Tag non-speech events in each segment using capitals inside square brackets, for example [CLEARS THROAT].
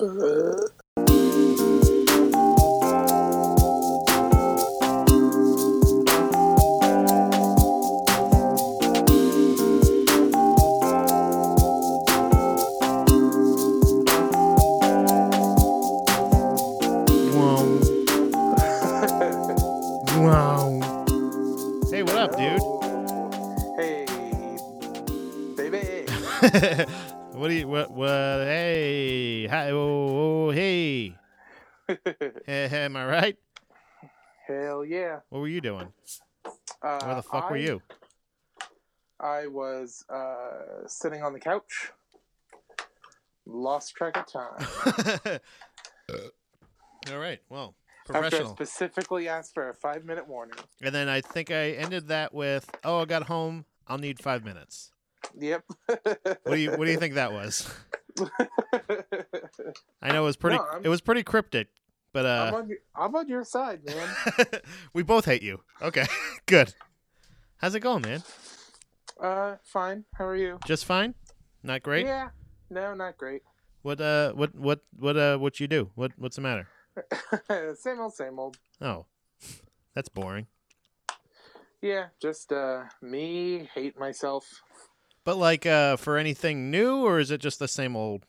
Wow. Were you? I was uh, sitting on the couch. Lost track of time. [LAUGHS] All right. Well, After I professional. specifically asked for a five minute warning. And then I think I ended that with, "Oh, I got home. I'll need 5 minutes." Yep. What do you what do you think that was? I know it was pretty [LAUGHS] No, I'm- it was pretty cryptic, but I'm, uh on your, I'm on your side, man. [LAUGHS] we both hate you. Okay. Good. How's it going, man? Uh, fine. How are you? Just fine? Not great? Yeah. No, not great. What uh what what what uh what you do? What what's the matter? [LAUGHS] same old, same old. Oh. That's boring. Yeah, just uh, me hate myself. But like uh for anything new or is it just the same old?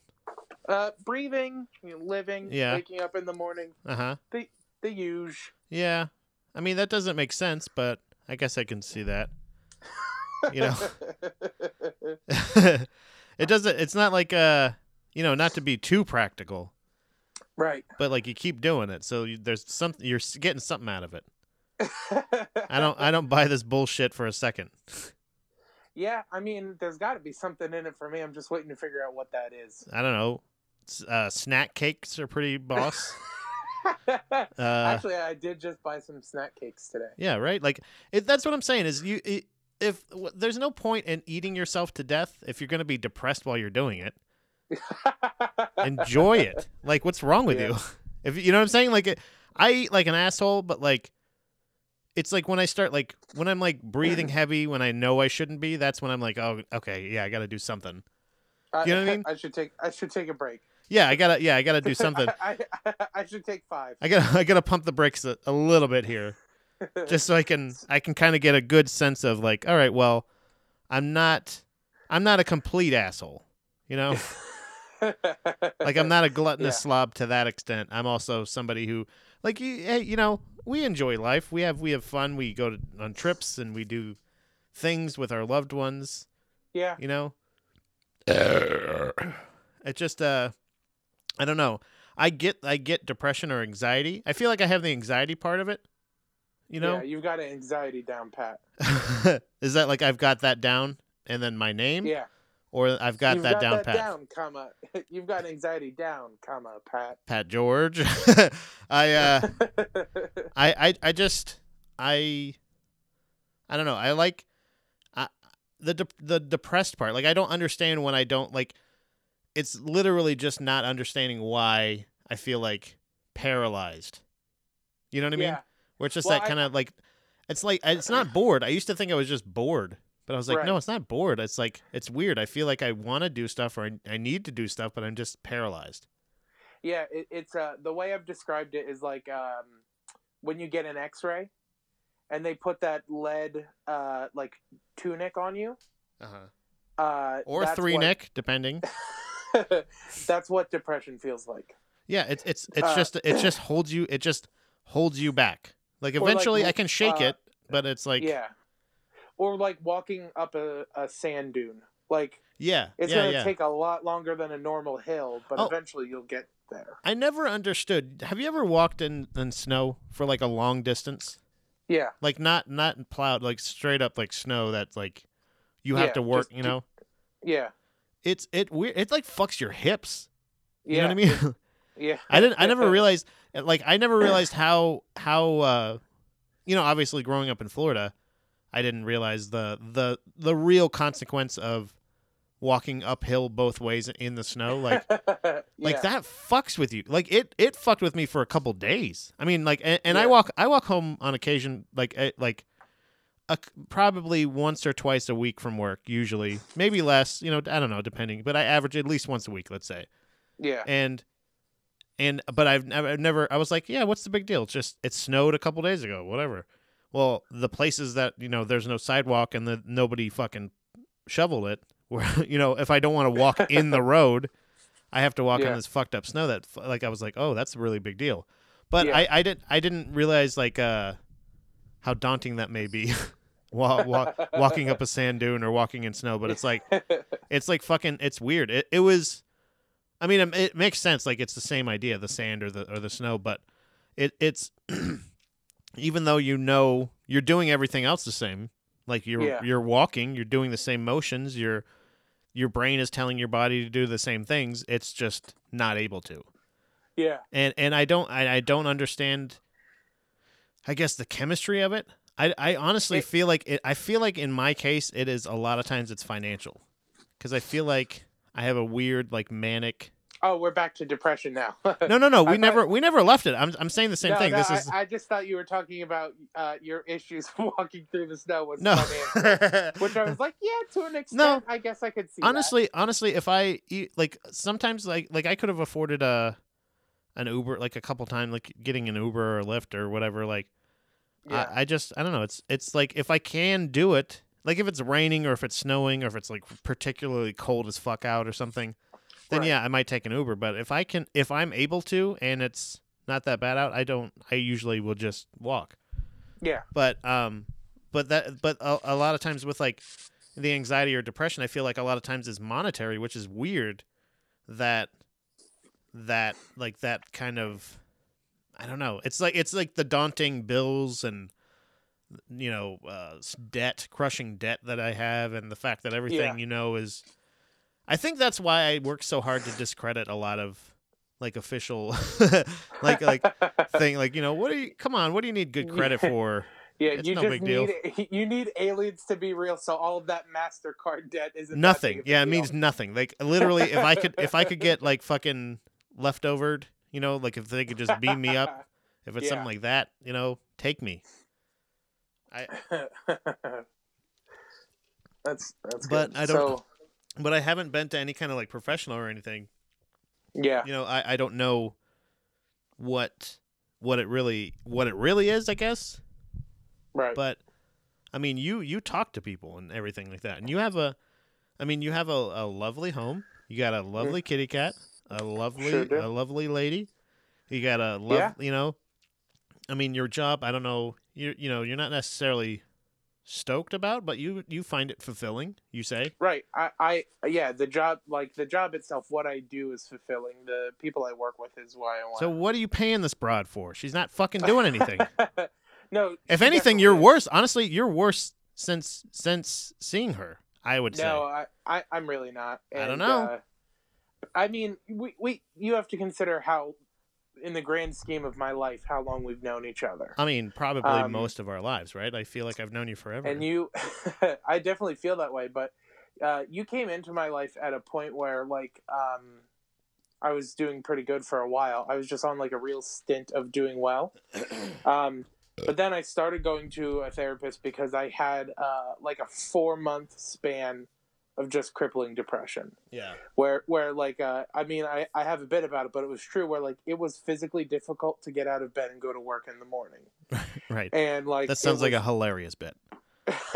Uh, breathing, you know, living, Yeah. waking up in the morning, Uh-huh. the the huge. Yeah. I mean that doesn't make sense, but I guess I can see that. You know. [LAUGHS] [LAUGHS] it doesn't it's not like uh you know, not to be too practical, right. but like you keep doing it. So you, there's something you're getting something out of it. I don't I don't buy this bullshit for a second. Yeah, I mean, there's got to be something in it for me. I'm just waiting to figure out what that is. I don't know. Uh, snack cakes are pretty boss. [LAUGHS] [LAUGHS] Uh, Actually, I did just buy some snack cakes today. yeah, right. Like it, that's what I'm saying. Is you i if w- there's no point in eating yourself to death if you're going to be depressed while you're doing it. [LAUGHS] Enjoy it. Like what's wrong with Yeah. you? [LAUGHS] If you know what I'm saying. Like it, I eat like an asshole, but like it's like when I start like when I'm like breathing [CLEARS THROAT] heavy when I know I shouldn't be. That's when I'm like, oh, okay, yeah, I got to do something. You know what I mean? I should take. I should take a break. Yeah, I gotta. Yeah, I gotta do [LAUGHS] something. I, I, I should take five. I gotta. I gotta pump the brakes a, a little bit here. [LAUGHS] just so I can I can kind of get a good sense of like, all right, well, I'm not I'm not a complete asshole, you know. [LAUGHS] like I'm not a gluttonous Yeah. slob to that extent. I'm also somebody who, like, you, hey, you know, we enjoy life. We have we have fun. We go to, on trips and we do things with our loved ones. yeah. You know. it just uh, I don't know. I get I get depression or anxiety. I feel like I have the anxiety part of it. You know. Yeah, you've got an anxiety down pat. [LAUGHS] Is that like I've got that down and then my name, Yeah. or I've got you've that got down that pat? down, comma. [LAUGHS] You've got anxiety down, comma, Pat. Pat George. [LAUGHS] I uh, I I I just I I don't know. I like I, the de- the depressed part. Like I don't understand when I don't like. It's literally just not understanding why I feel like paralyzed. You know what I mean? yeah. Where it's just Well, that kind of like, it's like it's not bored. I used to think I was just bored, but I was like, no, it's not bored. It's like it's weird. I feel like I want to do stuff or I, I need to do stuff, but I'm just paralyzed. Yeah, it, it's uh the way I've described it is like um when you get an X-ray, and they put that lead uh like tunic on you. Uh-huh. Uh, Or three what- neck, depending. [LAUGHS] [LAUGHS] that's what depression feels like. Yeah, it's it's it's Uh, just it just [LAUGHS] holds you. It just holds you back. Like Or, like, eventually, I can shake uh, it, but it's like yeah, yeah, or like walking up a, a sand dune. Like yeah, it's yeah, gonna yeah. take a lot longer than a normal hill, but Oh. eventually you'll get there. I never understood. Have you ever walked in in snow for like a long distance? Yeah, Like not not plowed, like straight up like snow that's like you have Yeah, to work. just You know, yeah, it's it weird. It like fucks your hips. You yeah, know what I mean? [LAUGHS] yeah. I didn't. I never realized. Like I never realized how how uh, you know. Obviously, growing up in Florida, I didn't realize the the the real consequence of walking uphill both ways in the snow. Like [LAUGHS] like that fucks with you. Like it it fucked with me for a couple days. I mean, like, and, and I walk I walk home on occasion, like eh, like. A, probably once or twice a week from work, usually, maybe less. You know, I don't know, depending. But I average at least once a week, let's say. Yeah. And and but I've never, I've never I was like, yeah, what's the big deal? It's just it snowed a couple days ago, whatever. Well, the places that you know there's no sidewalk and the nobody fucking shoveled it, [LAUGHS] where you know if I don't want to walk [LAUGHS] in the road, I have to walk Yeah. on this fucked up snow. That like I was like, oh, that's a really big deal. But Yeah. I I didn't I didn't realize like uh how daunting that may be. [LAUGHS] While, wa- walking up a sand dune or walking in snow, but it's like [LAUGHS] it's like fucking it's weird. It it was I mean it, it makes sense like it's the same idea, the sand or the or the snow, but it it's [CLEARS THROAT] even though you know you're doing everything else the same, like you're Yeah. you're walking, you're doing the same motions, your your brain is telling your body to do the same things, it's just not able to. yeah. And and I don't I, I don't understand I guess the chemistry of it. I, I honestly It- feel like it I feel like in my case it is a lot of times it's financial. Cuz I feel like I have a weird like manic Oh, we're back to depression now. [LAUGHS] No, no, no. I We thought- never we never left it. I'm I'm saying the same no, thing. no, this I, is I just thought you were talking about uh, your issues [LAUGHS] walking through the snow was No. [LAUGHS] Which I was like, yeah, to an extent, No. I guess I could see. that. honestly, honestly, if I eat, like sometimes like like I could have afforded a an Uber like a couple times like getting an Uber or Lyft or whatever like yeah, I, I just I don't know. It's it's like if I can do it, like if it's raining or if it's snowing or if it's like particularly cold as fuck out or something, then Right. yeah, I might take an Uber. But if I can, if I'm able to, and it's not that bad out, I don't. I usually will just walk. yeah, But um, but that but a, a lot of times with like the anxiety or depression, I feel like a lot of times is monetary, which is weird. That that like that kind of I don't know. It's like it's like the daunting bills and you know uh, debt, crushing debt that I have, and the fact that everything Yeah. you know is. I think that's why I work so hard to discredit a lot of like official [LAUGHS] like like [LAUGHS] thing like you know what do you come on what do you need good credit for yeah. it's you no just big deal. need [LAUGHS] you need aliens to be real. So all of that Mastercard debt big nothing yeah it means nothing like literally if i could if i could get like fucking leftovered you know like if they could just beam me up [LAUGHS] if it's Yeah. something like that you know take me. I [LAUGHS] that's that's But good. I don't- So, but i haven't been to any kind of like professional or anything. Yeah, you know i i don't know what what it really what it really is i guess. Right. but i mean you you talk to people and everything like that. And you have a i mean you have a, a lovely home. You got a lovely mm-hmm. kitty cat a lovely Sure a lovely lady you got a love Yeah. you know i mean your job i don't know you you know you're not necessarily stoked about but you you find it fulfilling you say Right. I, I, yeah, the job, like the job itself, what I do is fulfilling. The people I work with is why I want. so what are you paying this broad for she's not fucking doing anything [LAUGHS] no. if anything you're definitely- worse honestly you're worse since since seeing her i would say No, I, I, I'm really not. I don't know. Uh, I mean, we, we, you have to consider how, in the grand scheme of my life, how long we've known each other. I mean, probably Um, most of our lives, right? I feel like I've known you forever. and you [LAUGHS] i definitely feel that way but uh, you came into my life at a point where like um, i was doing pretty good for a while i was just on like a real stint of doing well [CLEARS THROAT] um, but then i started going to a therapist because i had uh, like a four month span of just crippling depression. Yeah, where where like uh, i mean I, I have a bit about it but it was true where like it was physically difficult to get out of bed and go to work in the morning. [LAUGHS] Right. and like That sounds like a hilarious bit. [LAUGHS]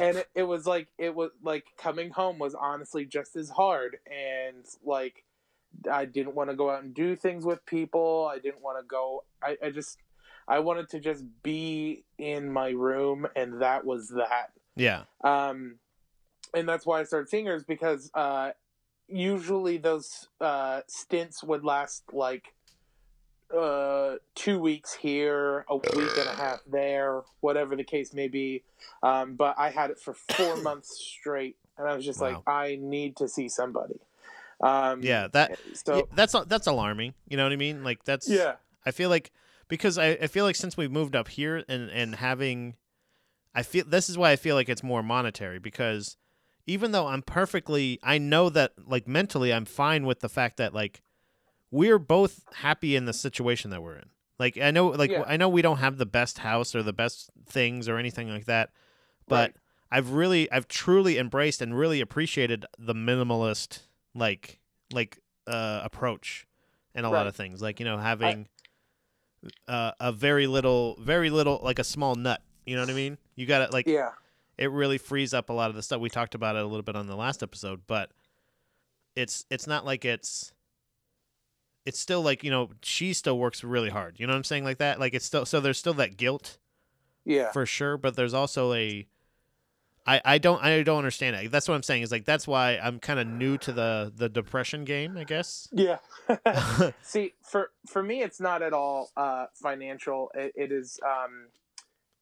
and it, it was like it was like coming home was honestly just as hard and like i didn't want to go out and do things with people. I didn't want to go I, I just i wanted to just be in my room and that was that. Yeah, um and that's why i started seeing her is because uh usually those uh stints would last like uh two weeks here a week and a half there whatever the case may be um but i had it for four [COUGHS] months straight and i was just Wow. like i need to see somebody um yeah. That so yeah, that's that's alarming. You know what I mean? Like that's yeah I feel like because I, I feel like since we've moved up here and and having, I feel this is why I feel like it's more monetary because even though I'm perfectly, I know that like mentally I'm fine with the fact that like we're both happy in the situation that we're in. Like I know, like Yeah. I know we don't have the best house or the best things or anything like that, but Right. I've really, I've truly embraced and really appreciated the minimalist like like uh approach and a lot of things. Like you know, having uh, a very little, very little, like a small nut. You know what I mean? You got to like Yeah. It really frees up a lot of the stuff we talked about it a little bit on the last episode but it's it's not like it's it's still like you know she still works really hard you know what i'm saying like that like it's still so there's still that guilt Yeah. for sure but there's also a i i don't i don't understand it that's what i'm saying is like that's why i'm kind of new to the the depression game i guess Yeah. [LAUGHS] See, for for me, it's not at all uh, financial. It, it is. Um,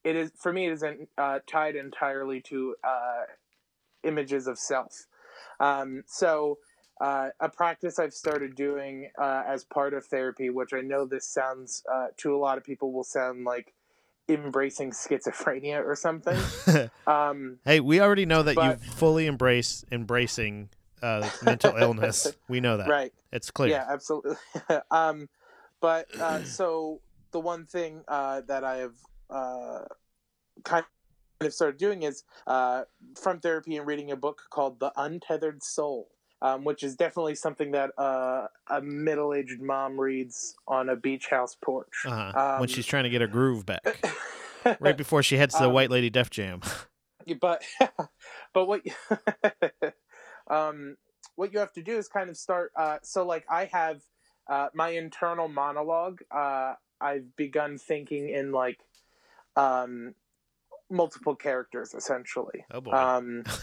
it is for me. It isn't uh, tied entirely to uh, images of self. Um, so, uh, a practice I've started doing uh, as part of therapy, which I know this sounds uh, to a lot of people will sound like embracing schizophrenia or something. [LAUGHS] Um, hey we already know that you fully embrace embracing uh mental [LAUGHS] illness we know that right. it's clear Yeah, absolutely. [LAUGHS] um, but uh, so the one thing uh, that I have uh, kind of started doing is uh, from therapy and reading a book called The Untethered Soul, um, which is definitely something that uh, a middle-aged mom reads on a beach house porch. uh-huh. when um, she's trying to get her groove back [LAUGHS] right before she heads to the Um, White Lady Def Jam. [LAUGHS] but [LAUGHS] but what um what you have to do is kind of start uh so like i have uh my internal monologue uh i've begun thinking in like um multiple characters essentially oh boy! um [LAUGHS]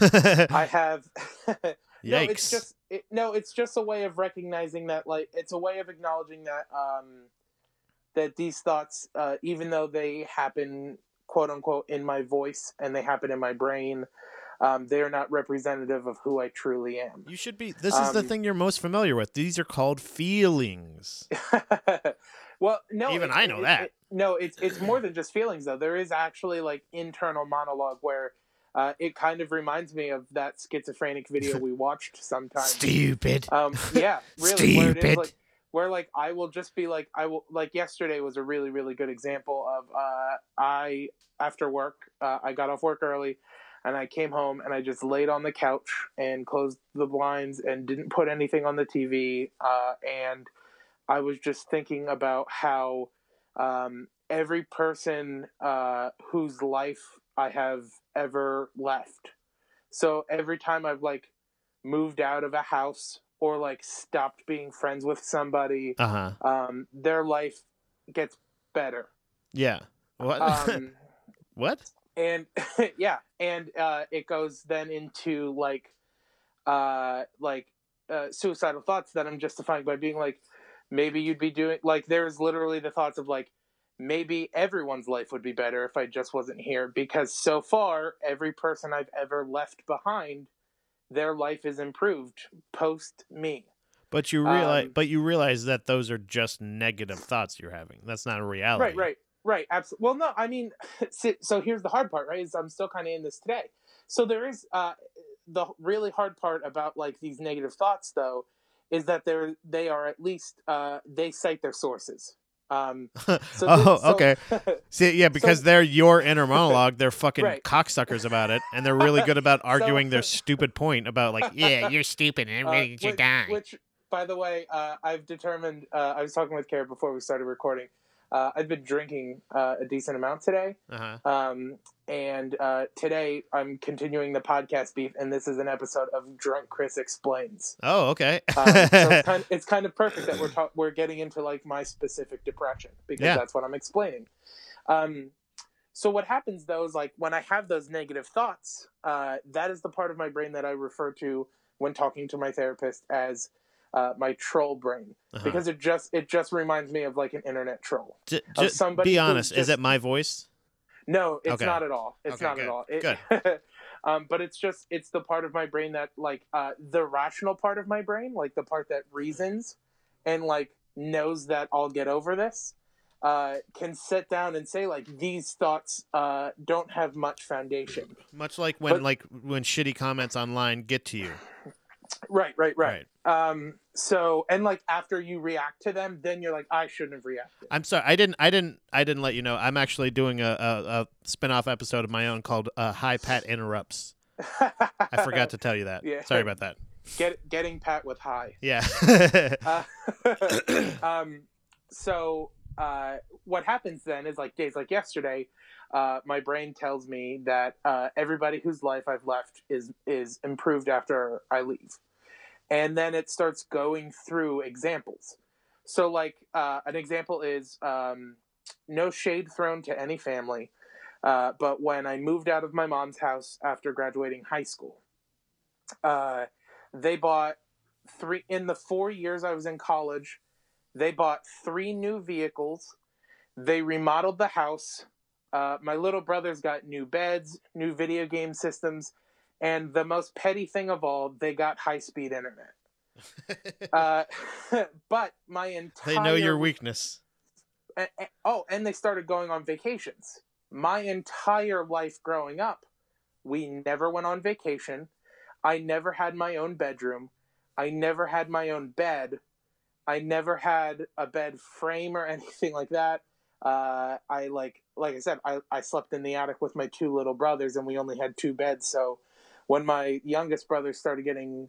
i have [LAUGHS] no Yikes! it's just it, no it's just a way of recognizing that like it's a way of acknowledging that um that these thoughts uh even though they happen quote unquote in my voice and they happen in my brain um they are not representative of who i truly am you should be. This is the um, thing you're most familiar with. These are called feelings. [LAUGHS] well no Even it- I know it- that. it- no it's it's more than just feelings though there is actually like internal monologue where uh, it kind of reminds me of that schizophrenic video [LAUGHS] we watched sometime Stupid. Um, yeah, [LAUGHS] really. Where it is Stupid. like, where like I will just be like, I will like yesterday was a really really good example of uh, I after work, uh, I got off work early, and I came home and I just laid on the couch and closed the blinds and didn't put anything on the TV, uh, and I was just thinking about how um, every person uh, whose life I have ever left. So every time I've like moved out of a house or like stopped being friends with somebody, Uh huh. um, their life gets better. Yeah. What? Um, [LAUGHS] what? and [LAUGHS] yeah, and uh, it goes then into like, uh, like uh, suicidal thoughts that I'm justifying by being like, maybe you'd be doing like. There's literally the thoughts of like, maybe everyone's life would be better if I just wasn't here because so far every person I've ever left behind, their life is improved post me. But you realize, um, but you realize that those are just negative thoughts you're having. That's not a reality. Right, right, right. Absolutely. Well, no, I mean, [LAUGHS] so, so here's the hard part, right? Is I'm still kind of in this today. So there is uh, the really hard part about like these negative thoughts, though, is that they're they are at least uh, they cite their sources. Um, [LAUGHS] so oh, so- okay. [LAUGHS] See, yeah, because they're your inner [LAUGHS] monologue. They're fucking Right. cocksuckers about it, and they're really good about So- arguing their stupid point about like, yeah, you're stupid and uh, should which, die. which, by the way, uh, I've determined. Uh, I was talking with Kara before we started recording. Uh, I've been drinking uh, a decent amount today. Uh huh. Um, and uh, today I'm continuing the podcast beef, and this is an episode of Drunk Chris Explains. Oh, okay. Um, so it's [LAUGHS] kind, it's kind of perfect that we're ta- we're getting into like my specific depression because Yeah. that's what I'm explaining. Um, so what happens though is like when I have those negative thoughts, uh, that is the part of my brain that I refer to when talking to my therapist as uh, my troll brain Uh-huh. because it just it just reminds me of like an internet troll. J- of somebody be honest. Is it my voice? No, it's Okay. not at all. It's Okay, not good, at all. It, [LAUGHS] um, but it's just it's the part of my brain that like uh, the rational part of my brain, like the part that reasons and like knows that I'll get over this, uh, can sit down and say like these thoughts uh, don't have much foundation. Much like when But- like when shitty comments online get to you. Right, right, right. Um, so and like after you react to them, then you're like I shouldn't have reacted. I'm sorry. I didn't. I didn't. I didn't let you know. I'm actually doing a, a, a spin-off episode of my own called uh, "High Pat Interrupts." I forgot to tell you that. [LAUGHS] Yeah. Sorry about that. Get getting Pat with high. Yeah. [LAUGHS] Uh, [LAUGHS] um, so uh, what happens then is like days like yesterday, uh, my brain tells me that uh, everybody whose life I've left is is improved after I leave, and then it starts going through examples. So like uh, an example is um, no shade thrown to any family, uh, but when I moved out of my mom's house after graduating high school, uh, they bought three in the four years I was in college. They bought three new vehicles. They remodeled the house. Uh, my little brothers got new beds, new video game systems, and the most petty thing of all, they got high speed internet. [LAUGHS] uh, [LAUGHS] but my entire they know your weakness. and, and- oh, and they started going on vacations. My entire life growing up, we never went on vacation. I never had my own bedroom. I never had my own bed. I never had a bed frame or [LAUGHS] anything like that. Uh, I like, like I said, I, I slept in the attic with my two little brothers, and we only had two beds. So, when my youngest brother started getting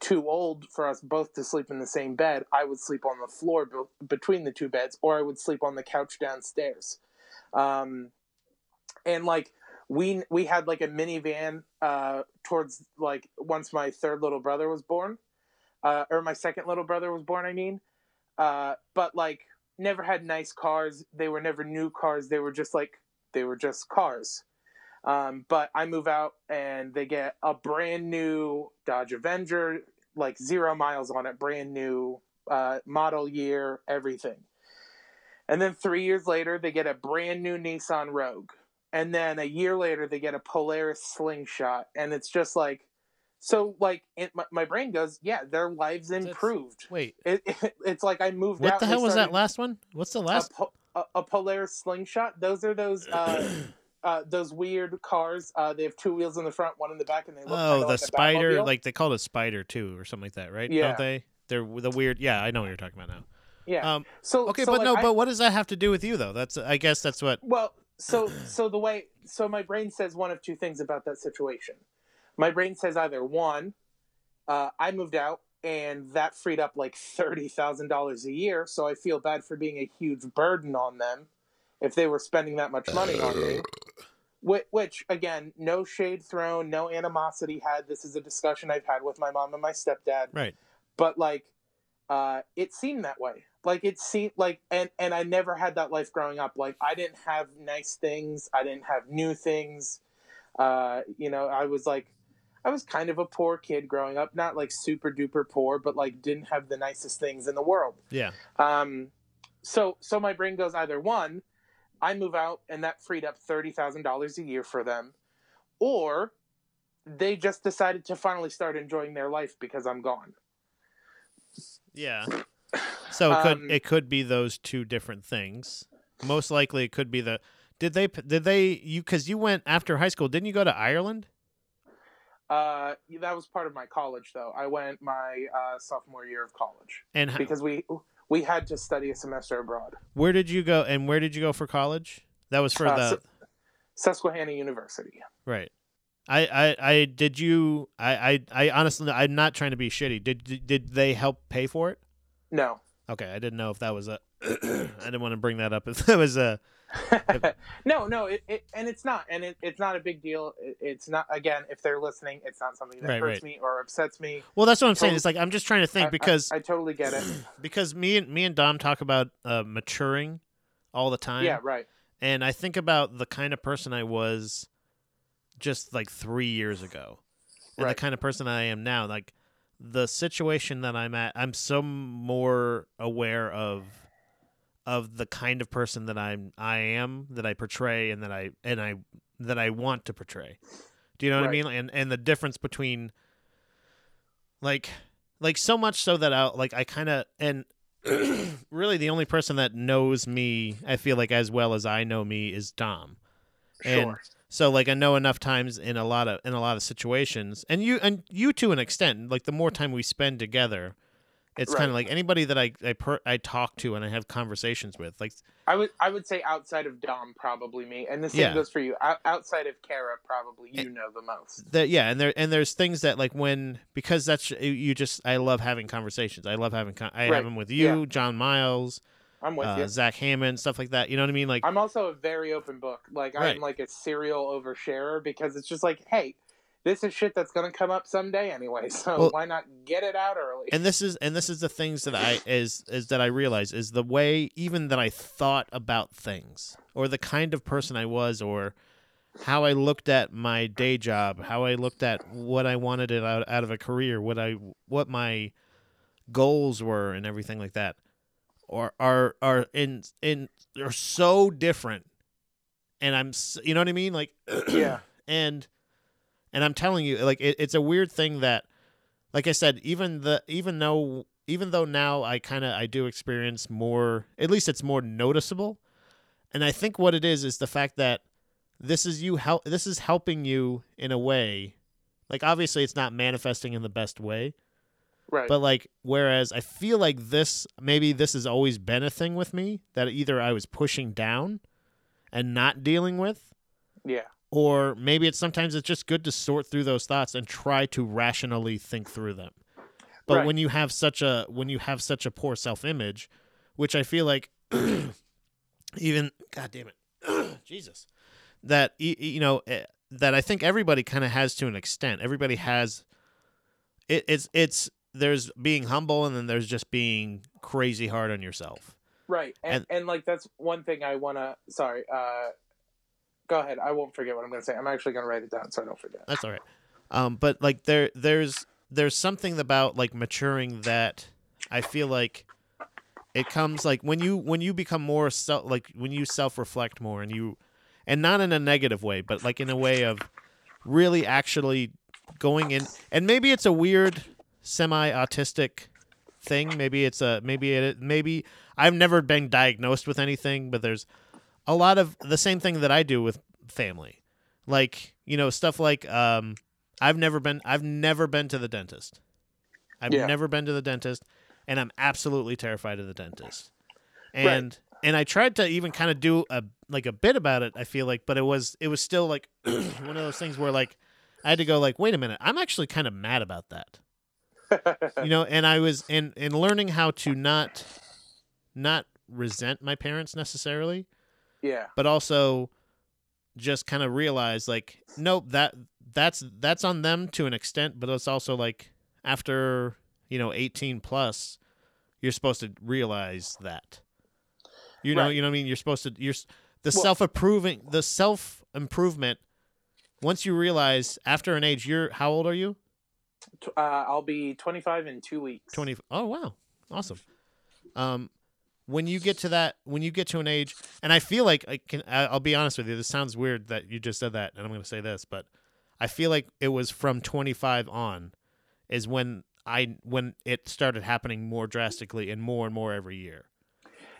too old for us both to sleep in the same bed, I would sleep on the floor be- between the two beds, or I would sleep on the couch downstairs. Um, and like we we had like a minivan uh, towards like once my third little brother was born, uh, or my second little brother was born. I mean, uh, but like never had nice cars. They were never new cars. They were just like they were just cars. Um, but I move out and they get a brand new Dodge Avenger, like zero miles on it, brand new uh, model year, everything. And then three years later, they get a brand new Nissan Rogue. And then a year later, they get a Polaris Slingshot. And it's just like, so like it, my, my brain goes, yeah, their lives That's- improved. Wait, It, it, [LAUGHS] it's like I moved what out. the hell was that last one? What's the a, last? po- a, a Polaris Slingshot. Those are those uh, [CLEARS THROAT] uh, those weird cars. Uh, they have two wheels in the front, one in the back, and they look Oh, the like spider, like they call it a spider too, or something like that, right? Yeah. Don't they? They're the weird. Yeah, I know what you're talking about now. yeah. Um, so okay, so, but like, no, I- but what does that have to do with you though? That's I guess that's what. Well, so so the way so my brain says one of two things about that situation. My brain says either one, uh, I moved out and that freed up like thirty thousand dollars a year, so I feel bad for being a huge burden on them if they were spending that much money on me. Which, which again, no shade thrown, no animosity had. This is a discussion I've had with my mom and my stepdad. Right. but like uh it seemed that way. Like it seemed like and and i never had that life growing up. Like i didn't have nice things. I didn't have new things. Uh you know i was like i was kind of a poor kid growing up. Not like super duper poor but like didn't have the nicest things in the world. Yeah. um so so my brain goes either one i move out and that freed up $30000 a year for them or they just decided to finally start enjoying their life because i'm gone Yeah. So it could Um, it could be those two different things. Most likely, it could be the. Did they did they you because you went after high school? Didn't you go to Ireland? Uh, that was part of my college, though. I went my uh, sophomore year of college And because we we had to study a semester abroad. where did you go? And where did you go for college? That was for Uh, the Susquehanna University. right. I, I, I did you I, I, I honestly I'm not trying to be shitty. Did did, did they help pay for it? No, Okay, I didn't know if that was a. [COUGHS] I didn't want to bring that up if that was a. [LAUGHS] no, no, it, it and it's not, and it, it's not a big deal. It, it's not again, if they're listening, it's not something that Right, hurts right. me or upsets me. Well, that's what I'm saying. It's like I'm just trying to think I- I- because I, totally get it. [CLEARS THROAT] because me and me and Dom talk about uh, maturing all the time. yeah, right. and I think about the kind of person I was just like three years ago, and the kind of person I am now. Like the situation that I'm at, I'm so more aware of of the kind of person that I'm I am that I portray and that I and I that I want to portray. Do you know what I mean? And and the difference between like like so much so that I like I kind of and [CLEARS THROAT] really the only person that knows me I feel like as well as I know me is Dom. And Sure. so like I know enough times in a lot of in a lot of situations, and you and you to an extent, like the more time we spend together, It's Right. kind of like anybody that I I, per, I talk to and I have conversations with. Like I would I would say outside of Dom, probably me, and the same Yeah. goes for you. O- outside of Kara, probably you know the most. that yeah and there and there's things that like when because that's you just i love having conversations i love having con- i Right. have them with you Yeah. john miles I'm with uh, you. zach hammond stuff like that you know what i mean like I'm also a very open book. Like Right. I'm like a serial oversharer because it's just like, hey, this is shit that's gonna come up someday anyway. [LAUGHS] So Well- why not get it out early? and this is and this is the things that i is is that i realize is the way even that i thought about things or the kind of person i was or how i looked at my day job how i looked at what i wanted it out, out of a career what i what my goals were and everything like that or are are in in are so different and i'm you know what i mean like yeah. [CLEARS THROAT] and and i'm telling you like it, it's a weird thing that like i said even the even though even though now i kind of i do experience more at least it's more noticeable and i think what it is is the fact that this is you help this is helping you in a way like obviously it's not manifesting in the best way Right. but like whereas i feel like this maybe this has always been a thing with me that either i was pushing down and not dealing with yeah. Or maybe it's sometimes it's just good to sort through those thoughts and try to rationally think through them but Right. when you have such a when you have such a poor self-image which i feel like [CLEARS THROAT] even god damn it [CLEARS THROAT] jesus that you know eh, that i think everybody kind of has to an extent everybody has it, it's it's there's being humble and then there's just being crazy hard on yourself Right. And, and like that's one thing I wanna sorry, uh go ahead. I won't forget what I'm gonna say. I'm actually gonna write it down so I don't forget. That's all right. Um, but like there, there's there's something about like maturing that I feel like it comes like when you when you become more self like when you self reflect more and you and not in a negative way, but like in a way of really actually going in and maybe it's a weird semi autistic thing. Maybe it's a maybe it maybe I've never been diagnosed with anything, but there's a lot of the same thing that I do with family. Like, you know, stuff like um I've never been I've never been to the dentist. I've Yeah. never been to the dentist and I'm absolutely terrified of the dentist. And and I tried to even kind of do a like a bit about it, I feel like, but it was it was still like [CLEARS THROAT] one of those things where like I had to go like, wait a minute, I'm actually kind of mad about that [LAUGHS] you know and i was in in learning how to not not resent my parents necessarily yeah. but also just kind of realize like nope that that's that's on them to an extent but it's also like after you know 18 plus you're supposed to realize that you know Right. you know what i mean you're supposed to you're the Well- self-approving the self improvement once you realize after an age you're how old are you Uh, I'll be 25 in two weeks. 20 oh wow awesome um when you get to that when you get to an age and i feel like i can i'll be honest with you this sounds weird that you just said that and i'm going to say this but i feel like it was from 25 on is when i when it started happening more drastically and more and more every year.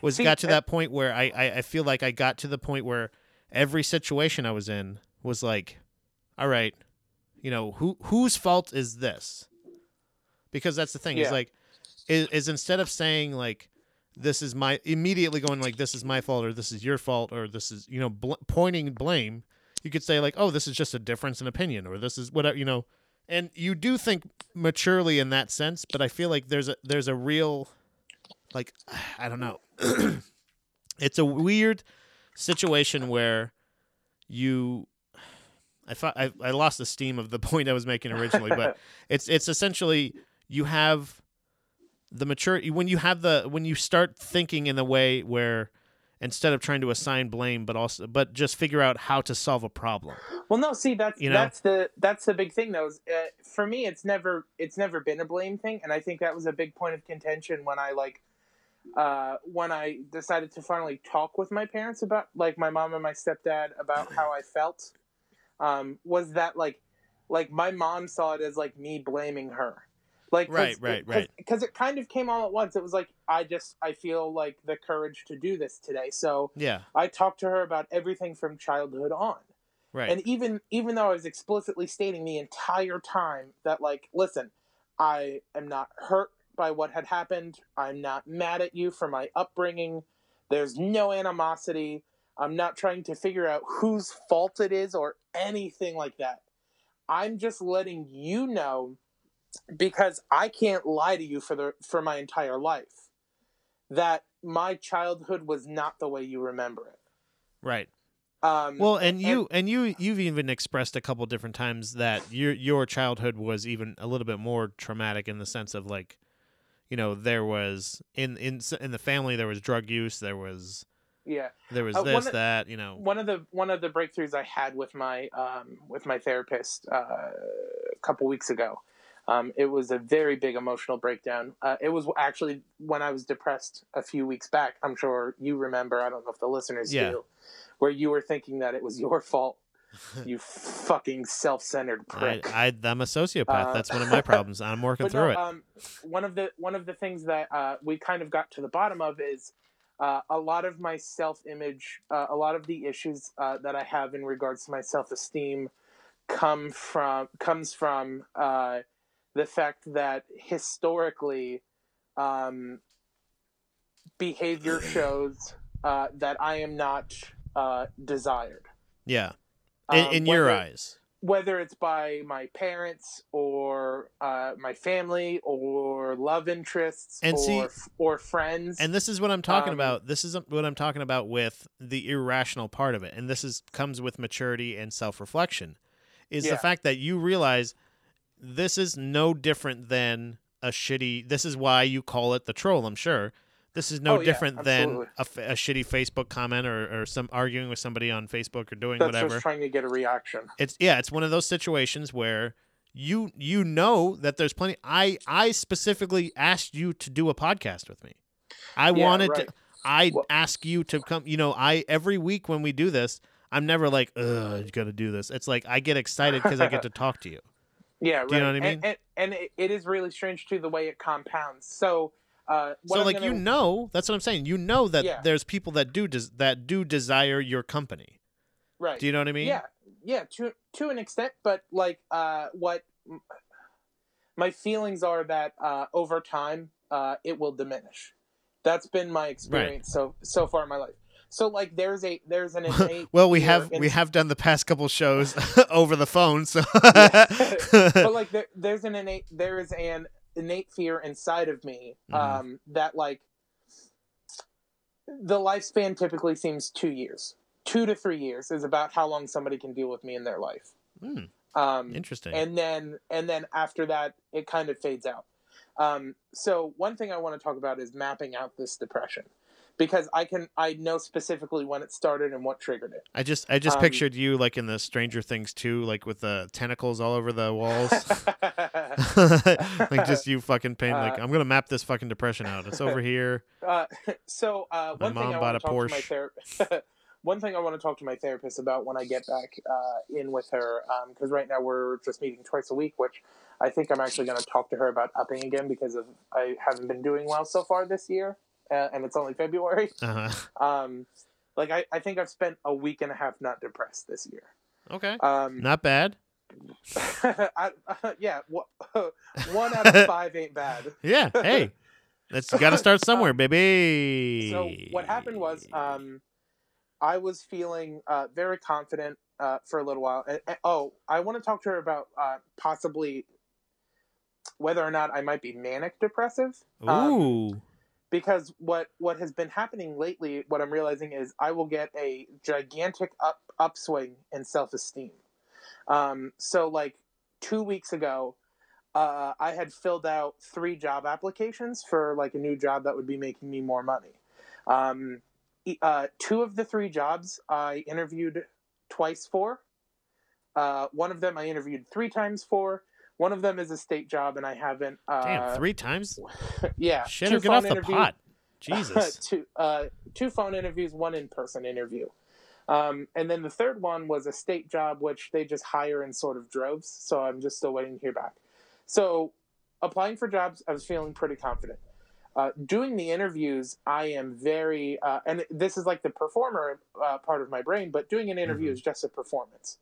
Was See, got to uh, that point where I, I i feel like i got to the point where every situation i was in was like all right you know who whose fault is this? Because that's the thing is like is, is instead of saying like this is my immediately going like this is my fault or this is your fault or this is you know bl- pointing blame. You could say like oh this is just a difference in opinion or this is whatever you know. And you do think maturely in that sense but i feel like there's a there's a real like [SIGHS] i don't know. [CLEARS THROAT] It's a weird situation where you I, thought I I lost the steam of the [LAUGHS] point I was making originally, but [LAUGHS] it's it's essentially you have the maturity when you have the when you start thinking in the way where instead of trying to assign blame but also but just figure out how to solve a problem. Well, no, see that's You know? that's the that's the big thing though. is, Uh, for me, it's never it's never been a blame thing, and I think that was a big point of contention when I like uh, when I decided to finally talk with my parents about like my mom and my stepdad about how I felt. Um, was that like like my mom saw it as like me blaming her. Like Right, right, right. Because it kind of came all at once. It was like I just I feel like the courage to do this today. So Yeah, I talked to her about everything from childhood on right. and even even though i was explicitly stating the entire time that like listen i am not hurt by what had happened. I'm not mad at you for my upbringing. There's no animosity. I'm not trying to figure out whose fault it is or anything like that. I'm just letting you know because I can't lie to you for the for my entire life that my childhood was not the way you remember it. Right. Um, Well, and you and you you've even expressed a couple different times that your your childhood was even a little bit more traumatic in the sense of like, you know, there was in in in the family there was drug use, there was yeah, there was Uh, this of- that you know. one of the one of the breakthroughs I had with my um, with my therapist uh, a couple weeks ago. Um, it was a very big emotional breakdown. Uh, it was actually when I was depressed a few weeks back. I'm sure you remember. I don't know if the listeners Yeah. do, where you were thinking that it was your fault. [LAUGHS] you fucking self-centered prick. I I'm a sociopath. Uh, That's one of my problems. I'm [LAUGHS] working through no, it. Um, one of the one of the things that uh, we kind of got to the bottom of is uh, a lot of my self image, uh, a lot of the issues uh, that I have in regards to my self esteem, come from comes from uh, the fact that historically, um, behavior [CLEARS THROAT] shows uh, that I am not uh, desired. yeah. In, Um, in your whether- eyes. whether it's by my parents or uh, my family or love interests And or see- or friends. And this is what I'm talking Um, about. This is what I'm talking about with the irrational part of it. And this is comes with maturity and self-reflection. Is the fact that you realize this is no different than a shitty this is why you call it the troll, I'm sure. This is no Oh, yeah, different than a, a, shitty Facebook comment or, or some arguing with somebody on Facebook or doing that's whatever. just trying to get a reaction. It's yeah, it's one of those situations where you you know that there's plenty I I specifically asked you to do a podcast with me. I Yeah, wanted right. to I Well- ask you to come, you know, I every week when we do this, I'm never like, "Ugh, you got to do this." It's like I get excited cuz I get to [LAUGHS] talk to you. Yeah, right. Do you know what I mean? And, and, and it, is really strange too the way it compounds. So, uh, what so I'm like gonna, you know, that's what I'm saying. You know that Yeah. there's people that do des- that do desire your company. right? Do you know what I mean? Yeah, yeah, to to an extent, but like uh, what my feelings are that uh, over time uh, it will diminish. That's been my experience so so far in my life. So like there's a there's an [LAUGHS] innate Well, we have in- we have done the past couple shows [LAUGHS] [LAUGHS] over the phone, so but like there, there's an innate there is an innate fear inside of me um, Mhm. that like the lifespan typically seems two years. Two to three years is about how long somebody can deal with me in their life. Hmm, um, interesting. and then and then after that it kind of fades out. Um, so one thing i want to talk about is mapping out this depression because i can i know specifically when it started and what triggered it I just I just Um, pictured you like in the Stranger Things too, like with the tentacles all over the walls. [LAUGHS] [LAUGHS] like just you fucking paint like Uh, I'm gonna map this fucking depression out. It's over here. [LAUGHS] Uh, so uh, My one thing I bought want a to talk to my therapist. one thing I want to talk to my therapist about when I get back uh, in with her, because right now we're just meeting twice a week, which I think I'm actually going to talk to her about upping again because of I haven't been doing well so far this year, uh, and it's only February. Uh-huh. [LAUGHS] Um, like I, I think I've spent a week and a half not depressed this year. Okay. Um, Not bad. [LAUGHS] I, [LAUGHS] yeah, wha- one out of five ain't bad. Yeah. Hey, that's got to start somewhere, baby. So what happened was, um, I was feeling uh, very confident uh, for a little while. And, and- oh, I want to talk to her about uh, possibly whether or not I might be manic depressive. um, Ooh. Because what what has been happening lately, what I'm realizing is I will get a gigantic up upswing in self esteem. Um, so like two weeks ago, uh, I had filled out three job applications for like a new job that would be making me more money. Um, uh, two of the three jobs I interviewed twice for. Uh, one of them I interviewed three times for. One of them is a state job, and I haven't. Uh, Damn, three times. [LAUGHS] yeah, Shit, two get off phone the pot. [LAUGHS] Jesus. [LAUGHS] two uh, two phone interviews, one in person interview. Um, and then the third one was a state job, which they just hire in sort of droves. So I'm just still waiting to hear back. So applying for jobs, I was feeling pretty confident. Uh, doing the interviews, I am very, uh, and this is like the performer uh, part of my brain, but doing an interview Mhm. is just a performance.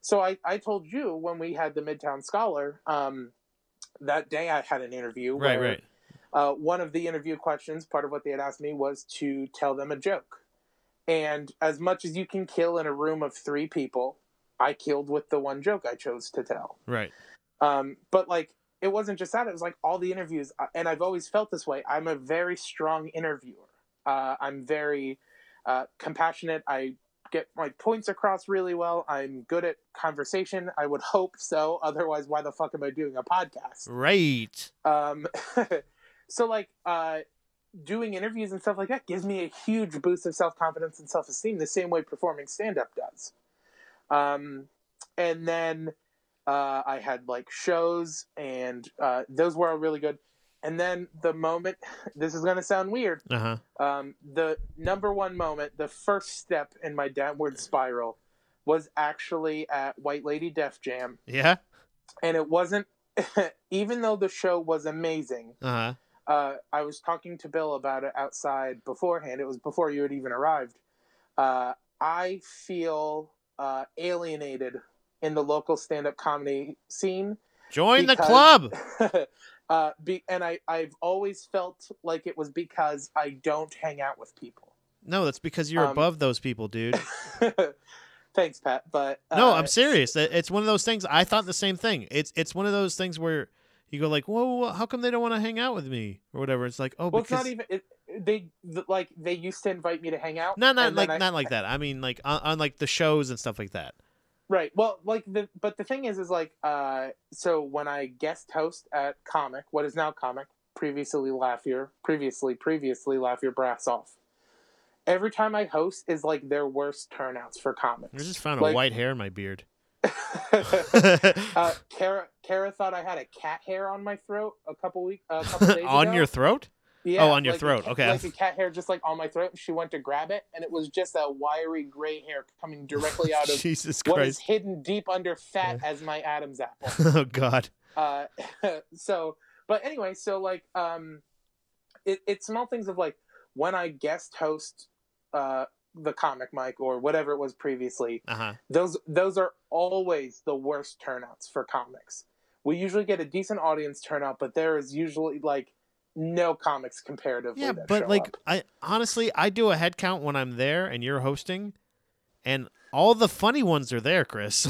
So I, I told you when we had the Midtown Scholar, um, that day I had an interview right. where Right. uh, one of the interview questions, part of what they had asked me, was to tell them a joke. And as much as you can kill in a room of three people, I killed with the one joke I chose to tell. Right. Um, but like, it wasn't just that; it was like all the interviews. And I've always felt this way. I'm a very strong interviewer. Uh, I'm very uh, compassionate. I get my points across really well. I'm good at conversation. I would hope so. [LAUGHS] Otherwise, why the fuck am I doing a podcast? Right. Um, [LAUGHS] so like uh, doing interviews and stuff like that gives me a huge boost of self confidence and self esteem, the same way performing stand up does. Um, and then uh, I had like shows, and uh, those were all really good. And then the moment, [LAUGHS] this is gonna sound weird. Uh huh. Um, the number one moment, the first step in my downward spiral, was actually at White Lady Def Jam, Yeah. and it wasn't. [LAUGHS] even though the show was amazing, Uh huh. uh, I was talking to Bill about it outside beforehand. It was before you had even arrived. Uh, I feel uh, alienated in the local stand-up comedy scene, Join the club. [LAUGHS] uh, be, and I, I've always felt like it was because I don't hang out with people. No, that's because you're Um, above those people, dude. [LAUGHS] Thanks, Pat. But uh, No, I'm serious. It's one of those things. I thought the same thing. It's it's one of those things where you go like, whoa, how come they don't want to hang out with me or whatever? It's like, oh, Well, it's because not even. It, they th- like they used to invite me to hang out. no, not like I- not like that. I mean, like on, on like the shows and stuff like that. Right. Well, like the but the thing is, is like uh, so when I guest host at Comic, what is now Comic, previously Laugh Your, previously previously Laugh Your Brass Off. Every time I host is like their worst turnouts for comics. I just found a white hair in my beard. [LAUGHS] [LAUGHS] uh, Kara, Kara thought I had a cat hair on my throat a couple weeks, a couple [LAUGHS] days ago. on ago. your throat? Yeah, Oh, on your like throat. cat- Okay. Like a cat hair just like on my throat. She went to grab it, and it was just a wiry gray hair coming directly out [LAUGHS] of Jesus what is Christ. hidden deep under fat as my Adam's apple. [LAUGHS] oh God. Uh, [LAUGHS] so, but anyway, so like, um, it, it's small things of like when I guest host uh, the comic mic or whatever it was previously. Uh huh. Those those are always the worst turnouts for comics. We usually get a decent audience turnout, but there is usually like no comics comparatively. Yeah, but like up. I honestly I do a head count when I'm there and you're hosting, and all the funny ones are there, Chris.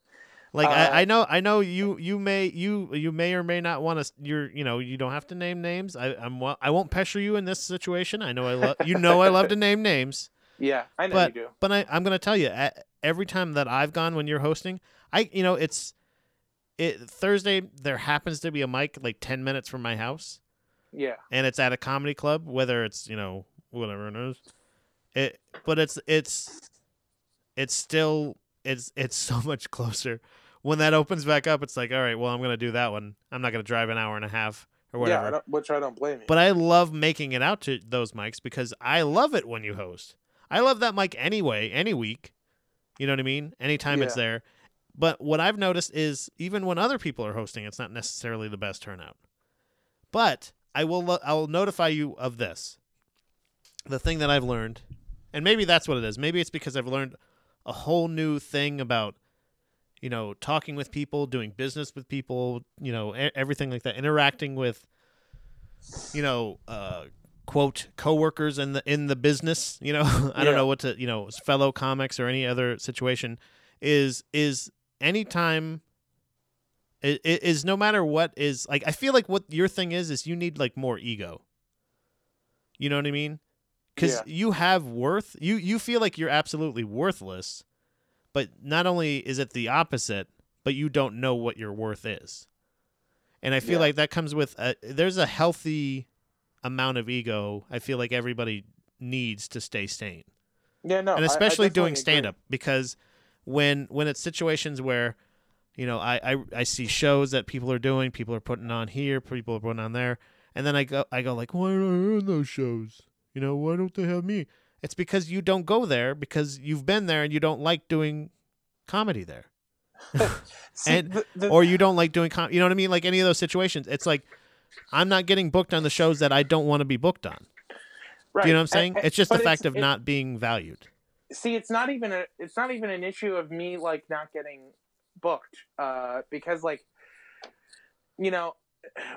[LAUGHS] like Uh, I, I know I know you you may you you may or may not want to you're you know you don't have to name names. I I'm I won't pressure you in this situation. I know I love you know I love to name names, [LAUGHS] yeah, I know but you do. but I I'm gonna tell you every time that I've gone when you're hosting, I you know it's it Thursday there happens to be a mic like ten minutes from my house Yeah, and it's at a comedy club, whether it's you know whatever it is, it but it's it's it's still it's it's so [LAUGHS] much closer. When that opens back up, it's like all right, well I'm gonna do that one. I'm not gonna drive an hour and a half or yeah, whatever. I don't, which I don't blame you. but I love making it out to those mics because I love it when you host. I love that mic anyway, any week. You know what I mean? Anytime it's there. But what I've noticed is even when other people are hosting, it's not necessarily the best turnout. But I will I will notify you of this. The thing that I've learned, and maybe that's what it is. Maybe it's because I've learned a whole new thing about you know talking with people, doing business with people, you know, everything like that, interacting with you know, uh, quote coworkers in the in the business. You know, [LAUGHS] I don't know what to you know fellow comics or any other situation is is anytime. It, it is no matter what is like I feel like what your thing is is you need like more ego. You know what I mean? Because Yeah. you have worth. You you feel like you're absolutely worthless, but not only is it the opposite, but you don't know what your worth is. And I feel Yeah. like that comes with a, there's a healthy amount of ego. I feel like everybody needs to stay sane, yeah, no, and I- I especially doing stand up because when when it's situations where you know I, I I see shows that people are doing, people are putting on here, people are putting on there, and then I go I go like, why aren't I on those shows? You know, why don't they have me? It's because you don't go there because you've been there and you don't like doing comedy there. [LAUGHS] See, and- the- the- or you don't like doing com- you know what I mean like any of those situations it's like I'm not getting booked on the shows that I don't want to be booked on. right. Do you know what I'm saying? and- it's just the fact of it- not being valued. see it's not even a it's not even an issue of me like not getting booked uh because like you know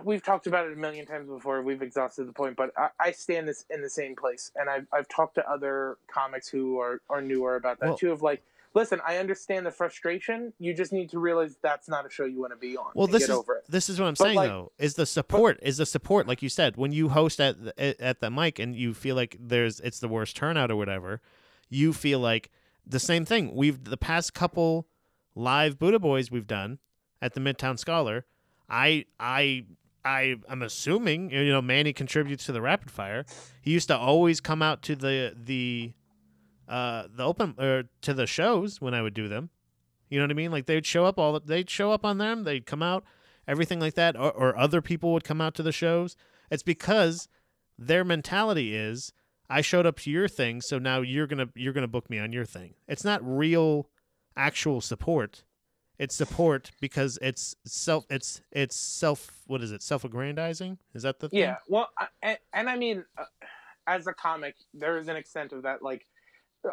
we've talked about it a million times before. We've exhausted the point, but I, I stand this in the same place, and I've I've talked to other comics who are are newer about that Well- too. Of like, listen, I understand the frustration. You just need to realize that's not a show you want to be on. Well, this get is over it. this is what I'm But, saying like- though. Is the support is the support like you said when you host at the, at the mic and you feel like there's it's the worst turnout or whatever, you feel like the same thing. We've the past couple live Buddha Boys we've done at the Midtown Scholar. I I I am assuming you know Manny contributes to the rapid fire. He used to always come out to the the uh the open or to the shows when I would do them. You know what I mean? Like they'd show up all they'd show up on them, they'd come out, everything like that, or, or other people would come out to the shows. It's because their mentality is I showed up to your thing, so now you're gonna you're gonna book me on your thing. It's not real actual support. It's support because it's self it's it's self what is it? Self-aggrandizing? Is that the thing? Yeah, well, I, and, and I mean, uh, as a comic, there is an extent of that. Like,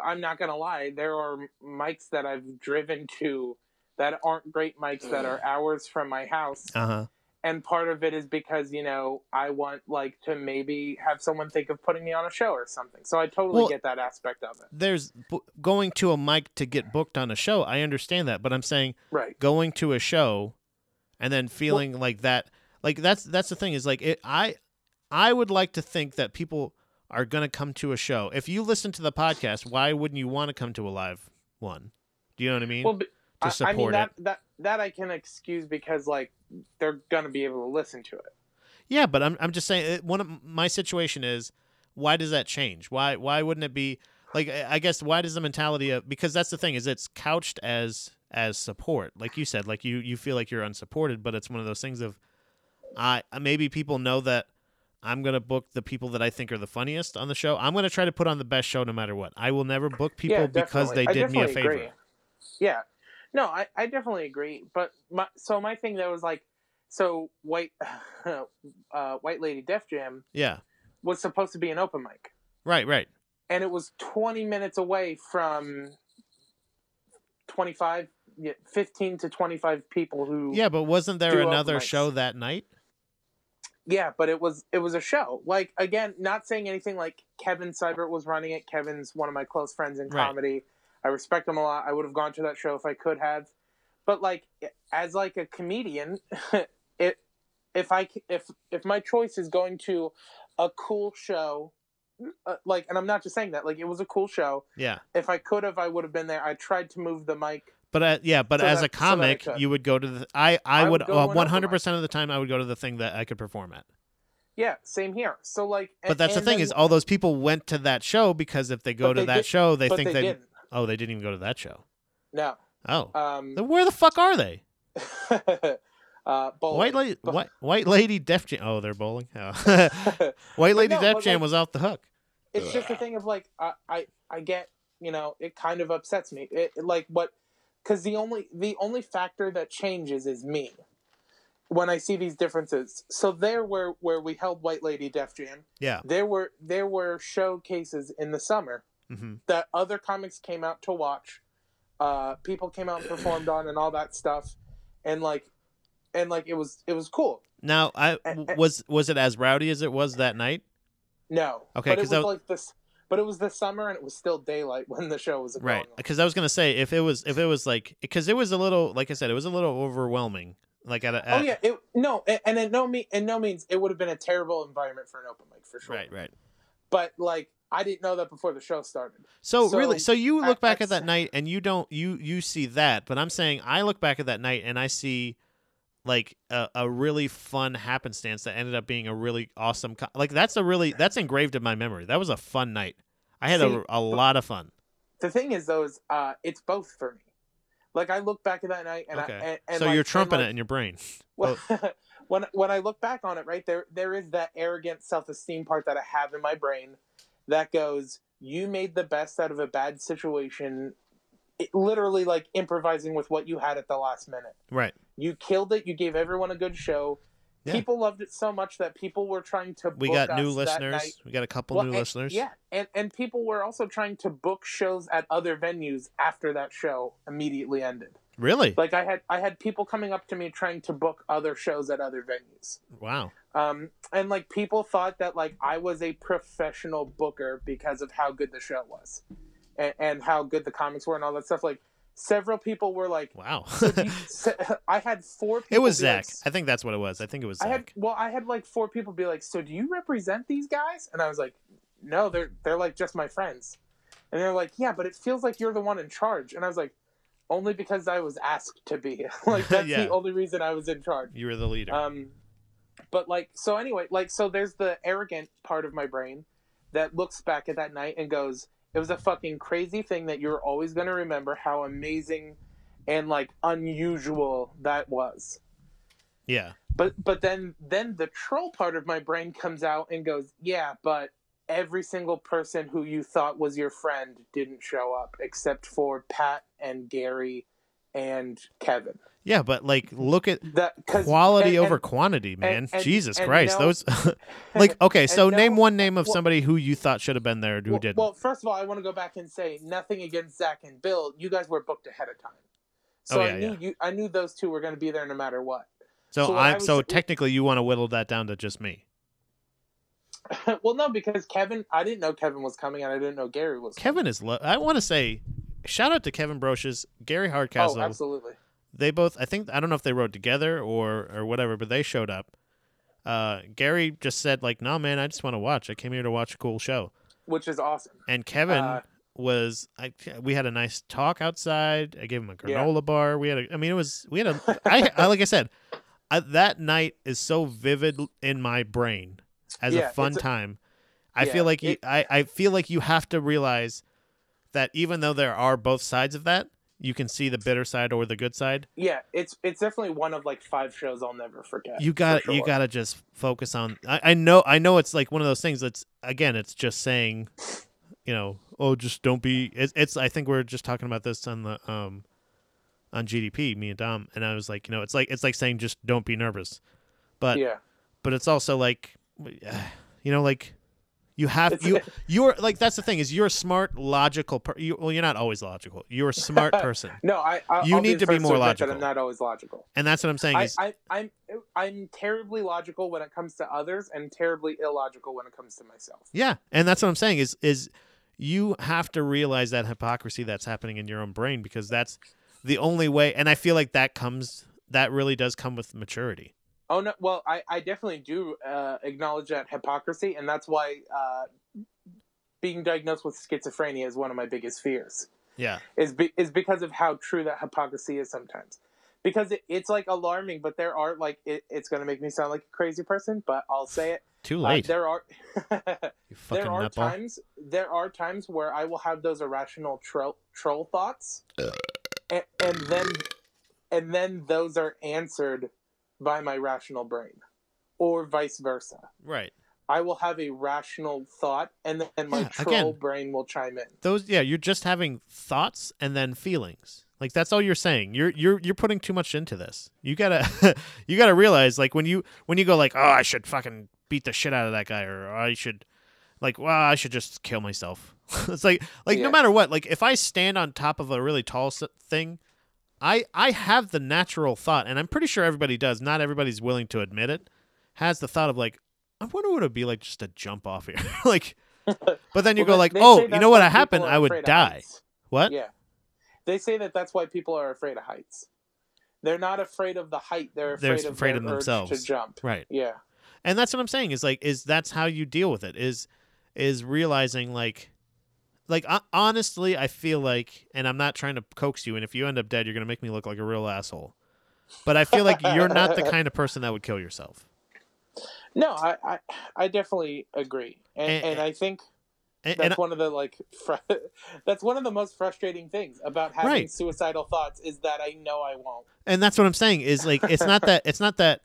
I'm not gonna lie, there are mics that I've driven to that aren't great mics that are [SIGHS] hours from my house, Uh-huh. And part of it is because you know I want like to maybe have someone think of putting me on a show or something. So I totally Well- get that aspect of it. There's b- going to a mic to get booked on a show. I understand that, but I'm saying Right. going to a show and then feeling like that like that's that's the thing is like it i i would like to think that people are going to come to a show if you listen to the podcast why wouldn't you want to come to a live one do you know what i mean Well, but, to I, I support mean it that that I can excuse because like they're gonna be able to listen to it. yeah but i'm, I'm just saying it, one of my situation is why does that change why why wouldn't it be like I guess why does the mentality of because that's the thing is it's couched as as support like you said like you you feel like you're unsupported but it's one of those things of I uh, maybe people know that I'm gonna book the people that I think are the funniest on the show. I'm gonna try to put on the best show no matter what. I will never book people yeah, because they. I did me a favor. agree. Yeah, no, I, I definitely agree. But my so my thing that was like, so white, [LAUGHS] uh, white lady Def Jam Yeah, was supposed to be an open mic, right, right. and it was 20 minutes away from 25, 15 to 25 people who. Yeah, but wasn't there another show that night? Yeah, but it was it was a show. Like again, not saying anything like Kevin Seibert was running it. Kevin's one of my close friends in Right. comedy. I respect him a lot. I would have gone to that show if I could have. But like as like a comedian, [LAUGHS] it if I if if my choice is going to a cool show, uh, like, and I'm not just saying that. Like it was a cool show. Yeah, If I could have, I would have been there. I tried to move the mic. but uh, yeah, but So as that- a so comic, could. you would go to the. I I, I would would go to an open one hundred percent of the time I would go to the thing that I could perform at. Yeah, same here. So like, But that's the thing then- is, all those people went to that show because if they go to they that did- show, they think they they. Oh, they didn't even go to that show. No. Oh, Um, then where the fuck are they? [LAUGHS] uh. White lady, white, white lady, Def Jam. Oh, they're bowling. Oh. [LAUGHS] [LAUGHS] white lady, no, Def Jam like- was off the hook. it's just a thing of like I, I I get you know it kind of upsets me it, it, like what because the only the only factor that changes is me when I see these differences. So there where where we held White Lady Def Jam, Yeah. there were there were showcases in the summer hmm that other comics came out to watch. Uh, people came out and performed on and all that stuff, and like, and like it was it was cool. Now, I eh. was was it as rowdy as it was that night? No, Okay, but it was that- like this. But it was the summer and it was still daylight [LAUGHS] when the show was Right. Because I was gonna say if it was if it was like because it was a little like I said it was a little overwhelming. Like at a Oh yeah, it, no, and in no me in no means it would have been a terrible environment for an open mic for sure. Right. Right. But like I didn't know that before the show started. So, So, really, so you look I- back I at that night and you don't you you see that, but I'm saying I look back at that night and I see like a, a really fun happenstance that ended up being a really awesome co- like that's a really that's engraved in my memory. That was a fun night. I had See, a, a lot of fun. The thing is, though, is uh, it's both for me. Like I look back at that night, and okay, I and, and so like, you're trumping like, it in your brain. [LAUGHS] Well, when when I look back on it, right there, there is that arrogant self esteem part that I have in my brain that goes, "You made the best out of a bad situation." It, literally, like improvising with what you had at the last minute. Right. You killed it. You gave everyone a good show. Yeah. People loved it so much that people were trying to. We got new listeners. We got a couple Well, new and- listeners. Yeah, and and people were also trying to book shows at other venues after that show immediately ended. Really? Like I had I had people coming up to me trying to book other shows at other venues. Wow. Um, and like people thought that like I was a professional booker because of how good the show was, and, and how good the comics were and all that stuff. Like several people were like, Wow. [LAUGHS] so you, [LAUGHS] se- I had four. people it was be like, Zach. I think that's what it was. I think it was I Zach. had well, I had like four people be like, "So do you represent these guys?" And I was like, "No, they're they're like just my friends." And they're like, "Yeah, but it feels like you're the one in charge." And I was like, "Only because I was asked to be. [LAUGHS] like [LAUGHS] that's Yeah. the only reason I was in charge." you were the leader. Um, but like, so anyway, like, so there's the arrogant part of my brain that looks back at that night and goes, "It was a fucking crazy thing that you're always gonna remember how amazing and like unusual that was." yeah. But but then then the troll part of my brain comes out and goes, "Yeah, but every single person who you thought was your friend didn't show up except for Pat and Gary and Kevin." Yeah, but like look at That quality and- over and- quantity, man. and- Jesus Christ. no- Those [LAUGHS] like [LAUGHS] okay, so no- name one name of well- somebody who you thought should have been there who well, didn't. well, first of all, I want to go back and say nothing against Zach and Bill. You guys were booked ahead of time, so Oh, I knew yeah. you. I knew those two were going to be there no matter what. so so what I I was- so technically you want to whittle that down to just me. [LAUGHS] well, no, because Kevin, I didn't know Kevin was coming, and I didn't know Gary was. Kevin is lo- I want to say shout out to Kevin Brocious, Gary. Hardcastle. Oh, absolutely. they both I think I don't know if they rode together or or whatever, but they showed up. Uh, Gary just said like, "No, man, I just want to watch. I came here to watch a cool show." Which is awesome. And Kevin Uh, was I we had a nice talk outside. I gave him a Yeah. granola bar. We had a I mean it was we had a I, [LAUGHS] I like I said I, that night is so vivid in my brain as Yeah, a fun a- time. I Yeah, feel like you it- I, I feel like you have to realize that even though there are both sides of that, you can see the bitter side or the good side. Yeah, it's it's definitely one of like five shows I'll never forget. You got for you got to just focus on. I, I know I know it's like one of those things that's again it's just saying, you know, oh just don't be. It's, it's I think we're just talking about this on the um, on GDP, me and Dom, and I was like, you know, it's like it's like saying just don't be nervous, but yeah, but it's also like, [SIGHS] you know, like you have you [LAUGHS] you're like that's the thing is you're a smart logical per- you, well you're not always logical you're a smart [LAUGHS] person no, I. I You I'll need be to be more logical. I'm not always logical. and that's what I'm saying I, is I, I'm I'm terribly logical when it comes to others, and terribly illogical when it comes to myself. Yeah, and that's what I'm saying is is you have to realize that hypocrisy that's happening in your own brain because that's the only way and I feel like that comes that really does come with maturity. Oh no! Well, I, I definitely do uh, acknowledge that hypocrisy, and that's why uh, being diagnosed with schizophrenia is one of my biggest fears. Yeah. Is be, is because of how true that hypocrisy is sometimes. Because it, it's like alarming, but there are like it, it's going to make me sound like a crazy person, but I'll say it. Too Uh, late. there are [LAUGHS] there are nutball. times there are times where I will have those irrational troll troll thoughts, and, and then and then those are answered by my rational brain, or vice versa. Right. I will have a rational thought, and then my Yeah, troll again. brain will chime in. Those yeah, you're just having thoughts and then feelings. Like that's all you're saying. You're you're you're putting too much into this. You gotta [LAUGHS] you gotta realize like when you when you go like oh I should fucking beat the shit out of that guy or I should like well I should just kill myself. [LAUGHS] it's like like no matter what like if I stand on top of a really tall thing, I I have the natural thought and I'm pretty sure everybody does. Not everybody's willing to admit it. Has the thought of like I wonder what it'd be like just to jump off here [LAUGHS] like. But then you Well, go like oh you know what happened I would die. What? Yeah, they say that that's why people are afraid of heights. They're not afraid of the height. They're They're afraid of afraid of themselves. to jump. Right. Yeah. and that's what i'm saying is like is that's how you deal with it is is realizing like like honestly i feel like and i'm not trying to coax you and if you end up dead you're gonna make me look like a real asshole but i feel like you're not the kind of person that would kill yourself No, I, I, I definitely agree, and, And- and, I think and, that's one of the like, fr- [LAUGHS] that's one of the most frustrating things about having Right. suicidal thoughts is that I know I won't. and that's what i'm saying is like it's not that it's not that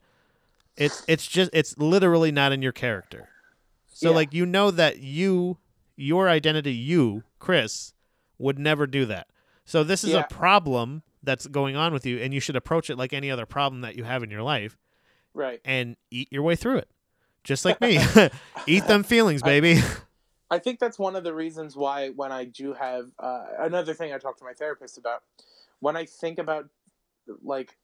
it's it's just it's literally not in your character so Yeah. like you know that you your identity you chris would never do that so this is Yeah. a problem that's going on with you and you should approach it like any other problem that you have in your life Right. and eat your way through it just like me [LAUGHS] [LAUGHS] eat them feelings baby I think that's one of the reasons why when I do have uh, another thing I talk to my therapist about when I think about like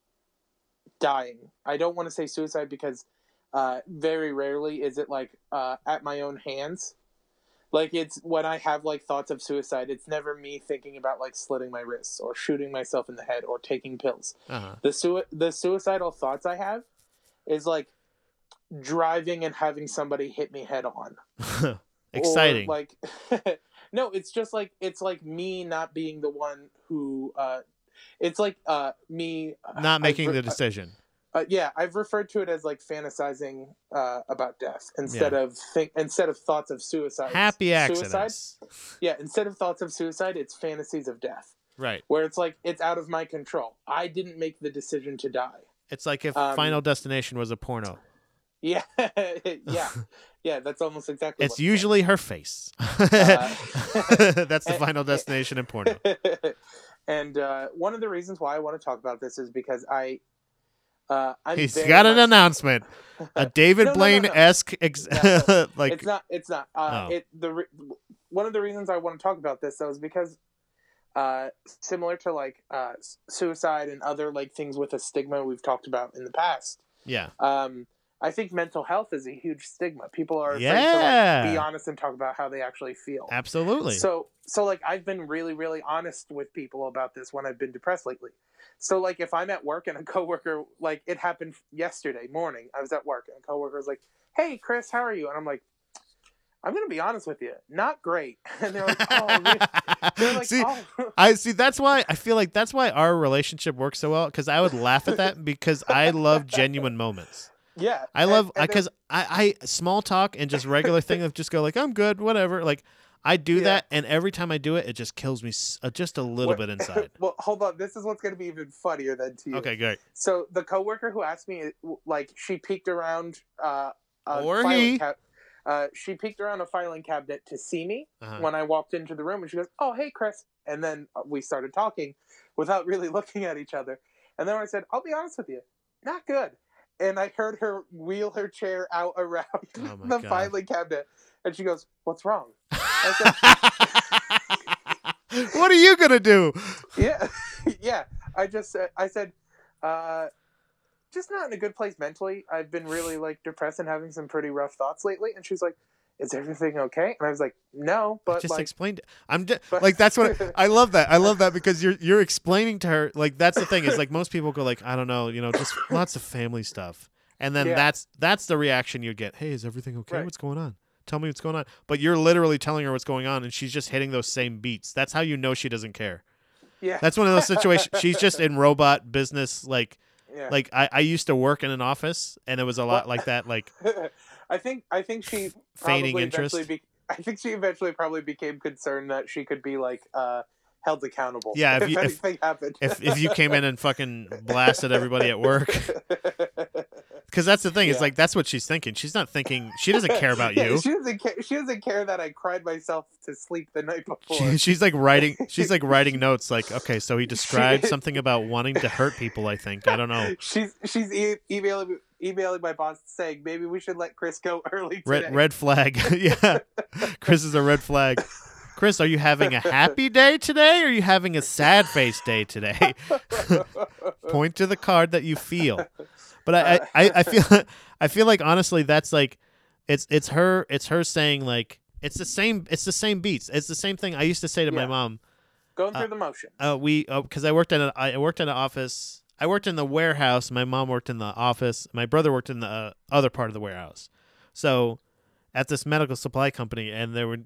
dying. I don't want to say suicide because uh, very rarely is it like uh, at my own hands. Like it's when I have like thoughts of suicide, it's never me thinking about like slitting my wrists or shooting myself in the head or taking pills. Uh-huh. The su- the suicidal thoughts I have is like driving and having somebody hit me head on. [LAUGHS] Exciting. Or, like [LAUGHS] no, it's just like it's like me not being the one who uh it's like uh me Not making re- the decision. Uh, yeah, I've referred to it as like fantasizing uh, about death instead of think instead of thoughts of suicide. Happy Suicide? Yeah, instead of thoughts of suicide, it's fantasies of death, Right. where it's like it's out of my control. I didn't make the decision to die. It's like if Um, Final Destination was a porno. [LAUGHS] Yeah, yeah, yeah. That's almost exactly. It's usually her face. [LAUGHS] Uh, That's the Final Destination in porno. [LAUGHS] and uh, one of the reasons why I want to talk about this is because I, uh, I'm He's got an much- announcement. A [LAUGHS] David No, no, no, Blaine no. esque, ex- No, [LAUGHS] like it's not. It's not. Uh, Oh. It the re- one of the reasons I want to talk about this though is because, uh, similar to like uh, suicide and other like things with a stigma we've talked about in the past. yeah, Um, I think mental health is a huge stigma. People are afraid to Yeah. like be honest and talk about how they actually feel. absolutely. So so like I've been really really honest with people about this when I've been depressed lately. So like if I'm at work and a [LAUGHS] coworker like it happened yesterday morning, I was at work and a coworker was like, "Hey Chris, how are you?" And I'm like, "I'm going to be honest with you, not great." [LAUGHS] And they're like, "Oh, really?" they're [LAUGHS] like, see, "Oh." I see. That's why I feel like that's why our relationship works so well. Because I would laugh at that because I love genuine moments. yeah. I love because I, I small talk and just regular thing of just go like I'm good, whatever. Like I do Yeah. that, and every time I do it, it just kills me uh, just a little What- bit [LAUGHS] inside. well, hold on. This is what's going to be even funnier than to you. Okay, great. So the coworker who asked me, like, she peeked around uh, a Or filing cab- uh, she peeked around a filing cabinet to see me Uh-huh. when I walked into the room, and she goes, "Oh, hey, Chris," and then we started talking without [LAUGHS] really looking at each other. And then I said, "I'll be honest with you, not good." And I heard her wheel her chair out [LAUGHS] around Oh the God. filing cabinet, and she goes, "What's wrong?" [LAUGHS] what are you gonna do? yeah, [LAUGHS] yeah. I just said, I said, uh, just not in a good place mentally. I've been really like depressed and having some pretty rough thoughts lately. And she's like, "Is everything okay?" And I was like, "No, I but just like, explained it. I'm just, but- like that's what [LAUGHS] I love that. I love that because you're you're explaining to her like that's the thing is like most people go like I don't know, you know, just lots of family stuff. And then Yeah. that's that's the reaction you get. Hey, is everything okay? Right. What's going on? Tell me what's going on. But you're literally telling her what's going on and she's just hitting those same beats. That's how you know she doesn't care. yeah, That's one of those situations [LAUGHS] she's just in robot business like yeah." like I, I used to work in an office and it was a lot like that like [LAUGHS] I think I think she Feigning interest? Be- I think she eventually probably became concerned that she could be like uh, held accountable. Yeah, if [LAUGHS] if, you- if- happened. if if you came in and fucking blasted everybody at work [LAUGHS] Because that's the thing. It's Yeah. like that's what she's thinking. She's not thinking. She doesn't care about [LAUGHS] you. She doesn't care. She doesn't care that I cried myself to sleep the night before. She, she's like writing. She's like writing notes. Like, okay, so he described something about wanting to hurt people. I think I don't know. She's she's e- emailing emailing my boss saying maybe we should let Chris go early today. Red red flag. yeah, Chris is a red flag. Chris, are you having a happy day today? Or are you having a sad face day today? [LAUGHS] Point to the card that you feel. But I, I, I, I feel [LAUGHS] I feel like honestly that's like it's it's her it's her saying like it's the same it's the same beats. It's the same thing I used to say to my mom. Going through Uh, the motion. uh, we because I worked in a, I worked in an office. I worked in the warehouse. My mom worked in the office. My brother worked in the uh, other part of the warehouse. So, at this medical supply company, and there would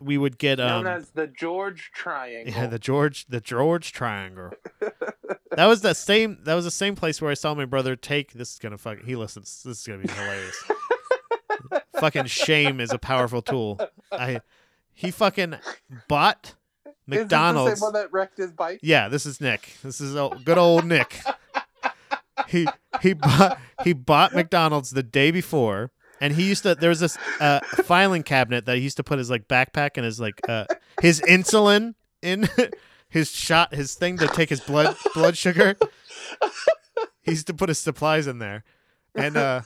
we would get um known as the George Triangle. yeah the George the George Triangle. [LAUGHS] that was the same. That was the same place where I saw my brother take. This is gonna fuck. He listens. This is gonna be hilarious. [LAUGHS] fucking shame is a powerful tool. I he fucking bought Is this the McDonald's. same one that wrecked his bike? Yeah, this is Nick. This is old, good old Nick. [LAUGHS] he he bought he bought McDonald's the day before, and he used to. There was this uh, filing cabinet that he used to put his like backpack and his like uh, his insulin in [LAUGHS] his shot his thing to take his blood blood sugar. He used to put his supplies in there, and uh,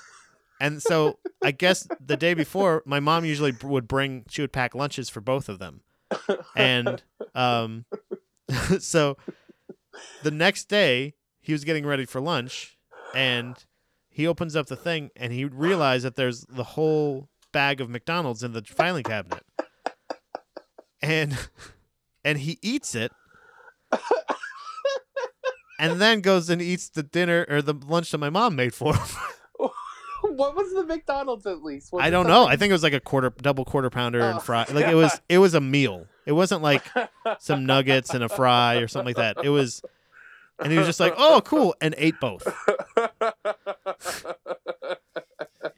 and so I guess the day before, my mom usually would bring. She would pack lunches for both of them, and um, [LAUGHS] so the next day he was getting ready for lunch, and he opens up the thing, and he realized that there's the whole bag of McDonald's in the filing cabinet, and and he eats it. And then goes and eats the dinner or the lunch that my mom made for him. [LAUGHS] what was the McDonald's at least? Was I don't know. I think it was like a quarter double quarter pounder and Oh, fry. Like it was it was a meal. It wasn't like some nuggets and a fry or something like that. It was and he was just like, "Oh, cool," and ate both.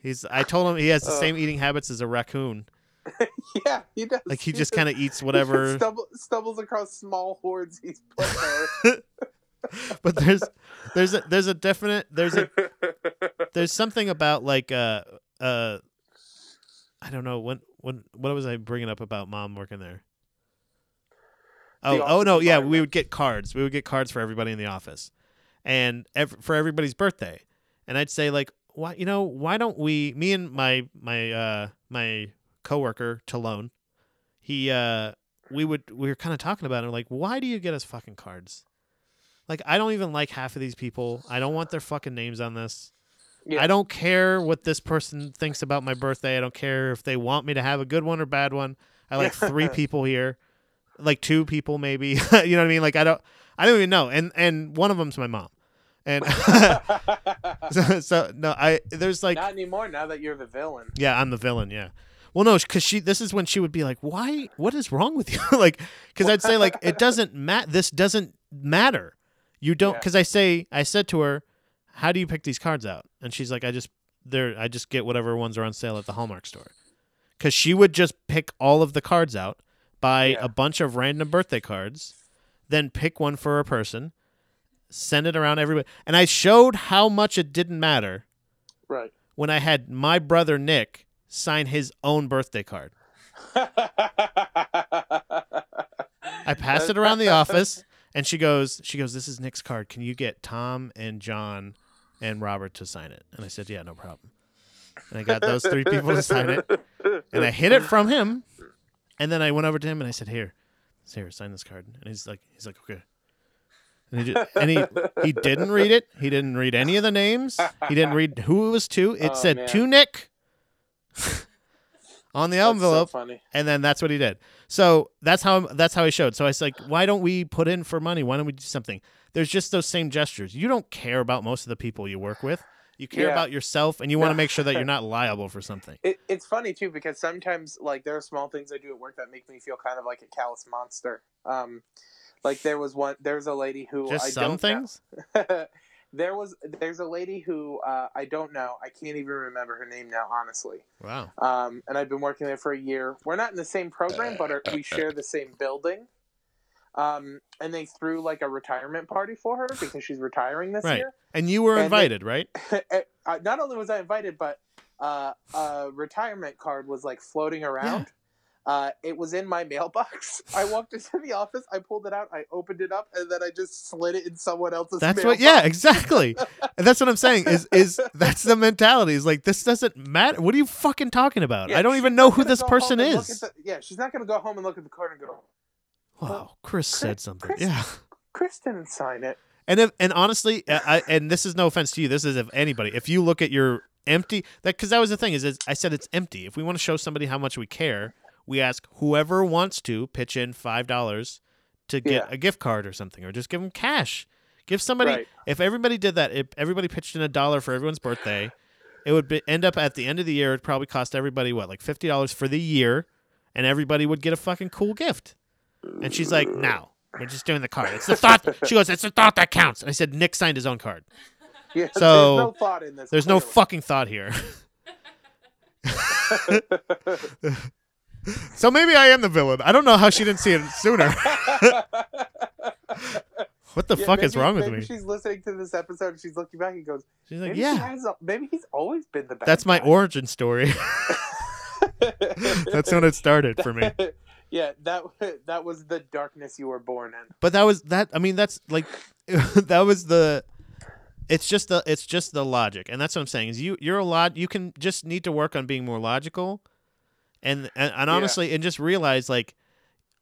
He's I told him he has the Oh. same eating habits as a raccoon. [LAUGHS] yeah, he does. Like he just kind of eats whatever. [LAUGHS] Stumble, stumbles across small hordes he's put there. [LAUGHS] But there's there's a there's a definite there's a there's something about like uh uh I don't know when when what was I bringing up about mom working there? Oh, The oh no, yeah, we would get cards. We would get cards for everybody in the office, and ev- for everybody's birthday. And I'd say like, why, you know, why don't we? Me and my my uh my coworker Talone, he uh we would we were kind of talking about it. Like, why do you get us fucking cards? Like, I don't even like half of these people. I don't want their fucking names on this. Yeah. I don't care what this person thinks about my birthday. I don't care if they want me to have a good one or bad one. I like three [LAUGHS] people here, like two people maybe. [LAUGHS] you know what I mean? Like I don't, I don't even know. And and one of them's my mom. And [LAUGHS] [LAUGHS] so, so no, I there's like Not anymore. Now that you're the villain. yeah, I'm the villain. Yeah. Well, no, because she. This is when she would be like, "Why? What is wrong with you?" [LAUGHS] like, because I'd say like, "It doesn't matter. This doesn't matter. You don't." Yeah. Because I say, I said to her, "How do you pick these cards out?" And she's like, "I just there. I just get whatever ones are on sale at the Hallmark store." Because she would just pick all of the cards out, buy Yeah. a bunch of random birthday cards, then pick one for a person, send it around everybody, and I showed how much it didn't matter Right. when I had my brother Nick sign his own birthday card. I passed it around the office and she goes she goes this is Nick's card. Can you get Tom and John and Robert to sign it? And I said, "Yeah, no problem." And I got those three people to sign it. And I hid it from him. And then I went over to him and I said, "Here. Here, sign this card." And he's like he's like, "Okay." And he, just, and he he didn't read it. He didn't read any of the names. He didn't read who it was to. It Oh, said man. to Nick [LAUGHS] on the envelope so funny. and then that's what he did. So that's how that's how he showed. So I was like, why don't we put in for money? Why don't we do something? There's just those same gestures. You don't care about most of the people you work with. You care Yeah. about yourself, and you want to make sure that you're [LAUGHS] not liable for something. It, it's funny too because sometimes like there are small things I do at work that make me feel kind of like a callous monster. Um, like there was one. There's a lady who Just I some things. [LAUGHS] there was there's a lady who uh, I don't know. I can't even remember her name now, honestly. Wow. Um, and I've been working there for a year. We're not in the same program, but are, we share the same building. Um, and they threw like a retirement party for her because she's retiring this Right. year. And you were And they- invited, right? [LAUGHS] uh, not only was I invited, but uh, a retirement card was like floating around. Uh, it was in my mailbox. [LAUGHS] I walked into the office, I pulled it out, I opened it up, and then I just slid it in someone else's. That's mailbox. what. Yeah, exactly. and that's what I'm saying. Is is [LAUGHS] that's the mentality? Is like this doesn't matter. What are you fucking talking about? Yeah, I don't even know who this person home and look is. the- yeah, she's not going to go home and look at the card and go, Wow, Chris said something. Chris- Yeah. Chris didn't sign it. And if, and honestly, I, I- and this is no offense to you. This is if anybody. If you look at your empty that because that was the thing is, is I said it's empty. If we want to show somebody how much we care, we ask whoever wants to pitch in five dollars to get Yeah. a gift card or something, or just give them cash. Give somebody. Right. If everybody did that, if everybody pitched in a dollar for everyone's birthday, it would be, end up at the end of the year. It'd probably cost everybody what like fifty dollars for the year, and everybody would get a fucking cool gift. And she's like, "No, we're just doing the card. It's the thought." She goes, "It's the thought that counts." And I said, "Nick signed his own card. [LAUGHS] Yeah, So, there's no thought in this. There's no fucking thought here." [LAUGHS] [LAUGHS] so maybe I am the villain. I don't know how she didn't see it sooner. [LAUGHS] what the Yeah, fuck is wrong with maybe me? She's listening to this episode and she's looking back and goes, She's like, maybe, "Yeah, a- maybe he's always been the bad that's my guy." origin story." [LAUGHS] That's when it started for me. [LAUGHS] yeah, that that was the darkness you were born in. But that was that. I mean, that's like that was the. It's just the it's just the logic, and that's what I'm saying. Is you you're a lot. You can just need to work on being more logical, and and, and Yeah. honestly, and just realize like,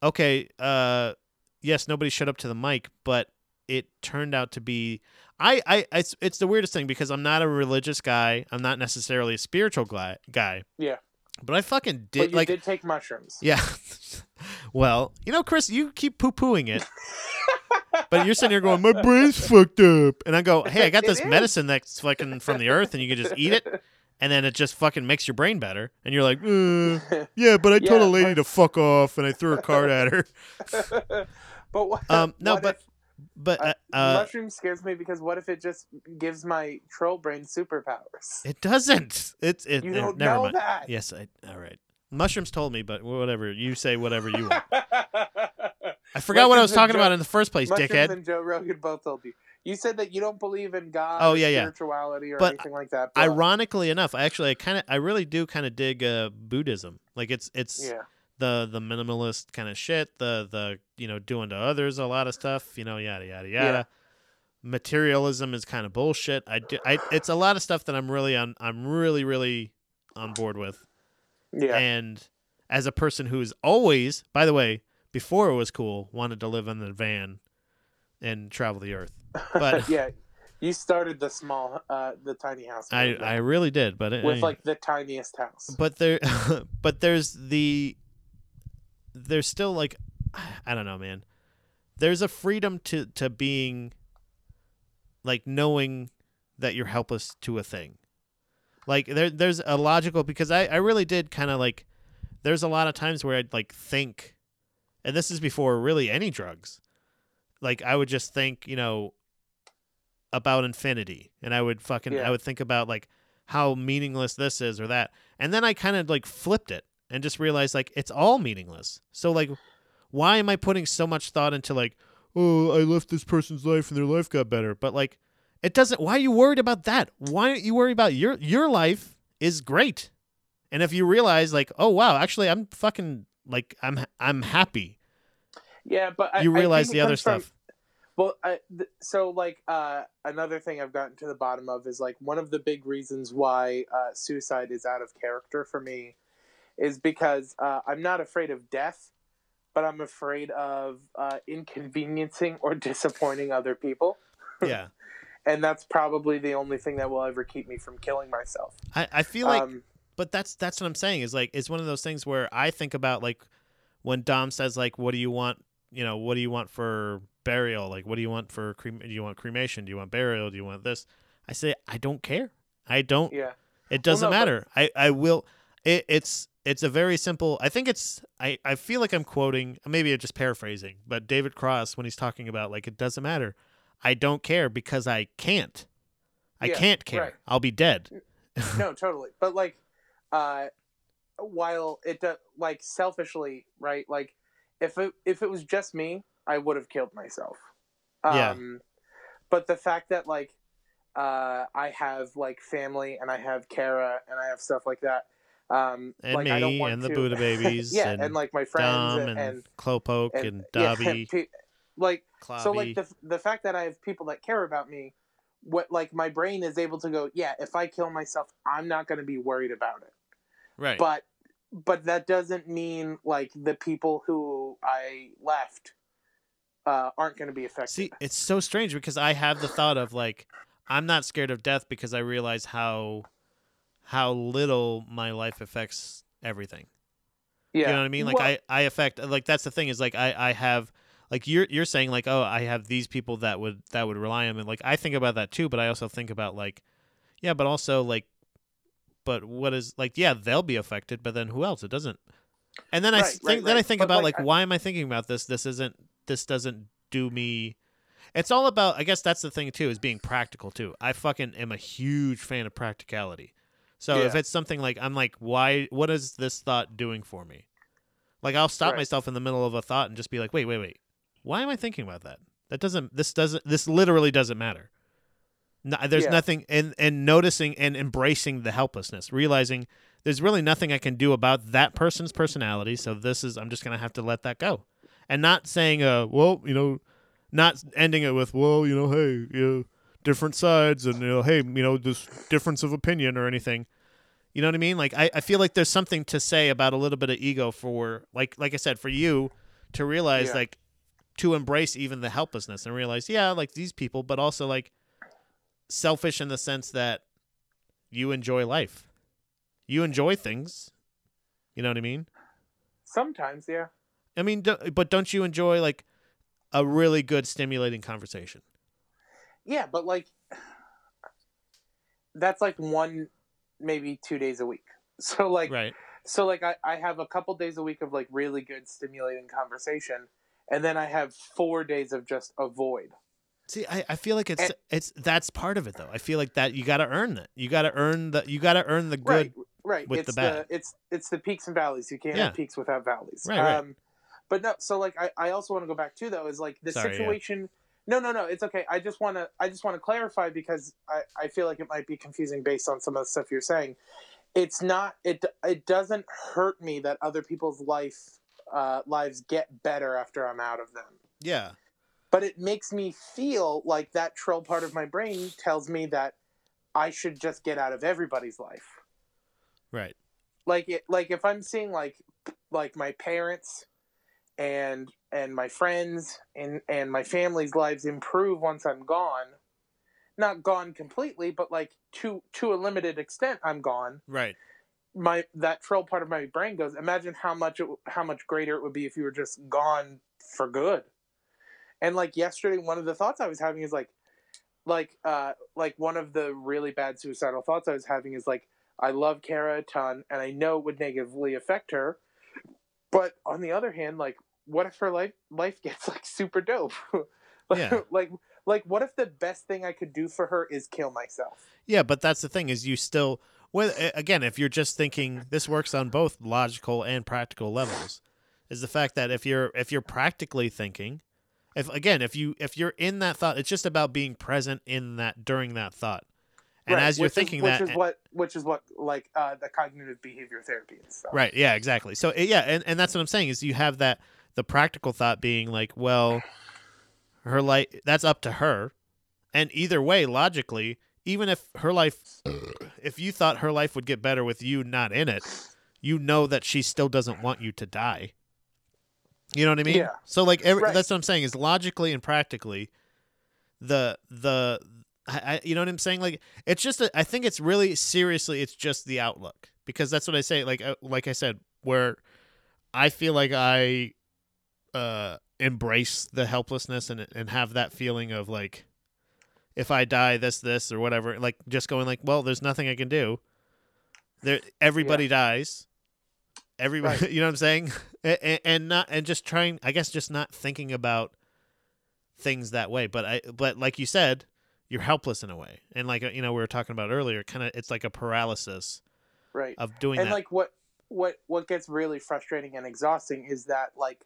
okay, uh, yes, nobody showed up to the mic, but it turned out to be I, I it's, it's the weirdest thing because I'm not a religious guy. I'm not necessarily a spiritual guy. guy Yeah. But I fucking But did you like did take mushrooms. yeah. [LAUGHS] well, you know, Chris, you keep poo pooing it. [LAUGHS] but you're sitting here going, my brain's fucked up, and I go, hey, I got [LAUGHS] this medicine that's fucking from the earth, and you can just eat it, and then it just fucking makes your brain better, and you're like, uh, [LAUGHS] yeah, but I told a lady but- to fuck off, and I threw a card at her. [LAUGHS] but what? Um, [LAUGHS] no, what but- if- But uh, uh, mushroom scares me because what if it just gives my troll brain superpowers? it doesn't. It's it. you ne- don't never know mind. that. Yes, I. All right. Mushrooms told me, but whatever. You say whatever you want. I forgot what I was talking Joe- about in the first place, Mushrooms dickhead. and Joe Rogan both told you. You said that you don't believe in God Oh, yeah, yeah. spirituality or But anything like that. bro. Ironically enough, I actually I kind of I really do kind of dig uh, Buddhism. Like it's it's Yeah. the the minimalist kind of shit, the the you know doing to others a lot of stuff, you know, yada yada yada. Materialism is kind of bullshit. I, do, I it's a lot of stuff that I'm really on I'm really really on board with. Yeah. And as a person who's always, by the way, before it was cool, wanted to live in the van and travel the earth. But [LAUGHS] yeah. You started the small, uh, the tiny house. I I really did, but it, with like the tiniest house. but there [LAUGHS] but there's the there's still like [SIGHS] I don't know, man. There's a freedom to to being like knowing that you're helpless to a thing. Like there there's a logical because I I really did kind of like there's a lot of times where I'd like think and this is before really any drugs. Like I would just think, you know, about infinity and I would fucking Yeah. I would think about like how meaningless this is or that. And then I kind of like flipped it and just realized like it's all meaningless. So like why am I putting so much thought into like oh, I left this person's life and their life got better. But like it doesn't why are you worried about that? Why aren't you worried about your your life is great. And if you realize like, oh wow, actually I'm fucking like I'm I'm happy. Yeah, but I, You realize the other from- stuff. Well, I, th- so like uh, another thing I've gotten to the bottom of is like one of the big reasons why uh, suicide is out of character for me is because uh, I'm not afraid of death, but I'm afraid of uh, inconveniencing or [LAUGHS] disappointing other people, yeah. [LAUGHS] and that's probably the only thing that will ever keep me from killing myself. I, I feel like um, but that's that's what I'm saying is like it's one of those things where I think about like when Dom says like what do you want you know what do you want for burial? Like what do you want for crem do you want cremation? Do you want burial? Do you want this? I say I don't care. I don't yeah, it doesn't no, but- matter. I I will it, it's it's a very simple I think it's I I feel like I'm quoting maybe I'm just paraphrasing but David Cross when he's talking about like it doesn't matter I don't care because I can't. I Yeah, can't care. right. I'll be dead. No, totally. But like, uh, while it do, like selfishly, right? Like, if it if it was just me, I would have killed myself. Yeah. Um, but the fact that like, uh, I have like family and I have Kara and I have stuff like that. Um, and like, I don't me and the to- Buddha [LAUGHS] babies yeah, and, and, like my friends Dom and, and, and, Clopoke and, and [LAUGHS] yeah, Dobby, [LAUGHS] pe- like Clobby. so like the the fact that I have people that care about me, what like my brain is able to go, yeah, if I kill myself, I'm not going to be worried about it. right. But but that doesn't mean like the people who I left uh, aren't going to be affected. See, it's so strange because I have the thought of like I'm not scared of death because I realize how how little my life affects everything. yeah, You know what I mean? Like Well, I I affect like that's the thing is like I I have like you're you're saying like oh I have these people that would that would rely on me. Like I think about that too, but I also think about like yeah, but also like but what is like yeah, they'll be affected, but then who else? It doesn't. And then I Right, s- think right, then I think But, about like, like, I- why am I thinking about this? This isn't this doesn't do me it's all about I guess that's the thing too is being practical too. I fucking am a huge fan of practicality. So if it's something like I'm like why what is this thought doing for me? Like I'll stop Right. myself in the middle of a thought and just be like, "Wait, wait, wait. Why am I thinking about that? That doesn't this doesn't this literally doesn't matter." No, there's Yeah. nothing and and noticing and embracing the helplessness, realizing there's really nothing I can do about that person's personality, so this is I'm just going to have to let that go. And not saying uh well, you know, not ending it with, well, you know, hey, you know, different sides and you know, hey, you know, this difference of opinion or anything. You know what I mean? Like I, I feel like there's something to say about a little bit of ego for like like I said, for you to realize Yeah. like to embrace even the helplessness and realize, yeah, like these people, but also like selfish in the sense that you enjoy life. You enjoy things. You know what I mean? Sometimes, yeah. I mean, do, but don't you enjoy like a really good stimulating conversation? Yeah, but like that's like one maybe two days a week. [LAUGHS] So like Right. so like I, I have a couple days a week of like really good stimulating conversation and then I have four days of just avoid. See, I, I feel like it's And- it's that's part of it though. I feel like that you got to earn that. You got to earn the you got to earn the good. Right, right. with it's the bad. it's it's the peaks and valleys. You can't Yeah. have peaks without valleys. Right, right. Um, but no, so like I, I also want to go back to though is like the Sorry, yeah. situation. No, no, no. It's okay. I just want to I just want to clarify because I I feel like it might be confusing based on some of the stuff you're saying. It's not. It it doesn't hurt me that other people's life uh, lives get better after I'm out of them. Yeah. But it makes me feel like that troll part of my brain tells me that I should just get out of everybody's life Right. like it like if i'm seeing like like my parents and and my friends and and my family's lives improve once i'm gone not gone completely but like to to a limited extent i'm gone Right. my that troll part of my brain goes imagine how much it, how much greater it would be if you were just gone for good and like yesterday one of the thoughts i was having is like like uh like one of the really bad suicidal thoughts i was having is like i love kara a ton and i know it would negatively affect her but on the other hand like what if her life life gets like super dope [LAUGHS] like, Yeah. like like what if the best thing i could do for her is kill myself Yeah, but that's the thing is you still well again if you're just thinking this works on both logical and practical levels is the fact that if you're if you're practically thinking if again if you if you're in that thought it's just about being present in that during that thought and Right, as you're which is- thinking which that is what which is what like uh, the cognitive behavior therapy and stuff. Right. Yeah. Exactly. So yeah, and, and that's what I'm saying is you have that the practical thought being like, well, her life that's up to her, and either way, logically, even if her life, if you thought her life would get better with you not in it, you know that she still doesn't want you to die. You know what I mean? Yeah. So like every, Right. that's what I'm saying is logically and practically, the the I, you know what I'm saying like it's just a, I think it's really seriously it's just the outlook because that's what I say like uh, like I said where I feel like I uh embrace the helplessness and and have that feeling of like if I die this this or whatever like just going like well there's nothing I can do there everybody dies everybody Right. [LAUGHS] you know what I'm saying and, and not and just trying I guess just not thinking about things that way but I but like you said you're helpless in a way and like uh, you know we were talking about earlier kind of it's like a paralysis Right. of doing and that like what what what gets really frustrating and exhausting is that like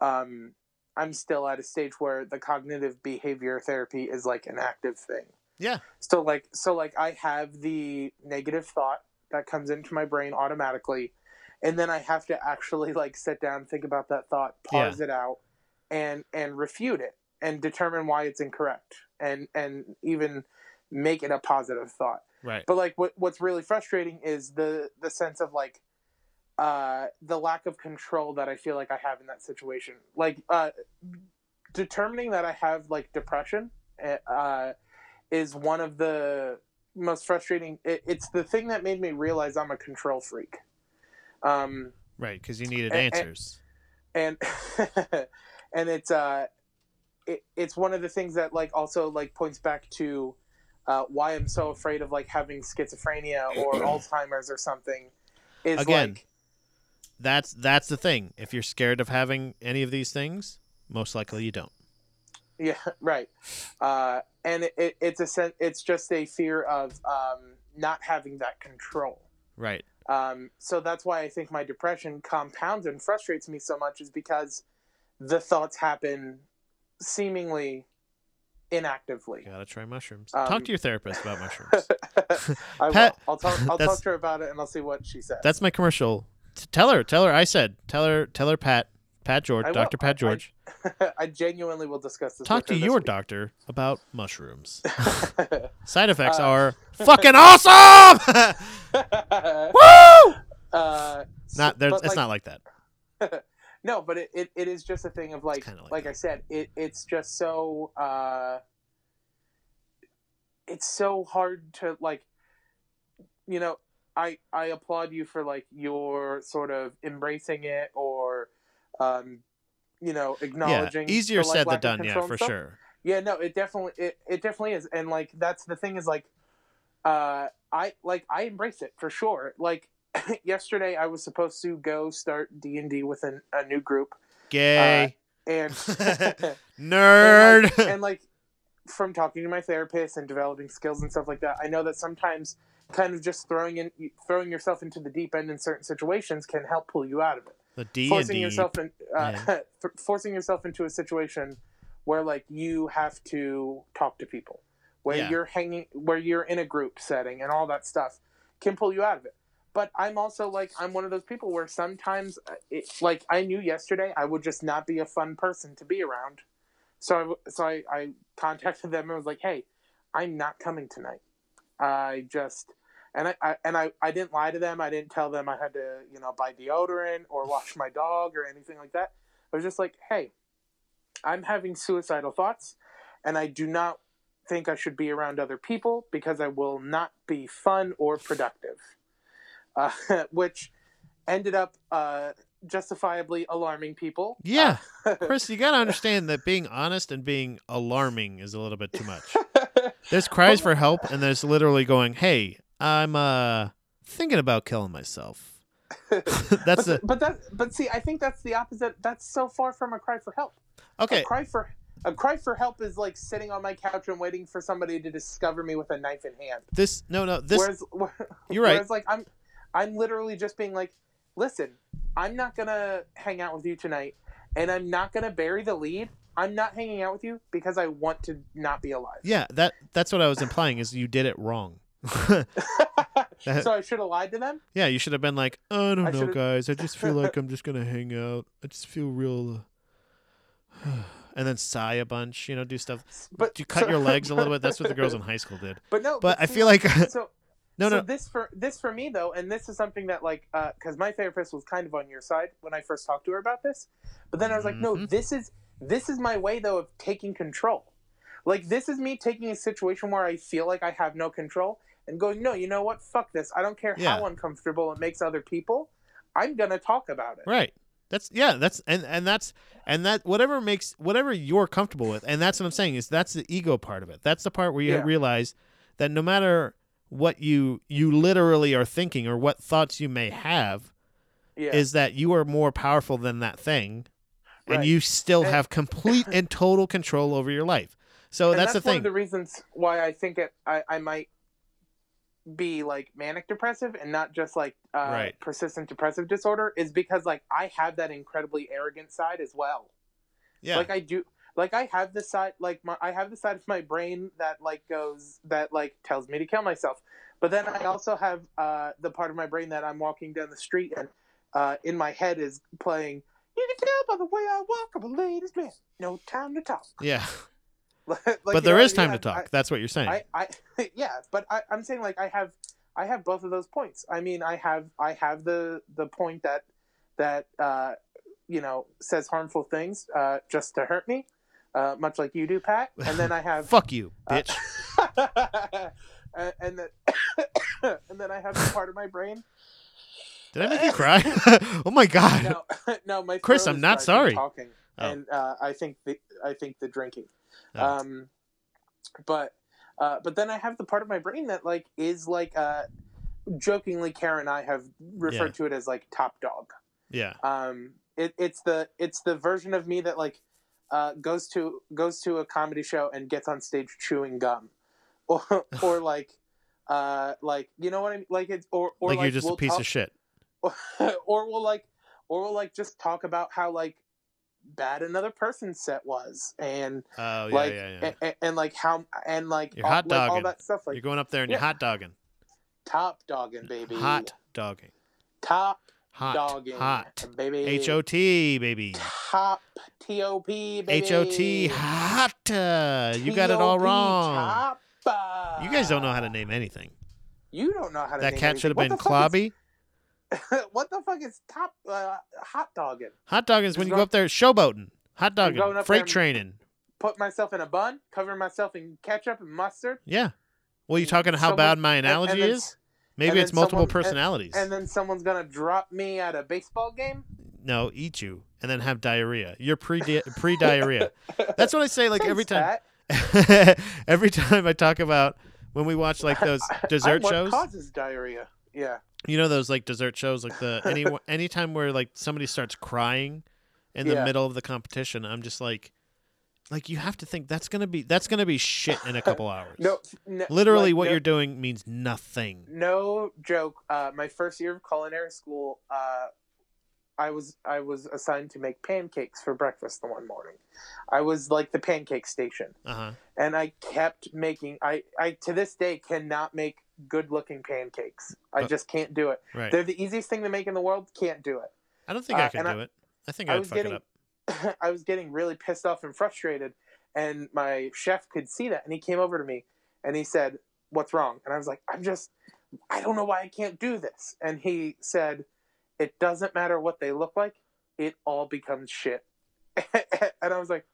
um I'm still at a stage where the cognitive behavior therapy is like an active thing. yeah So like so like I have the negative thought that comes into my brain automatically and then I have to actually like sit down think about that thought pause it out and and refute it and determine why it's incorrect and and even make it a positive thought. Right. But like what what's really frustrating is the the sense of like uh the lack of control that I feel like I have in that situation. Like uh determining that I have like depression uh is one of the most frustrating it, it's the thing that made me realize I'm a control freak um right because you needed A- a- answers. and [LAUGHS] and it's uh it, it's one of the things that like also like points back to uh, why I'm so afraid of like having schizophrenia or [CLEARS THROAT] Alzheimer's or something is Again. like that's that's the thing. If you're scared of having any of these things most likely you don't. Yeah [LAUGHS] right. Uh, and it, it, it's a sen- it's just a fear of um, not having that control. Right um, so that's why I think my depression compounds and frustrates me so much is because the thoughts happen seemingly inactively gotta try mushrooms Um, talk to your therapist about mushrooms [LAUGHS] [LAUGHS] I will. Pat- I'll talk. I'll talk to her about it, and I'll see what she says. that's my commercial tell her tell her i said tell her tell her pat pat george dr pat george [LAUGHS] I genuinely will discuss this. talk to your week. doctor about mushrooms side effects Uh, are fucking awesome [LAUGHS] woo uh, not there's it's like, not like that [LAUGHS] no, but it, it, it is just a thing of like like, like I said, it it's just so uh it's so hard to like you know, I I applaud you for like your sort of embracing it or um you know, Yeah, acknowledging easier the, like, said than done. Yeah, for stuff. sure. Yeah, no, it definitely it, it definitely is. And like that's the thing is like uh I like I embrace it for sure. Like [LAUGHS] yesterday I was supposed to go start D&D with an, a new group Gay and [LAUGHS] [LAUGHS] nerd. and like, and like from talking to my therapist and developing skills and stuff like that, I know that sometimes kind of just throwing in throwing yourself into the deep end in certain situations can help pull you out of it. the D forcing D. yourself in, uh, Yeah. forcing yourself into a situation where like you have to talk to people, where Yeah. you're hanging, where you're in a group setting and all that stuff can pull you out of it. But I'm also like I'm one of those people where sometimes uh, it, like I knew yesterday I would just not be a fun person to be around. So I, so I, I contacted them and was like, "Hey, I'm not coming tonight. I just and I, I and I, I didn't lie to them. I didn't tell them I had to you know buy deodorant or wash my dog or anything like that. I was just like, "Hey, I'm having suicidal thoughts, and I do not think I should be around other people because I will not be fun or productive." Uh, [LAUGHS] which ended up uh, justifiably alarming people. Yeah. Uh, [LAUGHS] Chris, you gotta understand that being honest and being alarming is a little bit too much. [LAUGHS] There's cries for help, and there's literally going, "Hey, I'm uh thinking about killing myself." That's but, the but that but see, I think that's the opposite. That's so far from a cry for help. okay. A cry for a cry for help is like sitting on my couch and waiting for somebody to discover me with a knife in hand. This no no this whereas [LAUGHS] you're right. whereas like I'm I'm literally just being like, listen, I'm not gonna hang out with you tonight, and I'm not gonna bury the lead. I'm not hanging out with you because I want to not be alive. Yeah, that that's what I was implying is you did it wrong. [LAUGHS] [LAUGHS] so I should have lied to them. yeah, you should have been like, "I don't I know, guys. I just feel like I'm just gonna hang out. I just feel real." [SIGHS] uh, and then sigh a bunch, you know, do stuff. But Do you cut so- your legs a little bit? That's what the girls [LAUGHS] in high school did. But no, But I see, feel like [LAUGHS] so no, so no, this for this for me though, and this is something that like because my therapist was kind of on your side when I first talked to her about this, but then I was like, no, Mhm. this is this is my way though of taking control. Like this is me taking a situation where I feel like I have no control and going, no, you know what? Fuck this. I don't care Yeah. how uncomfortable it makes other people. I'm gonna talk about it. Right. That's yeah, that's and and that's and that whatever makes whatever you're comfortable with. And that's what I'm saying is that's the ego part of it. That's the part where you Yeah. realize that no matter what you you literally are thinking or what thoughts you may have Yeah. is that you are more powerful than that thing and you still And- have complete [LAUGHS] and total control over your life. So that's, that's the thing. one of the reasons why I think it I, I might be like manic depressive and not just like uh, Right. persistent depressive disorder is because like I have that incredibly arrogant side as well. yeah. Like I do like I have the side like my I have the side of my brain that like goes that like tells me to kill myself. But then I also have uh, the part of my brain that I'm walking down the street and uh, in my head is playing. You can tell by the way I walk, I'm a ladies' man. No time to talk. yeah. [LAUGHS] Like, but there know is I time to I- talk. that's what you're saying. I, I, [LAUGHS] yeah, but I, I'm saying like I have, I have both of those points. I mean, I have, I have the the point that that uh, you know says harmful things uh, just to hurt me, uh, much like you do, Pat. [LAUGHS] And then I have, Fuck you, uh, bitch. and and then [COUGHS] and then I have the part of my brain. Did I make you cry? oh my god. No, no, my Chris, I'm not sorry. Talking, Oh. and uh, I think the I think the drinking. Oh. Um, but uh, but then I have the part of my brain that like is like uh, jokingly Kara and I have referred Yeah. to it as like top dog. yeah. Um, it, it's the it's the version of me that like uh, goes to goes to a comedy show and gets on stage chewing gum, [LAUGHS] or or [LAUGHS] like uh, like you know what I mean like it's or or like, like, you're just we'll a piece talk- of shit. [LAUGHS] or we'll like or we'll like just talk about how like bad another person's set was and Oh yeah, like yeah, yeah. And, and like how and like You're all, hot like, all dogging. that stuff like you're going up there and you're hot dogging. top dogging baby Hot dogging. top Hot. dogging Hot. baby H O T baby. top top baby H O T hot. uh, You got it all wrong. top, uh, You guys don't know how to name anything. you don't know how to That cat should have been Clobby. [LAUGHS] what the fuck is top uh, hot dogging? Hot dog is when you go- up there showboating. Hot dogging. Freight training. Put myself in a bun, cover myself in ketchup and mustard, Yeah. Well, you talking how Someone- bad my and- analogy and then- is? Maybe it's multiple someone- personalities. and then someone's gonna drop me at a baseball game. no, eat you and then have diarrhea. You're pre pre diarrhea. [LAUGHS] That's what I say. Like every time, [LAUGHS] every time I talk about when we watch like those dessert shows. causes diarrhea. Yeah. You know those like dessert shows, like the [LAUGHS] any anytime where like somebody starts crying in the Yeah. middle of the competition, I'm just like, like you have to think that's gonna be that's gonna be shit in a [LAUGHS] couple hours. No. n- literally, like, what no, you're doing means nothing. No joke. Uh, my first year of culinary school, uh, I was I was assigned to make pancakes for breakfast the one morning. I was like the pancake station, Uh huh. and I kept making. I I to this day cannot make good looking pancakes. I Uh, just can't do it. Right. They're the easiest thing to make in the world. Can't do it. I don't think I uh, can and I- do it. I think I was fuck getting- it up. [LAUGHS] I was getting really pissed off and frustrated, and my chef could see that, and he came over to me and he said, "What's wrong?" And I was like, "I'm just, I don't know why I can't do this." And he said, "It doesn't matter what they look like; it all becomes shit." [LAUGHS] and I was like,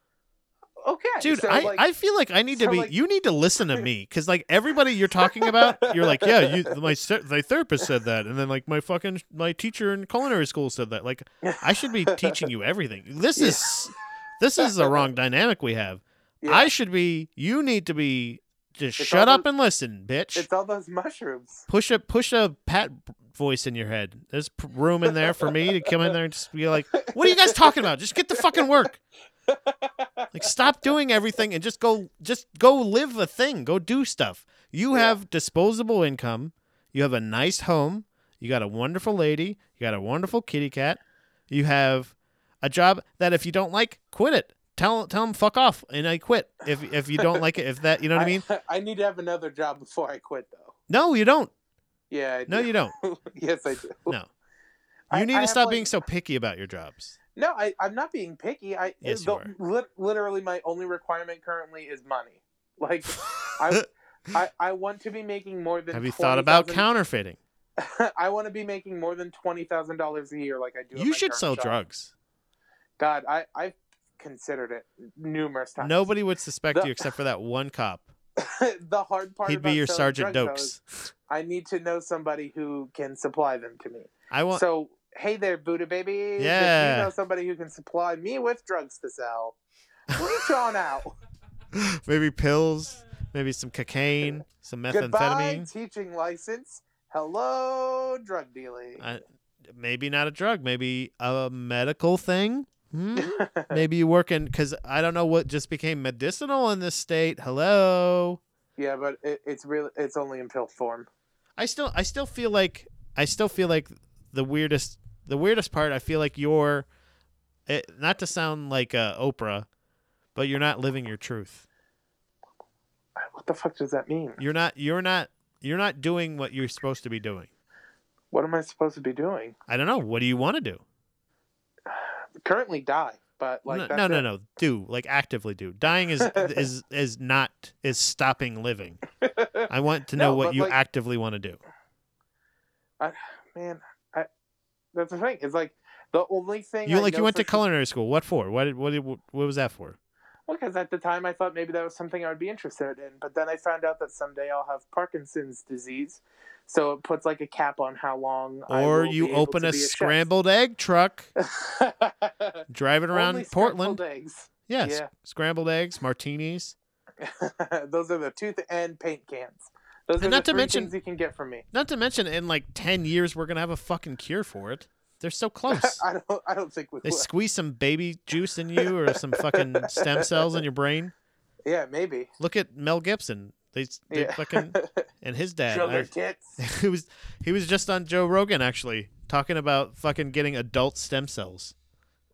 "Okay, Dude, So, I, like, I feel like I need to be. like- you need to listen to me because like everybody you're talking about, you're like, yeah, you, my my therapist said that, and then like my fucking my teacher in culinary school said that. Like, I should be teaching you everything. This Yeah. is this is the wrong dynamic we have. yeah, I should be. You need to be. Just It's shut all up those- and listen, bitch. it's all those mushrooms." Push a push a pat voice in your head. There's room in there for me to come in there and just be like, "What are you guys talking about? Just get the fucking work." Like stop doing everything and just go just go live a thing. Go do stuff. You Yeah. have disposable income. You have a nice home. You got a wonderful lady. You got a wonderful kitty cat. You have a job that if you don't like, quit it. Tell tell them fuck off and I quit. If if you don't like it, if that you know what I mean? [LAUGHS] I need to have another job before I quit, though. No, you don't. Yeah. I No, do. you don't. [LAUGHS] yes, I do. No. I- You need I to have, stop like- being so picky about your jobs. No, I, I'm not being picky. I Yes, the, you are. lit- literally my only requirement currently is money. Like [LAUGHS] I, I, I want to be making more than. have you thought about 20,000 counterfeiting? [LAUGHS] I want to be making more than twenty thousand dollars a year, like I do. You should sell job. drugs. God, I I've considered it numerous times. Nobody would suspect The- you except for that one cop. [LAUGHS] the hard part. He'd be your Sergeant Doakes. I need to know somebody who can supply them to me. I want. So hey there, Buddha baby. If Yeah. you know somebody who can supply me with drugs to sell, reach on out. [LAUGHS] maybe pills, maybe some cocaine, some [LAUGHS] Goodbye, methamphetamine. teaching license. Hello, drug dealing. I, maybe not a drug, maybe a medical thing. Hmm? [LAUGHS] maybe you work in because I don't know what just became medicinal in this state. Hello. yeah, but it, it's really it's only in pill form. I still I still feel like I still feel like the weirdest the weirdest part I feel like you're it, not to sound like uh, Oprah, but you're not living your truth. What the fuck does that mean? You're not you're not you're not doing what you're supposed to be doing. What am I supposed to be doing? I don't know. What do you want to do? Currently die, but like no, no, no, no. Do like actively do. Dying is [LAUGHS] is is not is stopping living. [LAUGHS] I want to know No, what you like- actively want to do. I, Man, that's the thing. It's like the only thing You I like you went to culinary school. What for? What did, what did, what was that for? Well, because at the time I thought maybe that was something I would be interested in, but then I found out that someday I'll have Parkinson's disease, so it puts like a cap on how long. I Or you open a chef. scrambled egg truck, [LAUGHS] driving around Only Portland. scrambled eggs. Yes, Yeah. scrambled eggs, martinis. [LAUGHS] Those are the two th- and paint cans. Those And are not the to mention- things you can get from me. Not to mention, in like ten years, we're gonna have a fucking cure for it. They're so [LAUGHS] close. I don't. I don't think we they will. squeeze some baby juice in you or some fucking stem cells in your brain. Yeah, maybe. Look at Mel Gibson. They, they Yeah. fucking [LAUGHS] and his dad. Sugar I- tits. [LAUGHS] he was he was just on Joe Rogan actually talking about fucking getting adult stem cells.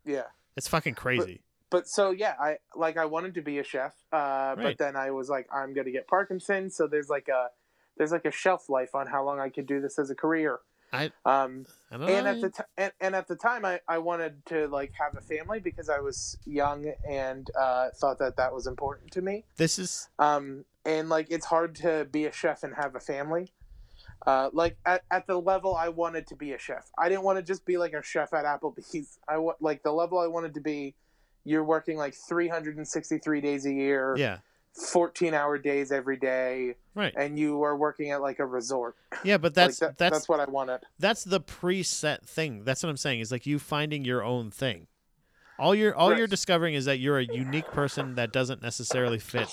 Yeah. It's fucking crazy. But so yeah, I like I wanted to be a chef, uh, but then I was like, I'm gonna get Parkinson's, so there's like a there's like a shelf life on how long I could do this as a career. I- um I and at the t- and, and at the time I, I wanted to like have a family because I was young and uh, thought that that was important to me. this is Um, and like it's hard to be a chef and have a family. Uh, like at, at the level I wanted to be a chef. I didn't want to just be like a chef at Applebee's. [LAUGHS] I want like the level I wanted to be. You're working like 363 days a year. Yeah. 14 hour days every day Right. and you are working at like a resort Yeah, but that's like that, that's that's what i wanted that's the preset thing. That's what I'm saying. Is like you finding your own thing. All you're all you're discovering is that you're a unique person that doesn't necessarily fit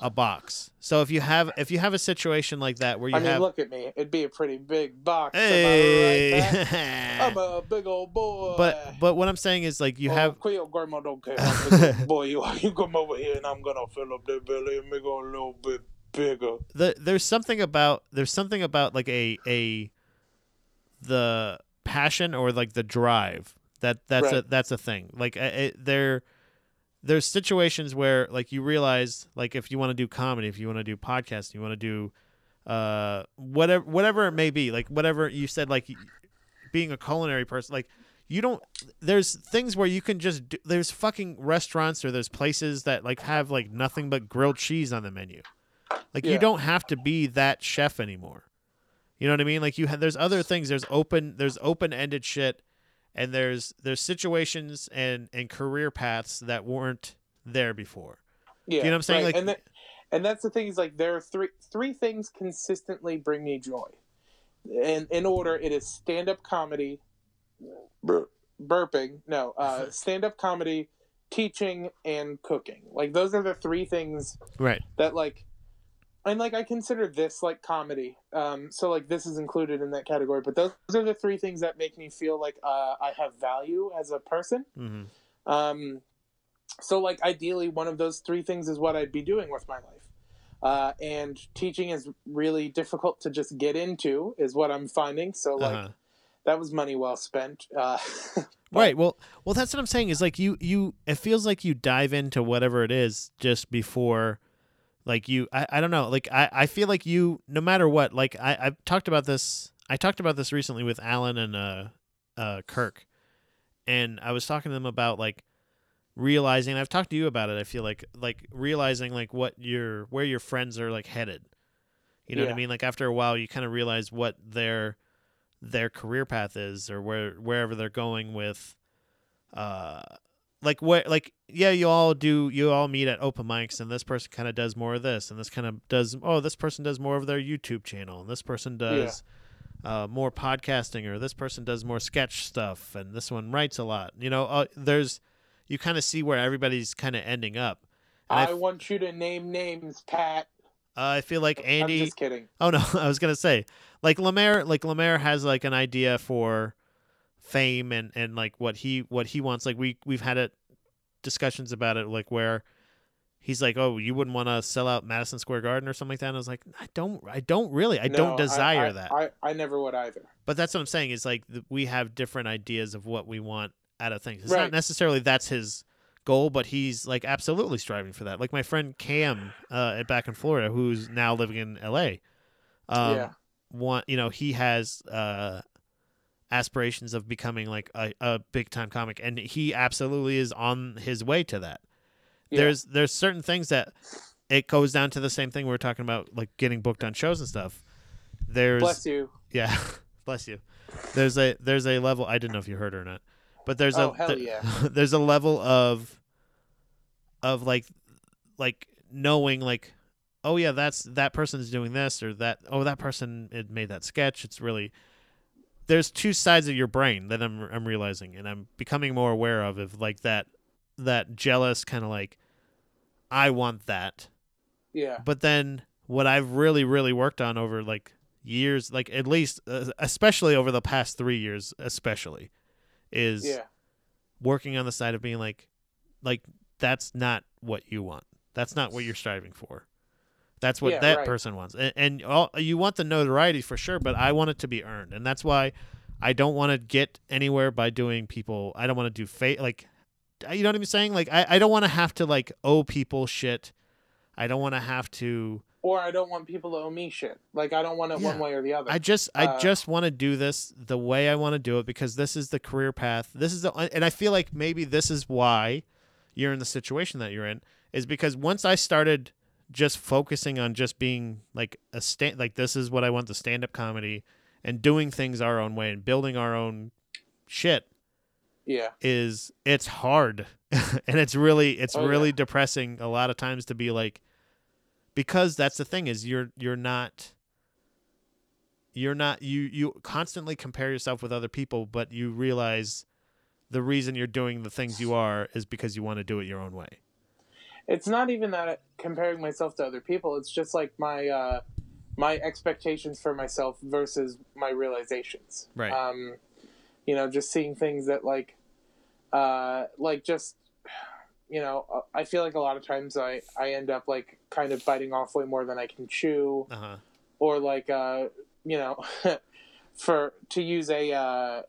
a box. So if you have if you have a situation like that where you i mean have look at me. It'd be a pretty big box. Hey, right, [LAUGHS] i'm a big old boy. But but what I'm saying is like you Oh, have grandma don't care. [LAUGHS] How big old boy. You you come over here and i'm gonna fill up that belly and make it a little bit bigger. The there's something about there's something about like a a the passion or like the drive. That that's a that's a thing. Like uh, it, there there's situations where like you realize like if you want to do comedy if you want to do podcast you want to do uh whatever whatever it may be like whatever you said like being a culinary person like you don't there's things where you can just do, there's fucking restaurants or there's places that like have like nothing but grilled cheese on the menu. Like you don't have to be that chef anymore. You know what i mean? Like you have there's other things there's open there's open-ended shit and there's there's situations and and career paths that weren't there before. Yeah you know what i'm saying? right. like and that, and that's the thing is like there are three three things consistently bring me joy. And in order it is stand-up comedy bur- burping no [LAUGHS] uh, stand-up comedy teaching and cooking. Like those are the three things right. that like and like i consider this like comedy um so like this is included in that category but those, those are the three things that make me feel like uh, i have value as a person hmm um, so, like, ideally, one of those three things is what I'd be doing with my life. Uh, and teaching is really difficult to just get into, is what I'm finding. So, like, uh-huh. that was money well spent. Uh, [LAUGHS] right well well that's what i'm saying is like you you it feels like you dive into whatever it is just before like you i, I don't know like I, I feel like you no matter what like i i've talked about this i talked about this recently with alan and uh uh kirk. And i was talking to them about like realizing i've talked to you about it i feel like like realizing like what your where your friends are like headed. You know what i mean? Like after a while you kind of realize what their their career path is or where wherever they're going with uh like what like yeah you all do you all meet at open mics and this person kind of does more of this and this kind of does oh this person does more of their youtube channel and this person does uh, more podcasting or this person does more sketch stuff and this one writes a lot you know uh, there's you kind of see where everybody's kind of ending up and I I f- want you to name names, Pat. uh, i feel like andy I'm just kidding. Oh no, [LAUGHS] I was gonna say, like Lemaire, like Lemaire has like an idea for fame and and like what he what he wants. Like we we've had it discussions about it, like where he's like, oh, you wouldn't want to sell out Madison Square Garden or something like that. And I was like, I don't, I don't really, I No, don't desire I, that. I, I never would either. but that's what I'm saying is like we have different ideas of what we want out of things. It's Right. not necessarily that's his goal, but he's like absolutely striving for that. Like my friend Cam uh, back in Florida, who's now living in L.A. Um, Yeah. Want you know he has uh, aspirations of becoming like a, a big time comic, and he absolutely is on his way to that. Yeah. There's there's certain things that it goes down to the same thing we are talking about, like getting booked on shows and stuff. There's Bless you. yeah, [LAUGHS] bless you. There's a there's a level I didn't know if you heard or not, but there's Oh, a hell there- yeah. [LAUGHS] there's a level of of like like knowing like oh yeah that's that person's doing this or that oh that person made that sketch. It's really there's two sides of your brain that I'm I'm realizing and I'm becoming more aware of of like that that jealous kind of like I want that Yeah. but then what I've really really worked on over like years like at least uh, especially over the past 3 years especially is Yeah. working on the side of being like like that's not what you want. That's not what you're striving for. That's what Yeah, that right. person wants. And, and all, you want the notoriety for sure, but I want it to be earned. And that's why I don't want to get anywhere by doing people I don't want to do fake like you know what I'm saying? Like I, I don't want to have to like owe people shit. I don't want to have to Or I don't want people to owe me shit. Like I don't want it Yeah. one way or the other. I just I Uh, just want to do this the way I want to do it because this is the career path. This is the and I feel like maybe this is why you're in the situation that you're in is because once I started just focusing on just being like a stand like this is what I want the stand up comedy and doing things our own way and building our own shit Yeah. is it's hard [LAUGHS] and it's really it's Oh, yeah. really depressing a lot of times to be like because that's the thing is you're you're not you're not you you constantly compare yourself with other people but you realize the reason you're doing the things you are is because you want to do it your own way It's not even that comparing myself to other people. It's just like my uh, my expectations for myself versus my realizations. Right. Um, you know, just seeing things that like, uh, like just, you know, I feel like a lot of times I I end up like kind of biting off way more than I can chew, uh-huh or like, uh, you know, [LAUGHS] for to use a uh,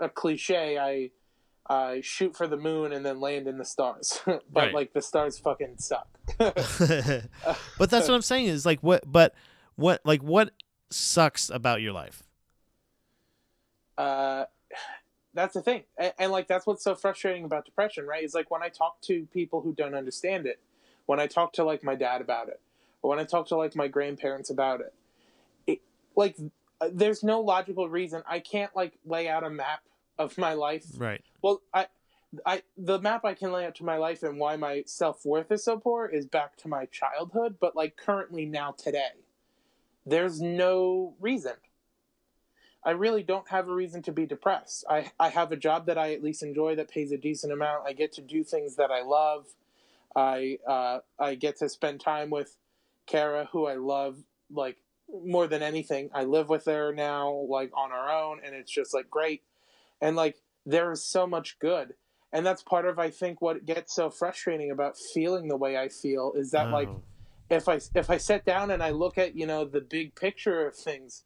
a cliche, I. I shoot for the moon and then land in the stars, [LAUGHS] but Right. like the stars fucking suck. [LAUGHS] [LAUGHS] but that's what I'm saying is like what but what like what sucks about your life uh, that's the thing, and, and like that's what's so frustrating about depression, right? Is like when I talk to people who don't understand it, when I talk to like my dad about it, or when I talk to like my grandparents about it, it like uh, there's no logical reason I can't like lay out a map of my life right Well, I, I, the map I can lay out to my life and why my self worth is so poor is back to my childhood. But like currently now today, there's no reason. I really don't have a reason to be depressed. I, I have a job that I at least enjoy that pays a decent amount. I get to do things that I love. I uh, I get to spend time with Kara, who I love like more than anything. I live with her now, like on our own, and it's just like great. And like there is so much good. And that's part of i think what gets so frustrating about feeling the way i feel is that like Oh. if i if i sit down and i look at you know the big picture of things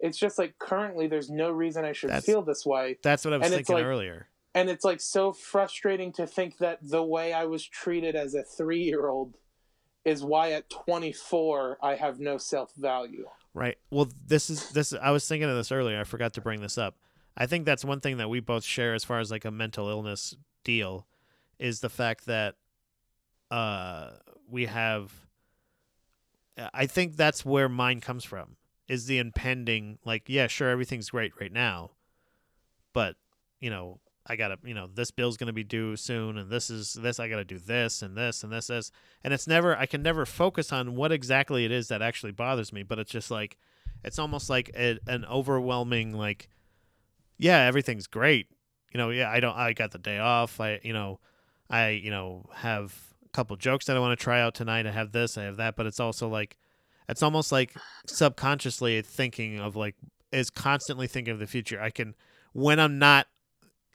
it's just like currently there's no reason i should That's- feel this way. that's what I was and thinking like- earlier. and it's like so frustrating to think that the way i was treated as a 3 year old is why at 24 i have no self-value. Right. Well this is this I was thinking of this earlier. I forgot to bring this up I think that's one thing that we both share as far as like a mental illness deal is the fact that uh we have I think that's where mine comes from is the impending like yeah sure everything's great right now but you know I gotta you know this bill's gonna be due soon and this is this I gotta do this and this and this this and it's never I can never focus on what exactly it is that actually bothers me but it's just like it's almost like a, an overwhelming like yeah everything's great. You know yeah I don't I got the day off. I you know I you know have a couple jokes that I want to try out tonight. I have this I have that but it's also like it's almost like subconsciously thinking of like is constantly thinking of the future. I can when I'm not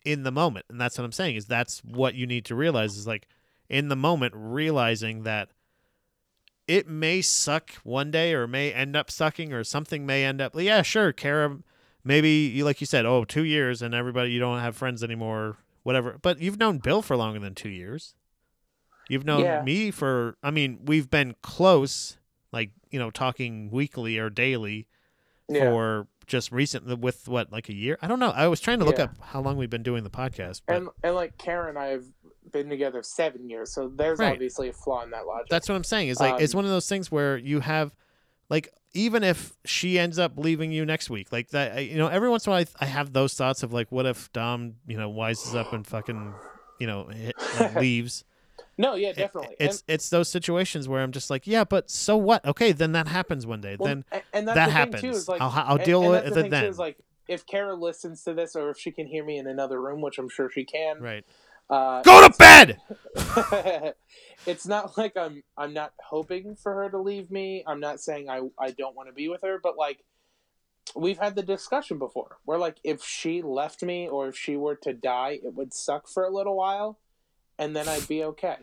in the moment and that's what I'm saying is that's what you need to realize is like in the moment realizing that it may suck one day or may end up sucking or something may end up yeah sure Kara maybe you like you said oh two years and everybody you don't have friends anymore whatever but you've known Bill for longer than two years you've known Yeah. me for I mean we've been close like you know talking weekly or daily yeah for just recently with what like a year I don't know I was trying to look Yeah. up how long we've been doing the podcast but and and like kara and i have been together seven years so there's Right. obviously a flaw in that logic That's what I'm saying. Is like it's Um, one of those things where you have, like, even if she ends up leaving you next week, like that, I- you know, every once in a while I, I have those thoughts of like, what if Dom, you know, wises up and fucking, you know, hit, uh, [LAUGHS] leaves. no yeah It- definitely it's it's those situations where I'm just like, yeah, but so what? Okay, then that happens one day. Well, then and that the happens. Too, like, I'll I'll and- deal and with the it thing then. Too, is like if Kara listens to this, or if she can hear me in another room, which I'm sure she can. right. Uh, Go to bed. [LAUGHS] it's not like I'm I'm not hoping for her to leave me. I'm not saying I I don't want to be with her, but like we've had the discussion before where like if she left me or if she were to die, it would suck for a little while, and then I'd be okay.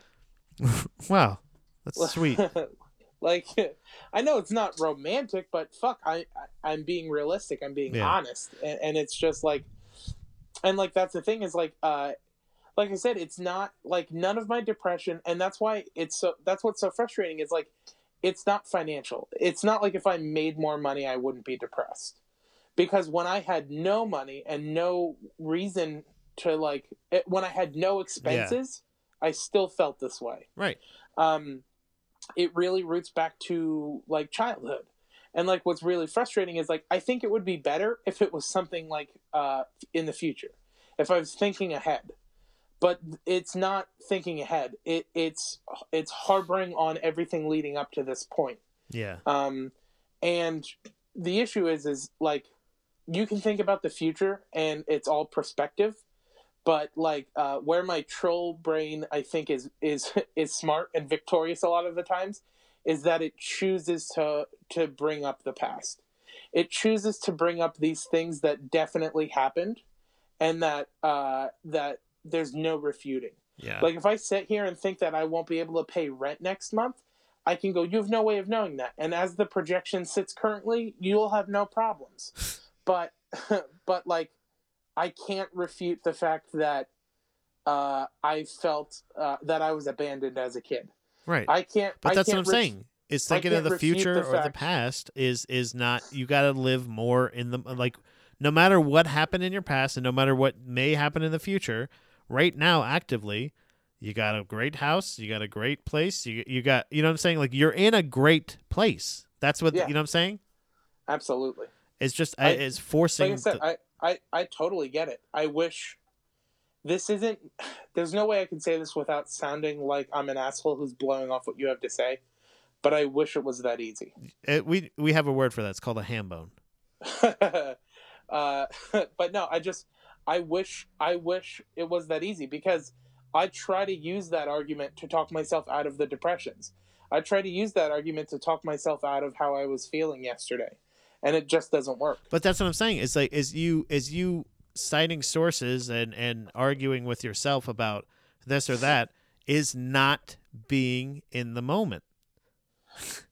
[LAUGHS] Wow, that's [LAUGHS] sweet. like I know it's not romantic, but fuck, I, I I'm being realistic. I'm being Yeah. honest, and, and it's just like, and like that's the thing is like, uh, like I said, it's not like none of my depression, and that's why it's so. That's what's so frustrating is like, it's not financial. It's not like if I made more money, I wouldn't be depressed, because when I had no money and no reason to like, it, when I had no expenses, I still felt this way Right. um, it really roots back to like childhood. And like what's really frustrating is like I think it would be better if it was something like uh, in the future, if I was thinking ahead. But it's not thinking ahead. It it's it's harboring on everything leading up to this point. Yeah. Um, and the issue is is like you can think about the future and it's all perspective but like uh, where my troll brain i think is is [LAUGHS] is smart and victorious a lot of the times is that it chooses to to bring up the past it chooses to bring up these things that definitely happened and that uh, that there's no refuting Yeah. like if i sit here and think that i won't be able to pay rent next month i can go you have no way of knowing that and as the projection sits currently you'll have no problems [LAUGHS] but [LAUGHS] but like I can't refute the fact that uh, I felt uh, that I was abandoned as a kid. right. I can't. but that's what can't I'm ref- saying. Is thinking of the future the or the past is is not. You got to live more in the like. No matter what happened in your past, and no matter what may happen in the future, right now, actively, you got a great house, you got a great place, you you got you know what I'm saying. Like you're in a great place. That's what Yeah. you know what I'm saying. Absolutely. It's just I- it's forcing. Like I said, the- I, I I totally get it. I wish this isn't. [SIGHS] There's no way I can say this without sounding like I'm an asshole who's blowing off what you have to say. But I wish it was that easy. it- we we have a word for that. It's called a ham bone. [LAUGHS] uh, [LAUGHS] but no, I just I wish I wish it was that easy because I try to use that argument to talk myself out of the depressions. I try to use that argument to talk myself out of how I was feeling yesterday, and it just doesn't work. But that's what I'm saying. It's like is you is you citing sources and and arguing with yourself about this or that is not being in the moment. [LAUGHS]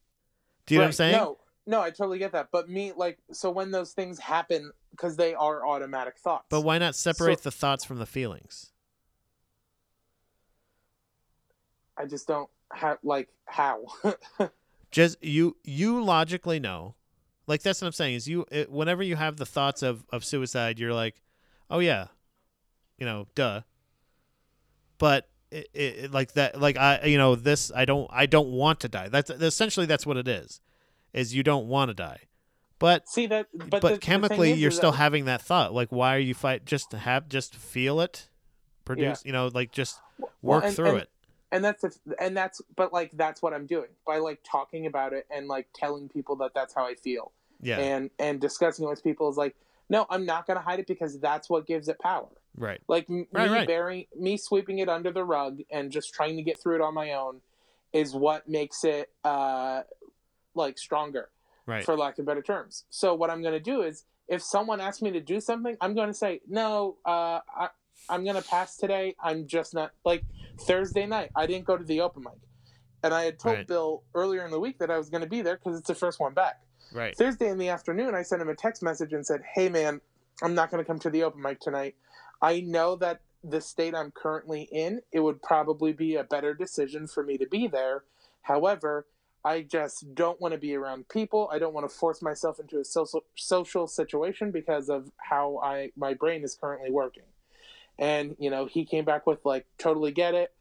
Do you know what I'm saying? No, no, I totally get that. But me, like, so when those things happen, because they are automatic thoughts. But why not separate So- the thoughts from the feelings? I just don't have like how. [LAUGHS] Just you you logically know. Like that's what I'm saying is you it, whenever you have the thoughts of of suicide, you're like, "Oh yeah." You know, duh. But it, it, like that like I you know, this I don't I don't want to die. That's essentially that's what it is. Is you don't want to die. But See that, but, but, the- the chemically is, you're still that- having that thought. Like why are you fight just to have just feel it? Produce, you know, like just Well, work and- through and- it. and that's the, and that's but like that's what i'm doing by like talking about it and like telling people that that's how i feel Yeah. and and discussing it with people is like no i'm not going to hide it because that's what gives it power right. like m- Right, me right. burying me sweeping it under the rug and just trying to get through it on my own is what makes it uh like stronger Right. for lack of better terms so what i'm going to do is if someone asks me to do something i'm going to say no uh I, i'm going to pass today i'm just not like thursday night i didn't go to the open mic and i had told Right. bill earlier in the week that i was going to be there because it's the first one back right. Thursday in the afternoon, I sent him a text message and said, Hey, man, I'm not going to come to the open mic tonight. I know that the state I'm currently in, it would probably be a better decision for me to be there. However, I just don't want to be around people. I don't want to force myself into a social social situation because of how I my brain is currently working. And you know, he came back with like, totally get it.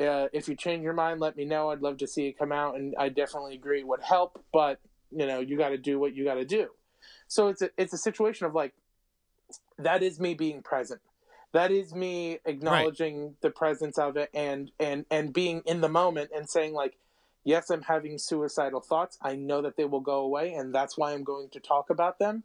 Uh, if you change your mind, let me know. I'd love to see it come out, and I definitely agree it would help. But you know, you got to do what you got to do. So it's a it's a situation of like, that is me being present. That is me acknowledging the presence of it and and and being in the moment and saying like, yes, I'm having suicidal thoughts. I know that they will go away, and that's why I'm going to talk about them.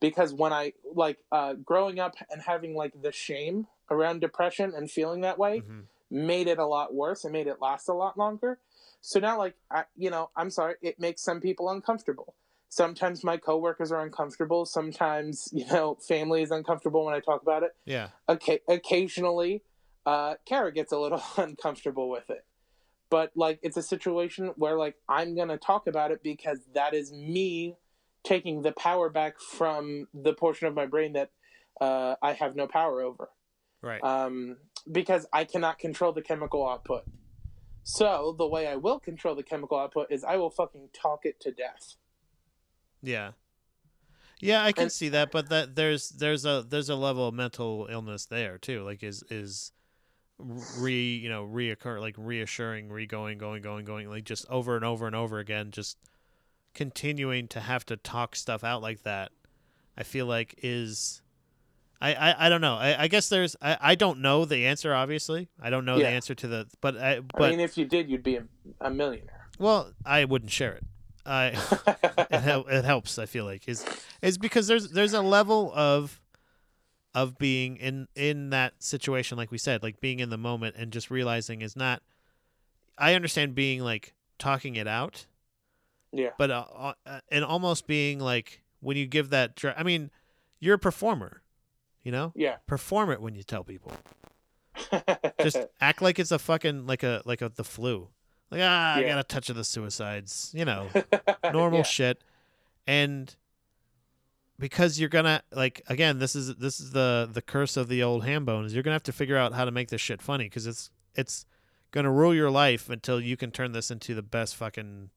Because when I like uh, growing up and having like the shame around depression and feeling that way, Mhm. made it a lot worse and made it last a lot longer. So now, like, I, you know, I'm sorry, it makes some people uncomfortable. Sometimes my coworkers are uncomfortable. Sometimes, [LAUGHS] you know, family is uncomfortable when I talk about it. Yeah. Okay, occasionally, uh, Kara gets a little [LAUGHS] uncomfortable with it. But like, it's a situation where like I'm gonna talk about it because that is me taking the power back from the portion of my brain that uh, I have no power over Right. um, because I cannot control the chemical output. So the way I will control the chemical output is I will fucking talk it to death. Yeah. Yeah, I can And- see that, but that there's there's a there's a level of mental illness there too. Like is is re you know reoccur like reassuring re going going going going like just over and over and over again just continuing to have to talk stuff out like that i feel like is i i, I don't know I, I guess there's I, I don't know the answer obviously i don't know Yeah. the answer to the but i I mean, if you did, you'd be a, a millionaire. well i wouldn't share it i [LAUGHS] it, it helps i feel like is is because there's there's a level of of being in in that situation like we said like being in the moment and just realizing is not i understand being like talking it out. Yeah. but uh, uh, and almost being like when you give that i mean you're a performer you know? Yeah. perform it when you tell people. [LAUGHS] Just act like it's a fucking like a like a the flu. Like ah i got a touch of the suicides you know? [LAUGHS] Normal Yeah. shit. And because you're gonna like again this is this is the the curse of the old ham bones you're gonna have to figure out how to make this shit funny because it's it's gonna rule your life until you can turn this into the best fucking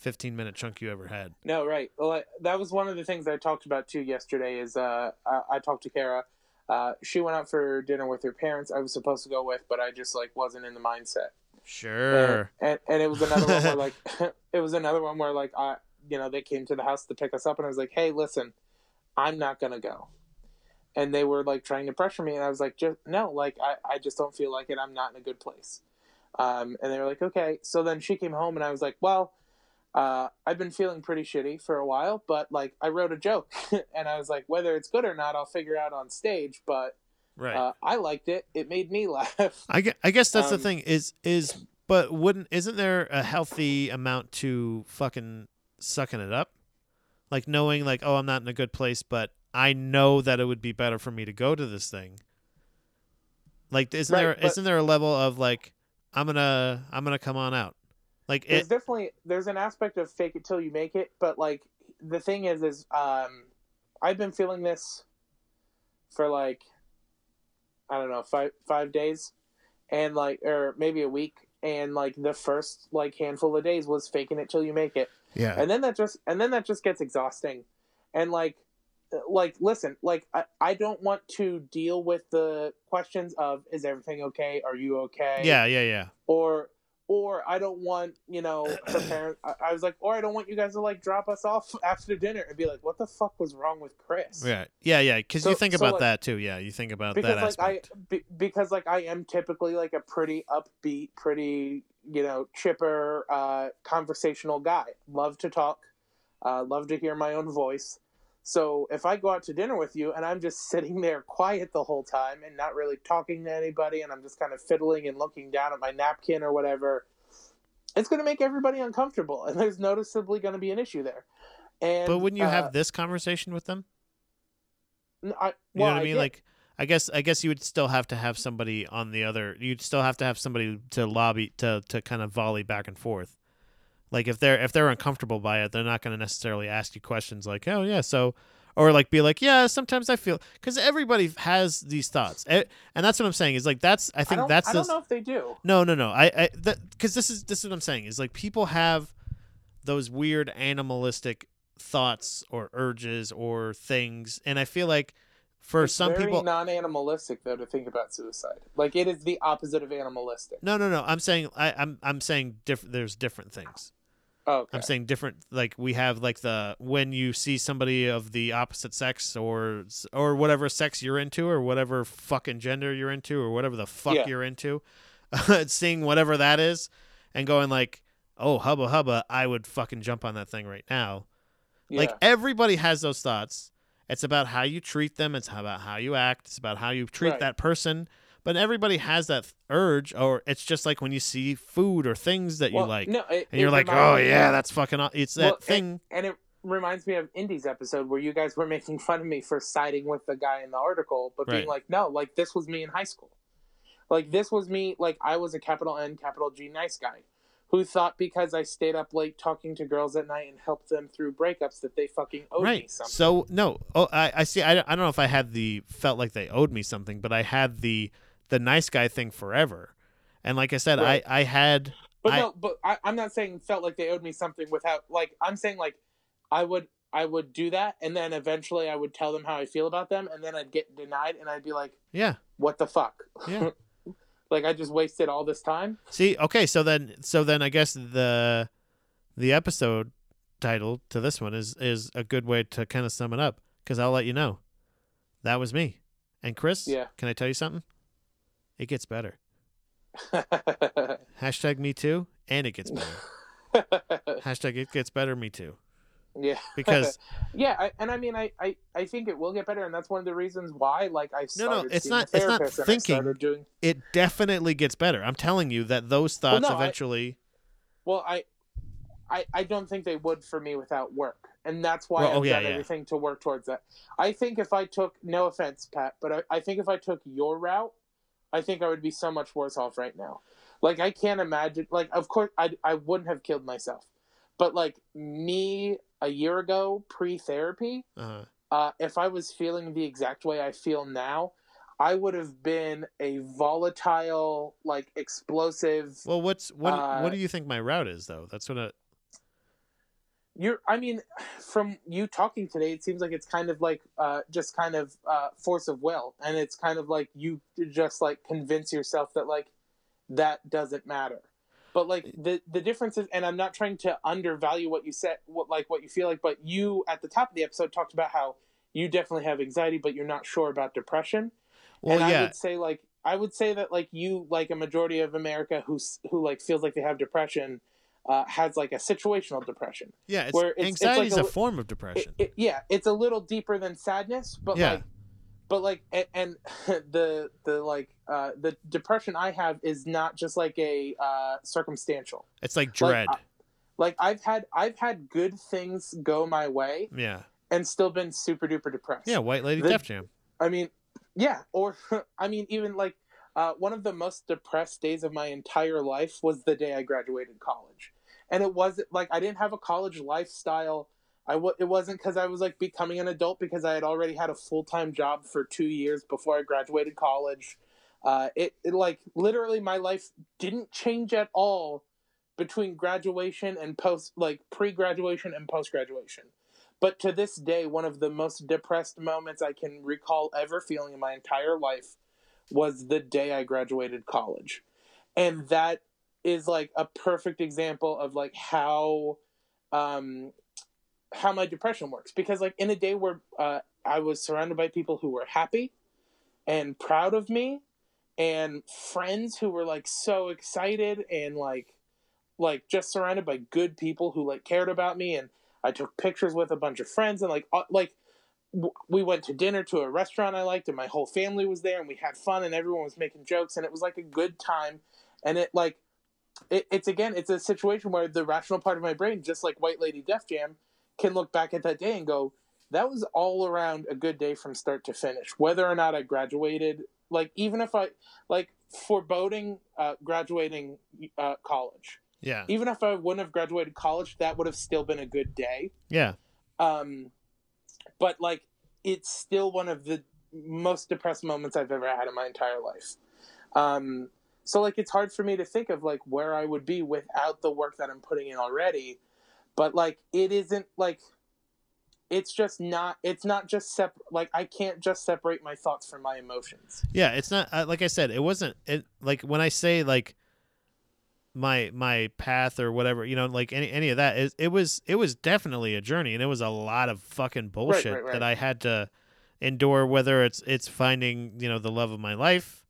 15 minute chunk you ever had No, right. Well, I, that was one of the things I talked about too yesterday. Is uh, I, I talked to Kara. Uh, she went out for dinner with her parents. I was supposed to go with, but I just like wasn't in the mindset. sure And, and and it was another one where like [LAUGHS] it was another one where like I you know they came to the house to pick us up, and I was like, hey, listen, I'm not gonna go. And they were like trying to pressure me, and I was like, just no, like I I just don't feel like it. I'm not in a good place. Um, and they were like, okay. So then she came home, and I was like, well. Uh, I've been feeling pretty shitty for a while, but like I wrote a joke, [LAUGHS] and I was like, whether it's good or not, I'll figure out on stage. But right uh, I liked it; it made me [LAUGHS] laugh. I, gue- I guess that's the Um, thing is is but wouldn't isn't there a healthy amount to fucking sucking it up like knowing like oh i'm not in a good place but i know that it would be better for me to go to this thing. Like isn't Right, there not there a level of like i'm gonna i'm gonna come on out? Like there's it definitely there's an aspect of fake it till you make it but like the thing is is um i've been feeling this for like i don't know five five days and like or maybe a week and like the first like handful of days was faking it till you make it yeah. And then that just and then that just gets exhausting. And like like listen like I, I don't want to deal with the questions of is everything okay? Are you okay? Yeah yeah yeah. Or or I don't want you know her [CLEARS THROAT] parents. I, I was like, or I don't want you guys to like drop us off [LAUGHS] after dinner and be like, what the fuck was wrong with Chris? yeah yeah yeah. Because you think so, about like- that too. Yeah you think about Because that like I aspect. be, because like I am typically like a pretty upbeat, pretty you know chipper, uh, conversational guy. Love to talk, uh, love to hear my own voice. So if I go out to dinner with you and I'm just sitting [LAUGHS] there quiet the whole time and not really talking to anybody and I'm just kind of fiddling and looking down at my napkin or whatever, it's going to make everybody uncomfortable and [LAUGHS] there's noticeably going to be an issue there. And but wouldn't you uh, have this conversation with them I, You know what I mean? did. Like, I guess I guess you would still have to have somebody on the other. You'd still have to have somebody to lobby to to kind of volley back and forth. Like if they're if they're uncomfortable by it, they're not going to necessarily ask you questions like, "Oh yeah, so," or like be like, "Yeah, sometimes I feel," because everybody has these thoughts, Eh, and that's what I'm saying. Is like that's I I think don't, that's I don't know if they do. no, no, no. I, I, because this is this is what I'm saying is like people have those weird animalistic thoughts or urges or things, and I feel like for it's some very people, non-animalistic though to think about suicide. Like it is the opposite of animalistic. no, no, no. I'm saying I, I'm I'm saying different. There's different things. Oh, okay. I'm saying different. Like we have like the when you see somebody of the opposite sex or or whatever sex you're into or whatever fucking gender you're into or whatever the fuck Yeah. you're into, [LAUGHS] seeing whatever that is, and going like, oh hubba hubba, I would fucking jump on that thing right now. yeah. Like everybody has those thoughts. It's about how you treat them. It's about how you act. It's about how you treat Right. that person. But everybody has that urge, or it's just like when you see food or things that you like, no, it- and you're like, oh yeah, that's fucking. aw-" It's that Well, and- thing. and it reminds me of Indy's episode where you guys were making fun of me for siding with the guy in the article, but being like, no, like this was me in high school. Like this was me, like I was a capital N, capital G nice guy who thought because I stayed up late talking to girls at night and helped them through breakups that they fucking owed me right. something. So no, oh, I, I see. I, don't- I don't know if I had the felt like they owed me something, but I had the the nice guy thing forever. And like I said, Right. I I had But I- no, but I, I'm not saying felt like they owed me something without like I'm saying like I would I would do that and then eventually I would tell them how I feel about them and then I'd get denied and I'd be like, yeah what the fuck? Yeah. [LAUGHS] Like I just wasted all this time. See, okay, so then so then I guess the the episode title to this one is is a good way to kind of sum it up because I'll let you know that was me. And Chris, Yeah. can I tell you something? It gets better. [LAUGHS] Hashtag me too, and it gets better. [LAUGHS] Hashtag it gets better, me too. Yeah. [LAUGHS] Because yeah, I, and I mean, I, I, I think it will get better, and that's one of the reasons why, like, I No, no, started it's not- it's not thinking. doing it definitely gets better. I'm telling you that those thoughts no, I- eventually. Well, I, I, I don't think they would for me without work, and that's why Well, oh, I've oh, yeah, done yeah. everything to work towards that. I think if I took, no offense, Pat, but I, I think if I took your route, I think I would be so much worse off right now. Like I can't imagine. Like, of course, I, I wouldn't have killed myself, but like me a year ago, pre-therapy, Uh, uh, if I was feeling the exact way I feel now, I would have been a volatile, like explosive. well, what's what? Uh, what do you think my route is, though? That's what. I, You're, I mean, from you talking today, it seems like it's kind of like uh, just kind of uh, force of will, and it's kind of like you just like convince yourself that like that doesn't matter. But like the the difference is, and I'm not trying to undervalue what you said, what like what you feel like, but you at the top of the episode talked about how you definitely have anxiety, but you're not sure about depression. well, and I would say like I would say that like you like a majority of America who's who like feels like they have depression uh, has like a situational depression. yeah. It's, where it's- it's anxiety like is a a, form of It- depression. it- yeah, it's a little deeper than sadness, but Yeah. like but like and, and [LAUGHS] the the like uh, the depression I have is not just like a uh, circumstantial. it's like dread. I- Like I've had I've had good things go my way yeah, and still been super duper depressed. yeah. White Lady The- Def Jam. I mean, yeah, or [LAUGHS] I mean, even like uh, one of the most depressed days of my entire life was the day I graduated college, and it wasn't like I didn't have a college lifestyle. I w- it wasn't because I was like becoming an adult because I had already had a full time job for two years before I graduated college. Uh, it, it like literally my life didn't change at all between graduation and post like pre graduation and post graduation. But to this day, one of the most depressed moments I can recall ever feeling in my entire life was the day I graduated college. And that is like a perfect example of like how um how my depression works. Because like in a day where uh, I was surrounded by people who were happy and proud of me and friends who were like so excited and like like just surrounded by good people who like cared about me and I took pictures with a bunch of friends and like uh, like we went to dinner to a restaurant I liked and my whole family was there and we had fun and everyone was making jokes and it was like a good time. And it like it, it's again it's a situation where the rational part of my brain just like White Lady Def Jam can look back at that day and go that was all around a good day from start to finish whether or not I graduated like even if I like foreboding uh, graduating uh, college Yeah, even if I wouldn't have graduated college, that would have still been a good day. yeah. Um, but like, it's still one of the most depressed moments I've ever had in my entire life. Um, so like, it's hard for me to think of like where I would be without the work that I'm putting in already. But like, it isn't like, it's just not. It's not just sep. Like, I can't just separate my thoughts from my emotions. Yeah, it's not uh, like I said. It wasn't it like when I say like my my path or whatever, you know, like any any of that. It, it was it was definitely a journey, and it was a lot of fucking bullshit right, right. that I had to endure. Whether it's it's finding you know the love of my life,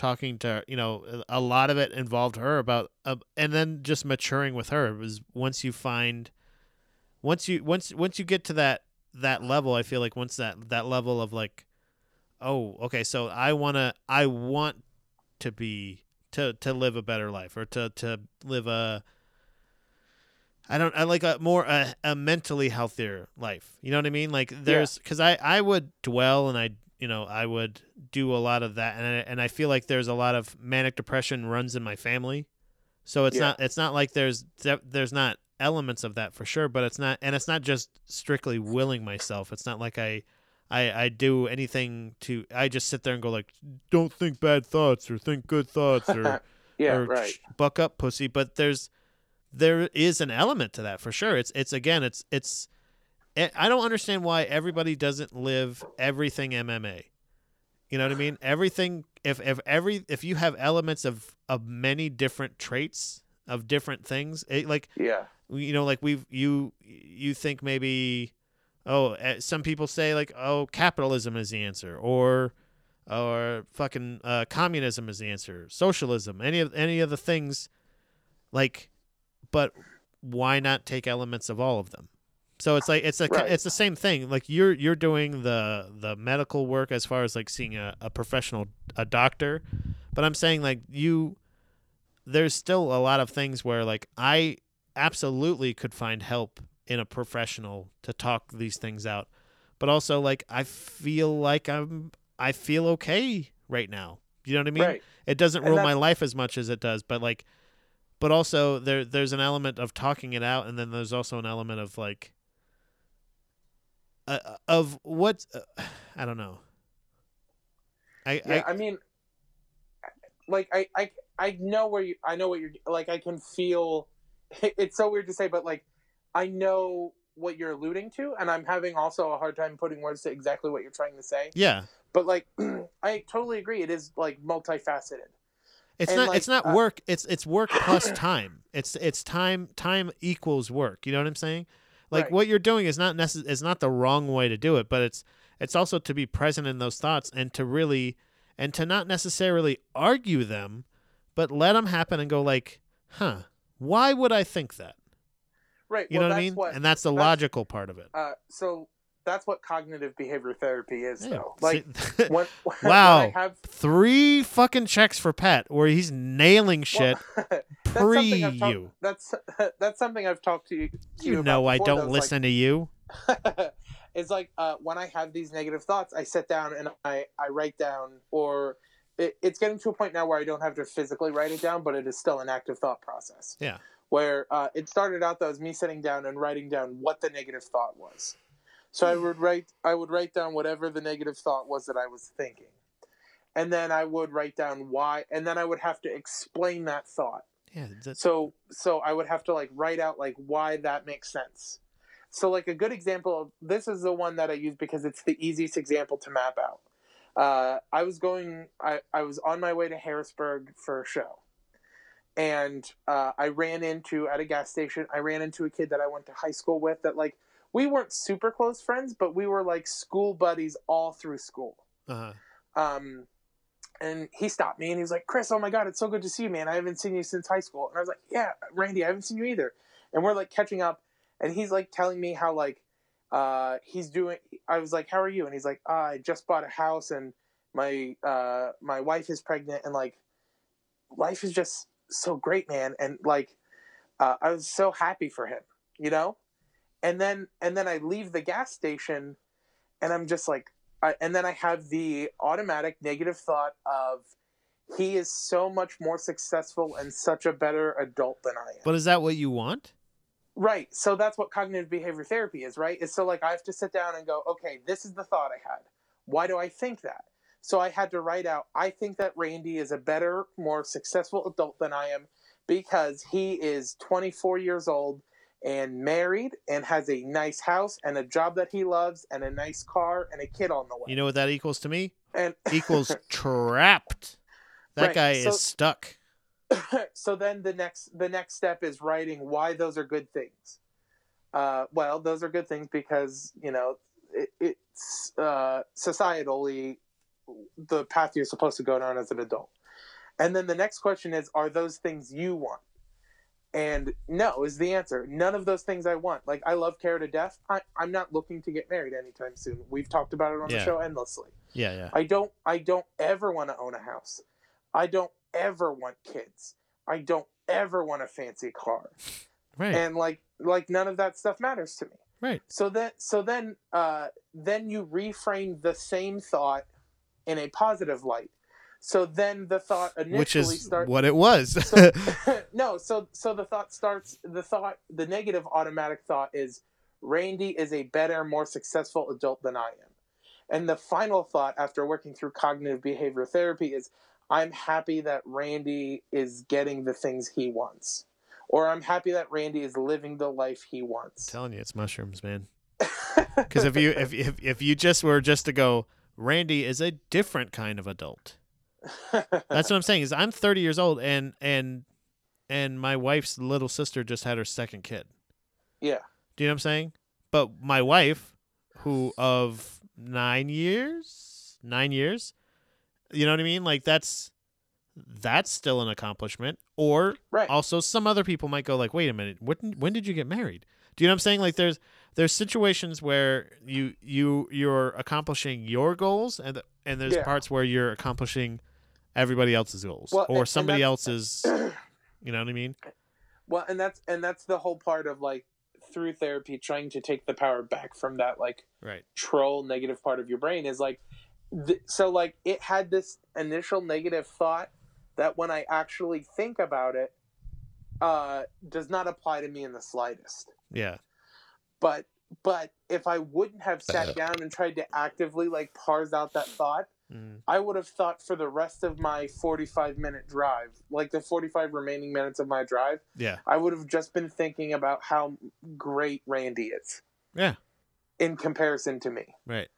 talking to you know a lot of it involved her about, uh, and then just maturing with her. It was once you find, once you once once you get to that that level, I feel like once that that level of like oh okay so i want to i want to be to to live a better life or to to live a i don't i like a more a, a mentally healthier life you know what i mean like there's because i i would dwell and i you know i would do a lot of that. And I, and I feel like there's a lot of manic depression runs in my family. So it's Yeah. not it's not like there's there's not elements of that for sure but it's not and it's not just strictly willing myself. It's not like i I, I do anything to I just sit there and go like don't think bad thoughts or think good thoughts or, [LAUGHS] yeah, or right. "Shh, buck up pussy. But there's there is an element to that for sure. It's it's again it's it's I I don't understand why everybody doesn't live everything MMA you know what I mean everything if if every if you have elements of of many different traits of different things, it, like Yeah. you know, like we've you you think maybe oh eh, some people say like oh capitalism is the answer or or fucking uh, communism is the answer, socialism, any of any of the things like but why not take elements of all of them? So it's like it's a Right. it's the same thing. Like you're you're doing the the medical work as far as like seeing a, a professional a doctor, but I'm saying like you there's still a lot of things where like I absolutely could find help in a professional to talk these things out. But also like I feel like I'm I feel okay right now. You know what I mean? right. It doesn't rule my life as much as it does, but like but also there there's an element of talking it out and then there's also an element of like uh, of what uh, I don't know. I, Yeah, I I, mean, like I, I, I know where you. I know what you're like. I can feel. [LAUGHS] It's so weird to say, but like, I know what you're alluding to, and I'm having also a hard time putting words to exactly what you're trying to say. yeah. But like, [CLEARS THROAT] I totally agree. It is like multifaceted. It's And, not like, it's not uh, work. It's it's work plus [CLEARS THROAT] time. It's it's time time equals work. You know what I'm saying? Like Right. what you're doing is not necess- is not the wrong way to do it, but it's it's also to be present in those thoughts and to really and to not necessarily argue them, but let them happen and go like, "Huh, why would I think that?" Right. You well, know what I mean? What, and that's the that's- logical part of it. uh, so that's what cognitive behavior therapy is, Yeah. though. Like [LAUGHS] when, [LAUGHS] when Wow. I have three fucking checks for Pat where he's nailing shit well, [LAUGHS] that's pre you. That's that's something I've talked to you. to You know I don't though. It's like- listen to you. it's like uh, when I have these negative thoughts, I sit down and I, I write down, or it, it's getting to a point now where I don't have to physically write it down, but it is still an active thought process. Yeah. Where uh, it started out though as me sitting down and writing down what the negative thought was. So I would write I would write down whatever the negative thought was that I was thinking, and then I would write down why, and then I would have to explain that thought. Yeah, that's, so so i would have to like write out like why that makes sense. So like a good example of this is the one that i use because it's the easiest example to map out. Uh, i was going I, I was on my way to harrisburg for a show. And uh, i ran into at a gas station i ran into a kid that i went to high school with that like we weren't super close friends but we were like school buddies all through school uh um, and he stopped me and he was like, Chris, oh my God, it's so good to see you, man. I haven't seen you since high school. And I was like, yeah, Randy, I haven't seen you either. And we're like catching up. And he's like telling me how, like, uh, he's doing, I was like, how are you? And he's like, ah, I just bought a house and my, uh, my wife is pregnant and like, life is just so great, man. And like, uh, I was so happy for him, you know? And then, and then I leave the gas station and I'm just like, I, and then I have the automatic negative thought of he is so much more successful and such a better adult than I am. But is that what you want? right. So that's what cognitive behavior therapy is, right? Is so like I have to sit down and go, okay, this is the thought I had. Why do I think that? So I had to write out, I think that Randy is a better, more successful adult than I am because he is 24 years old and married and has a nice house and a job that he loves and a nice car and a kid on the way. You know what that equals to me? and [LAUGHS] Equals trapped. That Right, guy so- is stuck. [COUGHS] so then the next the next step is writing why those are good things. Uh, well, those are good things because you know it, it's uh, societally the path you're supposed to go down as an adult. And then the next question is, are those things you want? And no is the answer. None of those things I want. Like I love Kara to Death. I, I'm not looking to get married anytime soon. We've talked about it on Yeah. the show endlessly. Yeah, yeah. I don't I don't ever want to own a house. I don't ever want kids. I don't ever want a fancy car. Right. And like like none of that stuff matters to me. right. So then so then uh then you reframe the same thought in a positive light. So then the thought initially Which is starts what it was. so, [LAUGHS] [LAUGHS] no, so so the thought starts the thought the negative automatic thought is Randy is a better, more successful adult than I am. And the final thought after working through cognitive behavior therapy is I'm happy that Randy is getting the things he wants. Or I'm happy that Randy is living the life he wants. telling you, it's mushrooms, man. [LAUGHS] Because if you if, if if you just were just to go, Randy is a different kind of adult. That's what I'm saying. Is I'm 30 years old and and and my wife's little sister just had her second kid. yeah. Do you know what I'm saying? But my wife, who of nine years, nine years, you know what I mean? Like that's that's still an accomplishment. Or Right. also some other people might go like, wait a minute, when when did you get married? Do you know what I'm saying? Like there's there's situations where you you you're accomplishing your goals and and there's Yeah. parts where you're accomplishing everybody else's goals Well, or and somebody else's [CLEARS THROAT] you know what I mean? Well, and that's and that's the whole part of like through therapy trying to take the power back from that like Right. troll negative part of your brain is like th- so like it had this initial negative thought that when I actually think about it uh does not apply to me in the slightest. Yeah. But but if I wouldn't have sat down and tried to actively like parse out that thought, Mm. I would have thought for the rest of my 45 minute drive, like the 45 remaining minutes of my drive, Yeah. I would have just been thinking about how great Randy is Yeah. in comparison to me. Right.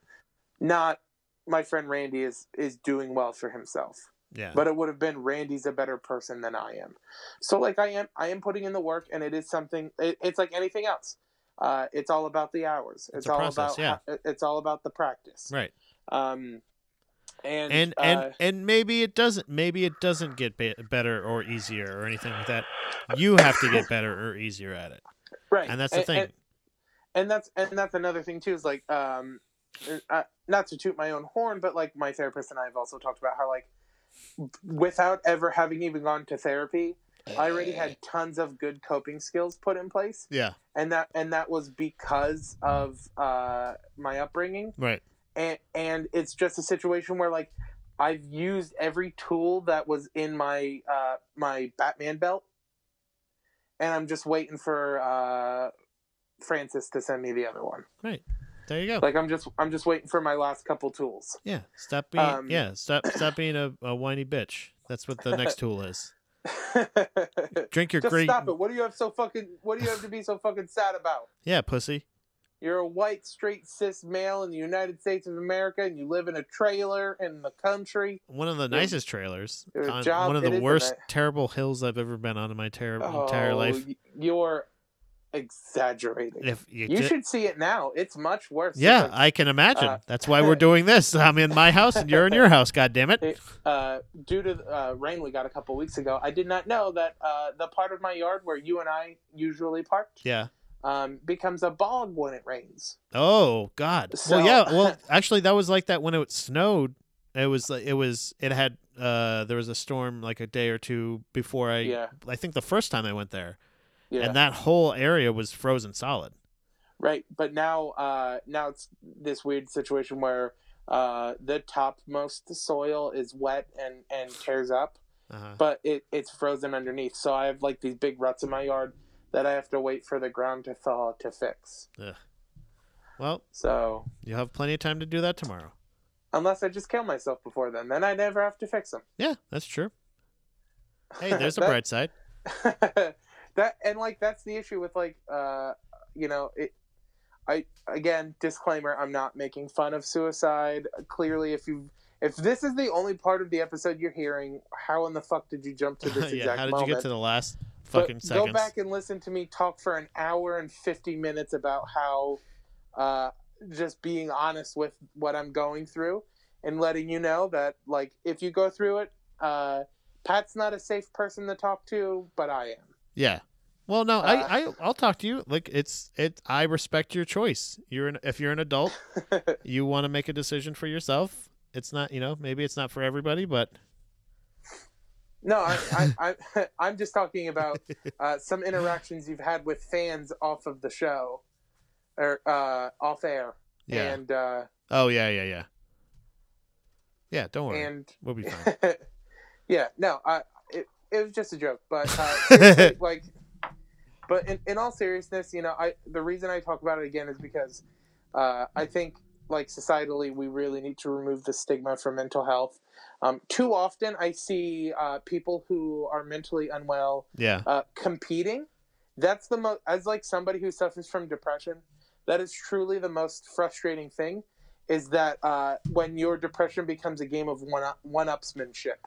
Not my friend Randy is is doing well for himself. Yeah. But it would have been Randy's a better person than I am. So like I am I am putting in the work and it is something it, it's like anything else. Uh, it's all about the hours. It's It's, all process, about yeah. it's all about the practice. right. Um, and and uh, and and maybe it doesn't maybe it doesn't get be- better or easier or anything like that. You have to get better or easier at it. Right, and that's the thing. And, and that's and that's another thing too is like um, uh, not to toot my own horn, but like my therapist and I have also talked about how like without ever having even gone to therapy, I already had tons of good coping skills put in place, yeah. And that and that was because of uh, my upbringing. right and and it's just a situation where like I've used every tool that was in my uh, my Batman belt, and I'm just waiting for uh, Francis to send me the other one. Right there you go Like I'm just I'm just waiting for my last couple tools. yeah stop being um, yeah stop stop being a, a whiny bitch that's what the next tool is [LAUGHS] drink your just great stop it. What do you have so fucking What do you have to be so fucking sad about? yeah pussy You're a white, straight, cis male in the United States of America, and you live in a trailer in the country. one of the nicest trailers on job- one of the worst terrible hills i've ever been on in my ter- entire Oh, life y- You're exaggerating. if you, You should see it now. It's much worse. yeah because, i can imagine uh, that's why we're [LAUGHS] doing this i'm in my house and you're in your house god damn it uh, due to uh, rain we got a couple weeks ago, I did not know that uh, the part of my yard where you and I usually parked yeah um, becomes a bog when it rains. Oh God. So- well, yeah. [LAUGHS] Well, actually, that was like that when it snowed. It was like it was it had uh there was a storm like a day or two before I Yeah. I think the first time I went there Yeah, and that whole area was frozen solid. right. But now, uh, now it's this weird situation where uh, the topmost soil is wet and and tears up, Uh-huh. but it, it's frozen underneath. So I have like these big ruts in my yard that I have to wait for the ground to thaw to fix. Ugh. Well, So you'll have plenty of time to do that tomorrow. unless I just kill myself before then, then I never have to fix them. Yeah, that's true. Hey, [LAUGHS] there's a That- bright side. [LAUGHS] that and like that's the issue with like uh you know it i again disclaimer i'm not making fun of suicide clearly if you if this is the only part of the episode you're hearing how in the fuck did you jump to [LAUGHS] this yeah, exact how did moment you get to the last But seconds? go back and listen to me talk for an hour and 50 minutes about how uh just being honest with what i'm going through and letting you know that like if you go through it uh pat's not a safe person to talk to but i am Yeah. Well, no, Uh, I, I, I'll talk to you. Like it's, it. I respect your choice. You're an, if you're an adult, [LAUGHS] you want to make a decision for yourself. It's not, you know, maybe it's not for everybody, but No, I, I, [LAUGHS] I, [LAUGHS] I'm just talking about uh, some interactions you've had with fans off of the show, or uh, off air, yeah. and uh, oh yeah, yeah, yeah. Yeah, don't worry. and we'll be fine. [LAUGHS] yeah, no, I, it, it was just a joke, but uh, like, but in, in all seriousness, you know, I the reason I talk about it again is because uh, I think like societally we really need to remove the stigma from mental health. Um, too often, I see uh, people who are mentally unwell Yeah. uh, competing that's the most as like somebody who suffers from depression that is truly the most frustrating thing is that uh, when your depression becomes a game of one one upsmanship,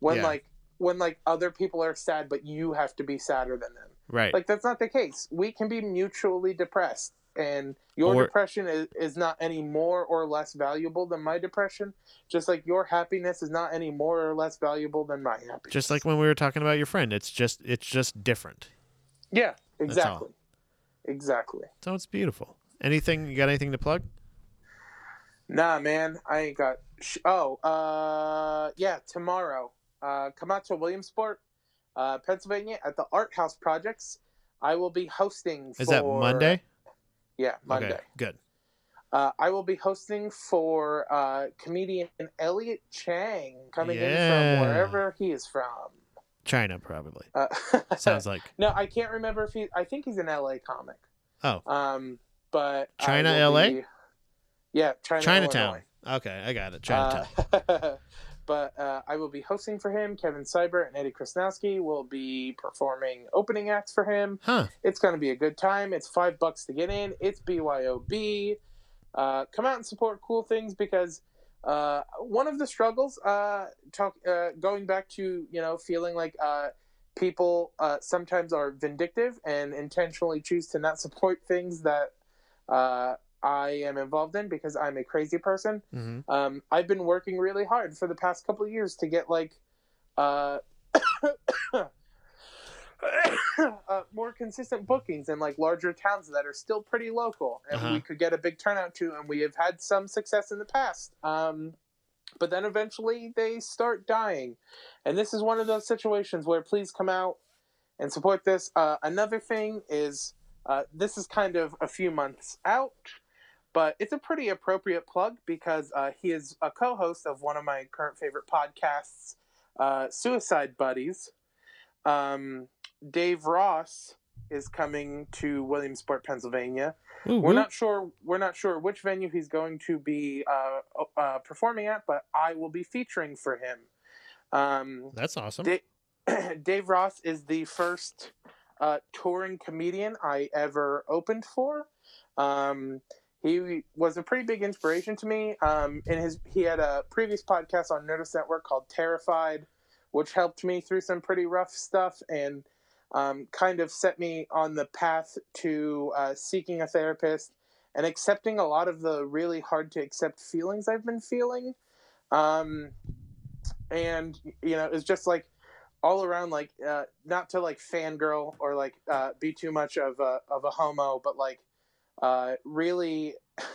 when Yeah. like when like other people are sad but you have to be sadder than them. Right. Like that's not the case. We can be mutually depressed, and your Or- depression is, is not any more or less valuable than my depression. Just like your happiness is not any more or less valuable than my happiness. just like when we were talking about your friend, it's just it's just different. yeah, exactly, exactly. So it's beautiful. Anything you got anything to plug? Nah, man, I ain't got. Sh- oh, uh, yeah, tomorrow. Uh, come out to Williamsport, uh, Pennsylvania, at the Art House Projects. I will be hosting. Is that Monday? Yeah, Monday. Okay, good. Uh, I will be hosting for uh, comedian Elliot Chang, coming in from wherever he is from. China probably. Uh, [LAUGHS] Sounds [LAUGHS] like no, I can't remember if he. I think he's an LA comic. Oh. Um, but China, LA? be- yeah, China, Chinatown. Illinois. Okay, I got it. Chinatown. [LAUGHS] But uh, I will be hosting for him. Kevin Seibert and Eddie Krasnowski will be performing opening acts for him. huh. It's going to be a good time. It's five bucks to get in. It's BYOB. Uh, come out and support cool things because uh, one of the struggles, uh, talk, uh, going back to you know feeling like uh, people uh, sometimes are vindictive and intentionally choose to not support things that uh, I am involved in because I'm a crazy person. hmm Um, I've been working really hard for the past couple of years to get like uh, [COUGHS] [COUGHS] uh, more consistent bookings in like larger towns that are still pretty local and Uh-huh. we could get a big turnout to, and we have had some success in the past. Um, but then eventually they start dying, and this is one of those situations where please come out and support this. Uh, another thing is uh, this is kind of a few months out but it's a pretty appropriate plug because uh, he is a co-host of one of my current favorite podcasts, uh, Suicide Buddies. Um, Dave Ross is coming to Williamsport, Pennsylvania. Ooh, We're not sure. We're not sure which venue he's going to be uh, uh, performing at, but I will be featuring for him. Um, That's awesome. Da- [CLEARS THROAT] Dave Ross is the first uh, touring comedian I ever opened for. Um, he was a pretty big inspiration to me. Um, in his, he had a previous podcast on Nerdist Network called Terrified, which helped me through some pretty rough stuff and um, kind of set me on the path to uh, seeking a therapist and accepting a lot of the really hard to accept feelings I've been feeling. Um, and you know, it's just like all around, like uh, not to like fangirl or like uh, be too much of a of a homo, but like uh, really.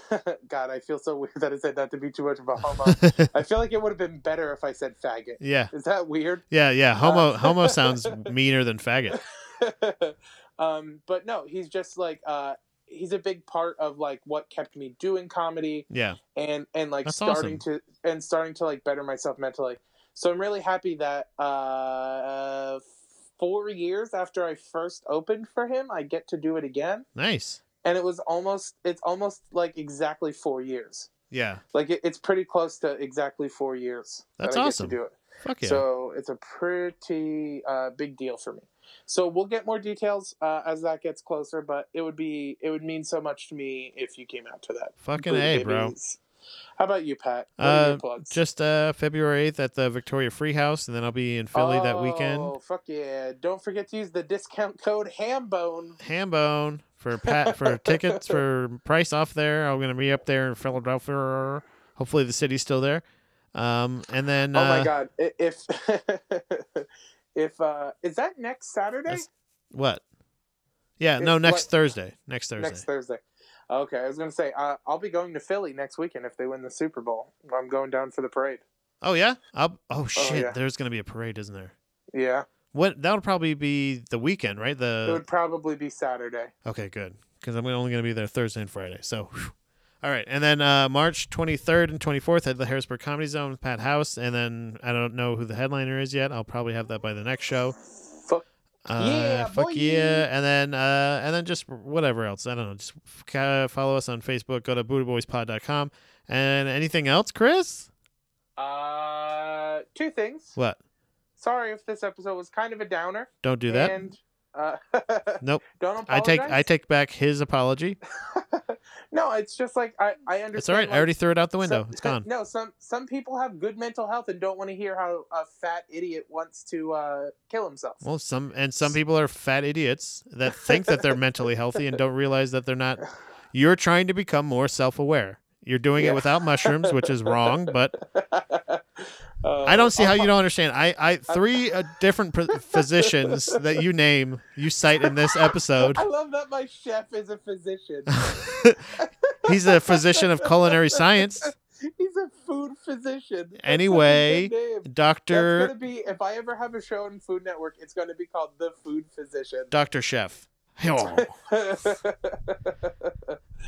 [LAUGHS] God, I feel so weird that I said that to be too much of a homo. [LAUGHS] I feel like it would have been better if I said faggot. yeah, Is that weird? yeah, yeah. Homo Uh, [LAUGHS] homo sounds meaner than faggot. um, but no, he's just like uh, he's a big part of like what kept me doing comedy Yeah, and and like That's starting to and starting to like better myself mentally. So I'm really happy that uh, four years after I first opened for him, I get to do it again, nice. And it was almost it's almost like exactly four years. Yeah, Like it, it's pretty close to exactly four years. That's that I awesome. Get to do it. fuck yeah. So it's a pretty uh, big deal for me. So we'll get more details uh, as that gets closer, but it would be it would mean so much to me if you came out to that. Fucking a, bro. How about you, Pat? Uh. Just uh, February eighth at the Victoria Free House, and then I'll be in Philly that weekend. Oh, fuck yeah. Don't forget to use the discount code HAMBONE. Hambone for pat for tickets for price off there. I'm gonna be up there in Philadelphia. Hopefully the city's still there. Um, and then Oh uh, my god. If [LAUGHS] if uh is that next Saturday? What? Yeah, It's no, next what- Thursday. Next Thursday. Next Thursday. Okay, I was gonna say uh, I'll be going to Philly next weekend if they win the Super Bowl. I'm going down for the parade. oh yeah. I'll, oh shit. yeah. There's gonna be a parade, isn't there? Yeah, What? That would probably be the weekend, right? The it would probably be Saturday. okay, good. Because I'm only gonna be there Thursday and Friday. So. whew. All right, and then uh, March 23rd and 24th at the Harrisburg Comedy Zone with Pat House, and then I don't know who the headliner is yet. I'll probably have that by the next show. Fuck. Uh, Yeah, fuck boy. yeah, and then uh, and then just whatever else. I don't know. Just uh, follow us on Facebook. Go to bootyboyspod.com. And anything else, Chris? Uh, two things. What? Sorry if this episode was kind of a downer. Don't do that. And uh, [LAUGHS] Nope. Don't I take I take back his apology. [LAUGHS] No, it's just like I I understand. It's all right. like, I already threw it out the window. some- it's gone. No, some some people have good mental health and don't want to hear how a fat idiot wants to uh, kill himself. Well, some and some people are fat idiots that think that they're mentally healthy and don't realize that they're not. You're trying to become more self-aware. You're doing Yeah. it without mushrooms, which is wrong. But [LAUGHS] Uh, I don't see how you don't understand. I, [LAUGHS] I three uh, different pr- physicians that you name, you cite in this episode. I love that my chef is a physician. [LAUGHS] He's a physician of culinary science. [LAUGHS] He's a food physician. That's Anyway, good name. That's Doctor gonna be if I ever have a show on Food Network, it's gonna be called The Food Physician. Doctor Chef.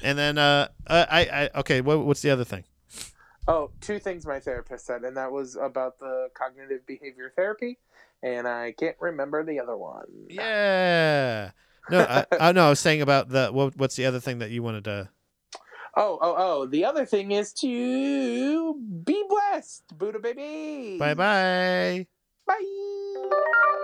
And then uh, uh I I okay. What, what's the other thing? Oh, two things my therapist said, and that was about the cognitive behavior therapy, and I can't remember the other one. Yeah. No, I, [LAUGHS] I no. I was saying about the what, what's the other thing that you wanted to? Oh, oh, oh. The other thing is to be blessed, Buddha baby. Bye bye bye.